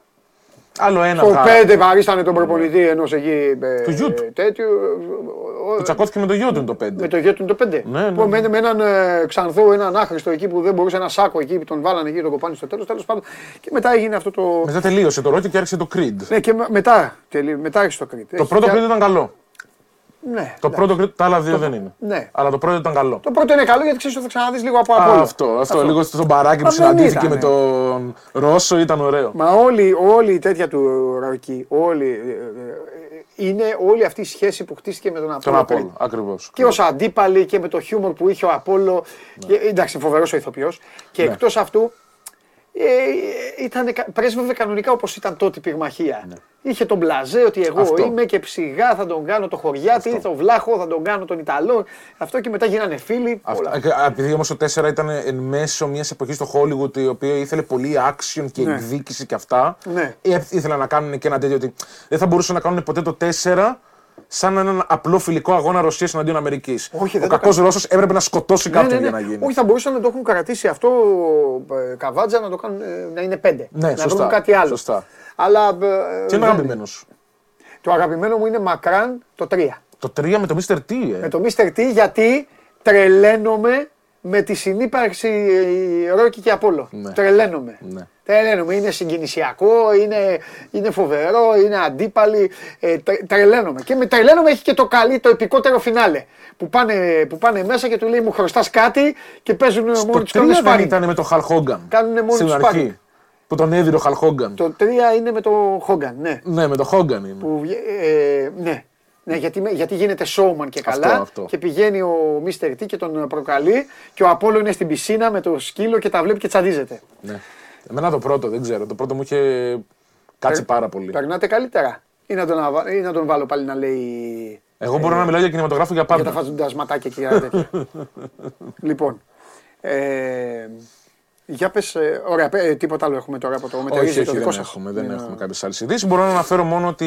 Speaker 9: Άλλο ένα
Speaker 1: στο
Speaker 9: γάρο.
Speaker 1: 5 παρίστανε τον προπονητή ενός εκεί ε,
Speaker 9: Του Γιούτ.
Speaker 1: τέτοιου.
Speaker 9: Το τσακώθηκε με το γιο του είναι το 5.
Speaker 1: Με το γιο του είναι το 5.
Speaker 9: Ναι, ναι,
Speaker 1: Που
Speaker 9: ναι.
Speaker 1: με, με έναν ε, ξανθό, έναν άχρηστο εκεί που δεν μπορούσε ένα σάκο εκεί, που τον βάλανε εκεί, τον κοπάνι στο τέλος. Τέλος πάντων. Και μετά έγινε αυτό το.
Speaker 9: Μετά τελείωσε το Rocky και άρχισε το Creed.
Speaker 1: Ναι, και με- μετά, τελεί, μετά άρχισε το Creed.
Speaker 9: Το πρώτο Creed ήταν καλό.
Speaker 1: Ναι,
Speaker 9: Το
Speaker 1: εντάξει.
Speaker 9: πρώτο Creed, τα άλλα δύο δεν είναι.
Speaker 1: Ναι.
Speaker 9: Αλλά το πρώτο ήταν καλό.
Speaker 1: Το πρώτο είναι καλό γιατί ξέρεις ότι θα ξαναδείς λίγο από
Speaker 9: Α,
Speaker 1: απ' όλα.
Speaker 9: αυτό, αυτό, λίγο στο μπαράκι
Speaker 1: Μα
Speaker 9: που
Speaker 1: δεν
Speaker 9: συναντήθηκε
Speaker 1: ήταν,
Speaker 9: με τον Ρώσο ήταν ωραίο.
Speaker 1: Μα όλη, όλη η τέτοια του Ροκί, όλη, ε, ε, είναι όλη αυτή η σχέση που χτίστηκε με τον
Speaker 9: Τον
Speaker 1: Απόλλω.
Speaker 9: Απόλο, ακριβώς.
Speaker 1: Και ως αντίπαλοι και με το χιούμορ που είχε ο Απόλλω. Και, εντάξει, φοβερός ο ηθοποιός. Και
Speaker 9: Ναι.
Speaker 1: εκτός αυτού, ε, ήταν, πρέσβευε κανονικά όπως ήταν τότε η πυρμαχία. Είχε τον μπλαζέ ότι εγώ
Speaker 9: Ναι. Αυτό.
Speaker 1: είμαι και ψιγά θα τον κάνω το χωριάτι, τον βλάχο θα τον κάνω τον Ιταλό. Αυτό και μετά γίνανε φίλοι. όλα.
Speaker 9: Αυτά. Ε, Επειδή όμως το 4 ήταν εν μέσω μιας εποχής στο Hollywood η οποία ήθελε πολύ action και
Speaker 1: Ναι.
Speaker 9: εκδίκηση και αυτά.
Speaker 1: Ναι.
Speaker 9: Ε, ήθελαν να κάνουν και ένα τέτοιο ότι δεν θα μπορούσαν να κάνουν ποτέ το 4 σαν έναν απλό φιλικό αγώνα Ρωσίας εναντίον Αμερικής.
Speaker 1: Όχι,
Speaker 9: Ο
Speaker 1: δεν το
Speaker 9: κακός Ρώσος έπρεπε να σκοτώσει
Speaker 1: Ναι,
Speaker 9: κάποιον
Speaker 1: ναι, ναι.
Speaker 9: για να γίνει.
Speaker 1: Όχι, θα μπορούσαν να το έχουν κρατήσει αυτό ε, καβάτζα να το κάνουν ε, να είναι πέντε.
Speaker 9: Ναι,
Speaker 1: να
Speaker 9: σωστά,
Speaker 1: βρουν κάτι άλλο.
Speaker 9: σωστά.
Speaker 1: Αλλά. ε,
Speaker 9: Τι είναι
Speaker 1: δεν-
Speaker 9: αγαπημένος.
Speaker 1: Το αγαπημένο μου είναι μακράν το 3.
Speaker 9: Το 3 με το Mr. T, ε.
Speaker 1: Με το Mr. T γιατί τρελαίνομαι με τη συνύπαρξη ε, Ρόκι και Απόλο.
Speaker 9: Ναι.
Speaker 1: Τρελαίνομαι.
Speaker 9: Ναι.
Speaker 1: Τρελαίνομαι. Είναι συγκινησιακό, είναι, είναι φοβερό, είναι αντίπαλοι. Ε, τρε- τρελαίνομαι. Και με τρελαίνομαι έχει και το καλή, το επικότερο φινάλε. Που πάνε, που πάνε μέσα και του λέει μου χρωστάς κάτι και παίζουν μόνοι
Speaker 9: Το
Speaker 1: τους
Speaker 9: 3
Speaker 1: κάνουν
Speaker 9: δεν
Speaker 1: σπάρινγκ.
Speaker 9: ήταν με τον Χαλ Χόγκαν.
Speaker 1: Κάνουνε μόνοι
Speaker 9: Στην
Speaker 1: τους
Speaker 9: αρχή.
Speaker 1: σπάρινγκ.
Speaker 9: Που τον έδιρε ο Χαλ Χόγκαν.
Speaker 1: Το 3 είναι με το Χόγκαν, ναι.
Speaker 9: Ναι, με τον Χόγκαν είναι.
Speaker 1: Που, βγε- ε, ναι. Ναι, γιατί, με- γιατί γίνεται showman και
Speaker 9: Αυτό,
Speaker 1: καλά
Speaker 9: αυτό.
Speaker 1: και πηγαίνει ο Mr. T και τον προκαλεί και ο Απόλλω είναι στην πισίνα με το σκύλο και τα βλέπει και τσαντίζεται.
Speaker 9: Ναι. Εμένα το πρώτο δεν ξέρω. Το πρώτο μου είχε κάτσει πάρα πολύ.
Speaker 1: Περνάτε καλύτερα ή να, τον, αβα- ή να τον βάλω πάλι να λέει
Speaker 9: Εγώ μπορώ να μιλάω για κινηματογράφο για
Speaker 1: για τα
Speaker 9: πάντα.
Speaker 1: φαντασματάκια και για τέτοια. λοιπόν, ε, για πες, ε, ωραία, πέ- ε, τίποτα άλλο έχουμε τώρα από το
Speaker 9: Όχι,
Speaker 1: μετερίζει
Speaker 9: όχι,
Speaker 1: το δικό
Speaker 9: δεν
Speaker 1: σας.
Speaker 9: έχουμε, δεν
Speaker 1: Είναι-
Speaker 9: έχουμε κάποιες άλλες ειδήσεις. Μπορώ να αναφέρω μόνο ότι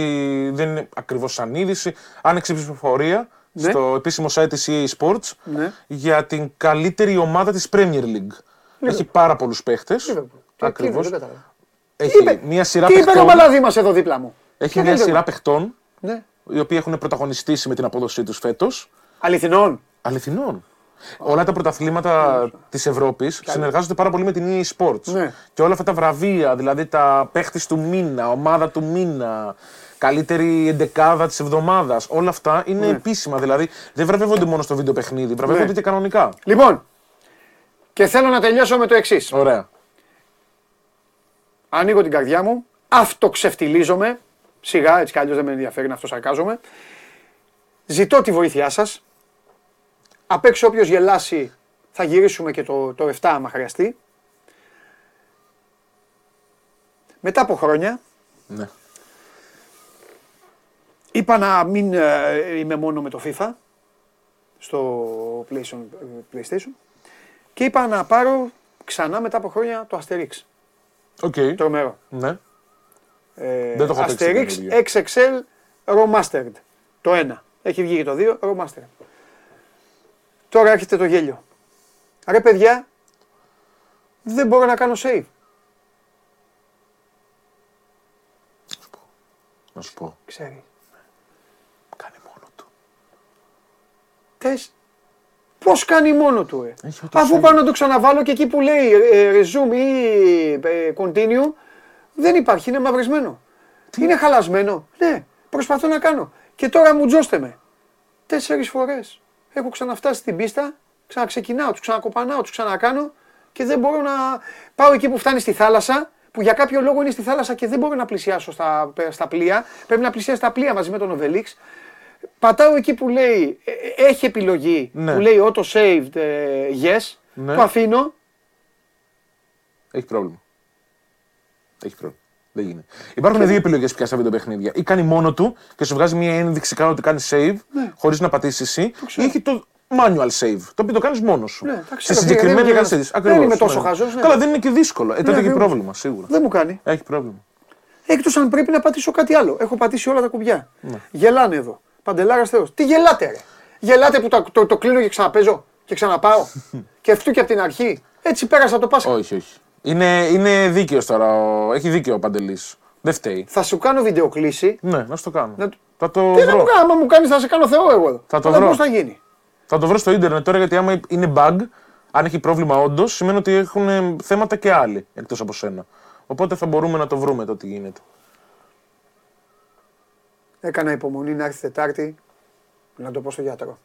Speaker 9: δεν είναι ακριβώς σαν είδηση. Άνοιξε η ψηφοφορία
Speaker 1: Ναι.
Speaker 9: στο επίσημο site της EA Sports
Speaker 1: Ναι.
Speaker 9: για την καλύτερη ομάδα της Premier League. Έχει πάρα πολλούς παίχτες.
Speaker 1: Τι, τι,
Speaker 9: Ακριβώς.
Speaker 1: δεν κατάλαβα.
Speaker 9: Έχει
Speaker 1: είπε-
Speaker 9: μια σειρά
Speaker 1: Τι είπε ο
Speaker 9: παιχτών.
Speaker 1: Παλαδί μας εδώ δίπλα μου;
Speaker 9: Έχει
Speaker 1: Τι
Speaker 9: μια
Speaker 1: είπε,
Speaker 9: σειρά παιχτών
Speaker 1: Ναι.
Speaker 9: οι οποίοι έχουν πρωταγωνιστήσει με την απόδοσή τους φέτος.
Speaker 1: Αληθινών.
Speaker 9: Αληθινών. Όλα τα πρωταθλήματα της Ευρώπης συνεργάζονται πάρα πολύ με την EA Sports.
Speaker 1: Ναι.
Speaker 9: Και όλα αυτά τα βραβεία, δηλαδή τα παίχτη του μήνα, ομάδα του μήνα, καλύτερη εντεκάδα της εβδομάδας, όλα αυτά είναι
Speaker 1: Ναι.
Speaker 9: επίσημα. Δηλαδή δεν βραβεύονται μόνο στο βίντεο παιχνίδι, βραβεύονται
Speaker 1: Ναι.
Speaker 9: και κανονικά.
Speaker 1: Λοιπόν, και θέλω να τελειώσω με το εξής.
Speaker 9: Ωραία.
Speaker 1: Ανοίγω την καρδιά μου, αυτοξεφτιλίζομαι. Σιγά, έτσι κι αλλιώς δεν με ενδιαφέρει να αυτοσαρκάζομαι. Ζητώ τη βοήθειά σας. Απ' έξω όποιος γελάσει θα γυρίσουμε και το, το 7 άμα χρειαστεί. Μετά από χρόνια
Speaker 9: Ναι.
Speaker 1: είπα να μην ε, είμαι μόνο με το FIFA. στο PlayStation, PlayStation και είπα να πάρω ξανά μετά από χρόνια το Asterix.
Speaker 9: OK.
Speaker 1: Τρομερό.
Speaker 9: Ναι.
Speaker 1: Ε,
Speaker 9: Δεν το έχω παίξει το
Speaker 1: Asterix
Speaker 9: καινούριο.
Speaker 1: XXL Remastered. Το ένα. Έχει βγει και το δύο, Remastered. Τώρα έρχεται το γέλιο. Ρε παιδιά, δεν μπορώ να κάνω save.
Speaker 9: Να σου πω.
Speaker 1: Ξέρει.
Speaker 9: Κάνει μόνο του.
Speaker 1: Τες. Πώς κάνει μόνο του, ε;
Speaker 9: Έχει ούτω
Speaker 1: Αφού
Speaker 9: save.
Speaker 1: πάω να το ξαναβάλω και εκεί που λέει ε, resume ή ε, continue, δεν υπάρχει, είναι μαυρισμένο. Είναι χαλασμένο. Ναι, προσπαθώ να κάνω. Και τώρα μου τζώστε με. Τέσσερις φορές. Έχω ξαναφτάσει στην πίστα, ξαναξεκινάω, τους ξανακοπανάω, τους ξανακάνω και δεν μπορώ να πάω εκεί που φτάνει στη θάλασσα, που για κάποιο λόγο είναι στη θάλασσα και δεν μπορώ να πλησιάσω στα, στα πλοία. Πρέπει να πλησιάσει τα πλοία μαζί με τον Οβελίξ. Πατάω εκεί που λέει, ε, ε, έχει επιλογή,
Speaker 9: Ναι.
Speaker 1: που λέει auto saved ε, yes,
Speaker 9: Ναι.
Speaker 1: το αφήνω.
Speaker 9: Έχει πρόβλημα. Έχει πρόβλημα. Δεν γίνεται. Υπάρχουν δύο επιλογές πια στα βιντεοπαιχνίδια. Ή κάνει μόνο του και σου βγάζει μια ένδειξη κάνω ότι κάνει save
Speaker 1: Ναι.
Speaker 9: χωρίς να πατήσεις εσύ. Ή έχει το manual save, το οποίο το κάνεις μόνος σου.
Speaker 1: Ναι, τα
Speaker 9: σε
Speaker 1: ξέρω,
Speaker 9: συγκεκριμένη
Speaker 1: δεν είναι
Speaker 9: κατάσταση.
Speaker 1: κανένα-
Speaker 9: Ακριβώς,
Speaker 1: δεν είμαι τόσο
Speaker 9: ναι.
Speaker 1: χαζός, ναι.
Speaker 9: Καλά, δεν είναι και δύσκολο. Ε, τότε έχει
Speaker 1: ακριβώς.
Speaker 9: πρόβλημα, σίγουρα.
Speaker 1: Δεν μου κάνει.
Speaker 9: Έχει πρόβλημα.
Speaker 1: Εκτό αν πρέπει να πατήσω κάτι άλλο. Έχω πατήσει όλα τα κουμπιά.
Speaker 9: Ναι.
Speaker 1: Γελάνε εδώ. Παντελάρας Θεός. Τι γελάτε, ρε. Γελάτε που το, το, το κλείνω και ξαναπέζω και ξαναπάω. και αυτού και από την αρχή. Έτσι πέρασα το Πάσχα.
Speaker 9: Όχι, όχι. Είναι, είναι δίκαιος τώρα. ο- Έχει δίκαιο ο Παντελής. Δεν φταίει.
Speaker 1: Θα σου κάνω βιντεοκλήση.
Speaker 9: Ναι, να σου το κάνω.
Speaker 1: Να του-
Speaker 9: Θα το
Speaker 1: Τι να
Speaker 9: βρω.
Speaker 1: μου κάνει, άμα μου κάνεις, θα σε κάνω Θεό εγώ. εδώ.
Speaker 9: Θα το
Speaker 1: Αλλά
Speaker 9: βρω.
Speaker 1: Πώς θα γίνει;
Speaker 9: Θα το βρω στο ίντερνετ τώρα γιατί άμα είναι bug, αν έχει πρόβλημα όντως, σημαίνει ότι έχουν ε, θέματα και άλλοι εκτός από σένα. Οπότε θα μπορούμε να το βρούμε το τι γίνεται.
Speaker 1: Έκανα υπομονή να έρθει Τετάρτη να το πω στο γιατρό.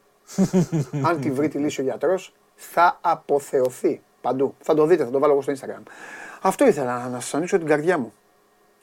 Speaker 1: Αν τη βρει τη λύση ο γιατρός, θα αποθεωθεί παντού. Θα το δείτε, θα το βάλω εγώ στο Instagram. Αυτό ήθελα να σας ανοίξω την καρδιά μου.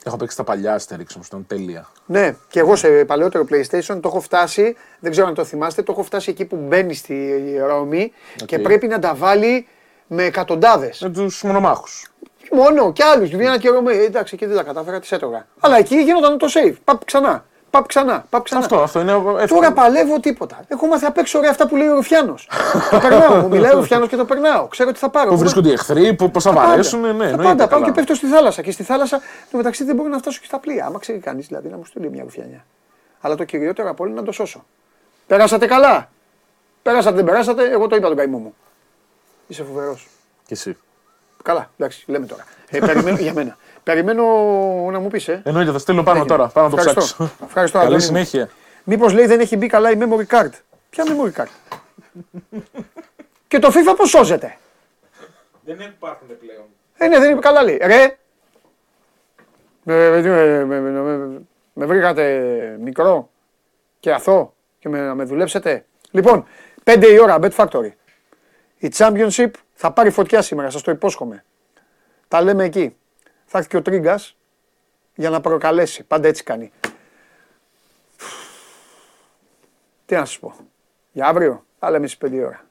Speaker 9: Έχω παίξει τα παλιά Asterix όμως, ήταν τέλεια.
Speaker 1: Ναι, και εγώ σε παλαιότερο PlayStation το έχω φτάσει, δεν ξέρω αν το θυμάστε, το έχω φτάσει εκεί που μπαίνει στη Ρώμη και πρέπει να τα βάλει με εκατοντάδες.
Speaker 9: Με τους μονομάχους.
Speaker 1: Μόνο και άλλους. Βγαίναν και Ρώμη. Εντάξει, εκεί δεν τα κατάφερα, τις έτρωγα. Αλλά εκεί γίνονταν το save. Παπ ξανά. Παπ ξανά. Παπ ξανά.
Speaker 9: Αυτό, αυτό είναι εύκολος.
Speaker 1: Τώρα παλεύω τίποτα. Έχω μάθει απ' έξω ρε αυτά που λέει ο Ρουφιάνος. το περνάω. Μου μιλάει ο Ρουφιάνος και το περνάω. Ξέρω τι θα πάρω.
Speaker 9: Που
Speaker 1: Εγώ-
Speaker 9: βρίσκονται οι εχθροί, που πώς θα
Speaker 1: τα πάντα.
Speaker 9: βαρέσουν. Ναι,
Speaker 1: Τα
Speaker 9: εννοείται.
Speaker 1: πάντα. Πάω
Speaker 9: καλά.
Speaker 1: και πέφτω στη θάλασσα. Και στη θάλασσα το μεταξύ δεν μπορώ να φτάσω και στα πλοία. Άμα ξέρει κανείς δηλαδή να μου στείλει μια ρουφιανιά. Αλλά το κυριότερο από όλα είναι να το σώσω. Περάσατε καλά. Περάσατε, δεν περάσατε. Εγώ το είπα τον καημό μου. Είσαι φοβερός.
Speaker 9: Και εσύ.
Speaker 1: Καλά, εντάξει, λέμε τώρα. Ε, περιμένω για μένα. Περιμένω να μου πεις, ε.
Speaker 9: Εννοείται, θα στείλω πάνω
Speaker 1: Έγινε.
Speaker 9: τώρα. Πάνω να το
Speaker 1: Ευχαριστώ.
Speaker 9: ψάξω.
Speaker 1: Ευχαριστώ,
Speaker 9: Καλή
Speaker 1: Αντώνη μου.
Speaker 9: συνέχεια.
Speaker 1: Μήπως λέει δεν έχει μπει καλά η memory card; Ποια memory card; και το FIFA πώς σώζεται;
Speaker 9: Δεν υπάρχουν πλέον.
Speaker 1: Ε, ναι, δεν είπε καλά λέει. Ρε. Με, με, με, με, με- με βρήκατε μικρό και αθώο και με, να με δουλέψετε; Λοιπόν, 5 η ώρα, Bet Factory. Η Championship θα πάρει φωτιά σήμερα, σας το υπόσχομαι. Τα λέμε εκεί. Θα έρθει και ο Τρίγκας για να προκαλέσει. Πάντα έτσι κάνει. Τι να σας πω. Για αύριο, θα λέμε στις 5 η ώρα.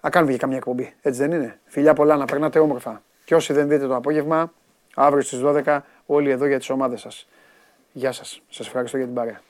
Speaker 1: Να κάνουμε και καμιά εκπομπή. Έτσι δεν είναι. Φιλιά πολλά, να περνάτε όμορφα. Και όσοι δεν δείτε το απόγευμα, αύριο στις 12, όλοι εδώ για τις ομάδες σας. Γεια σας. Σας ευχαριστώ για την παρέα.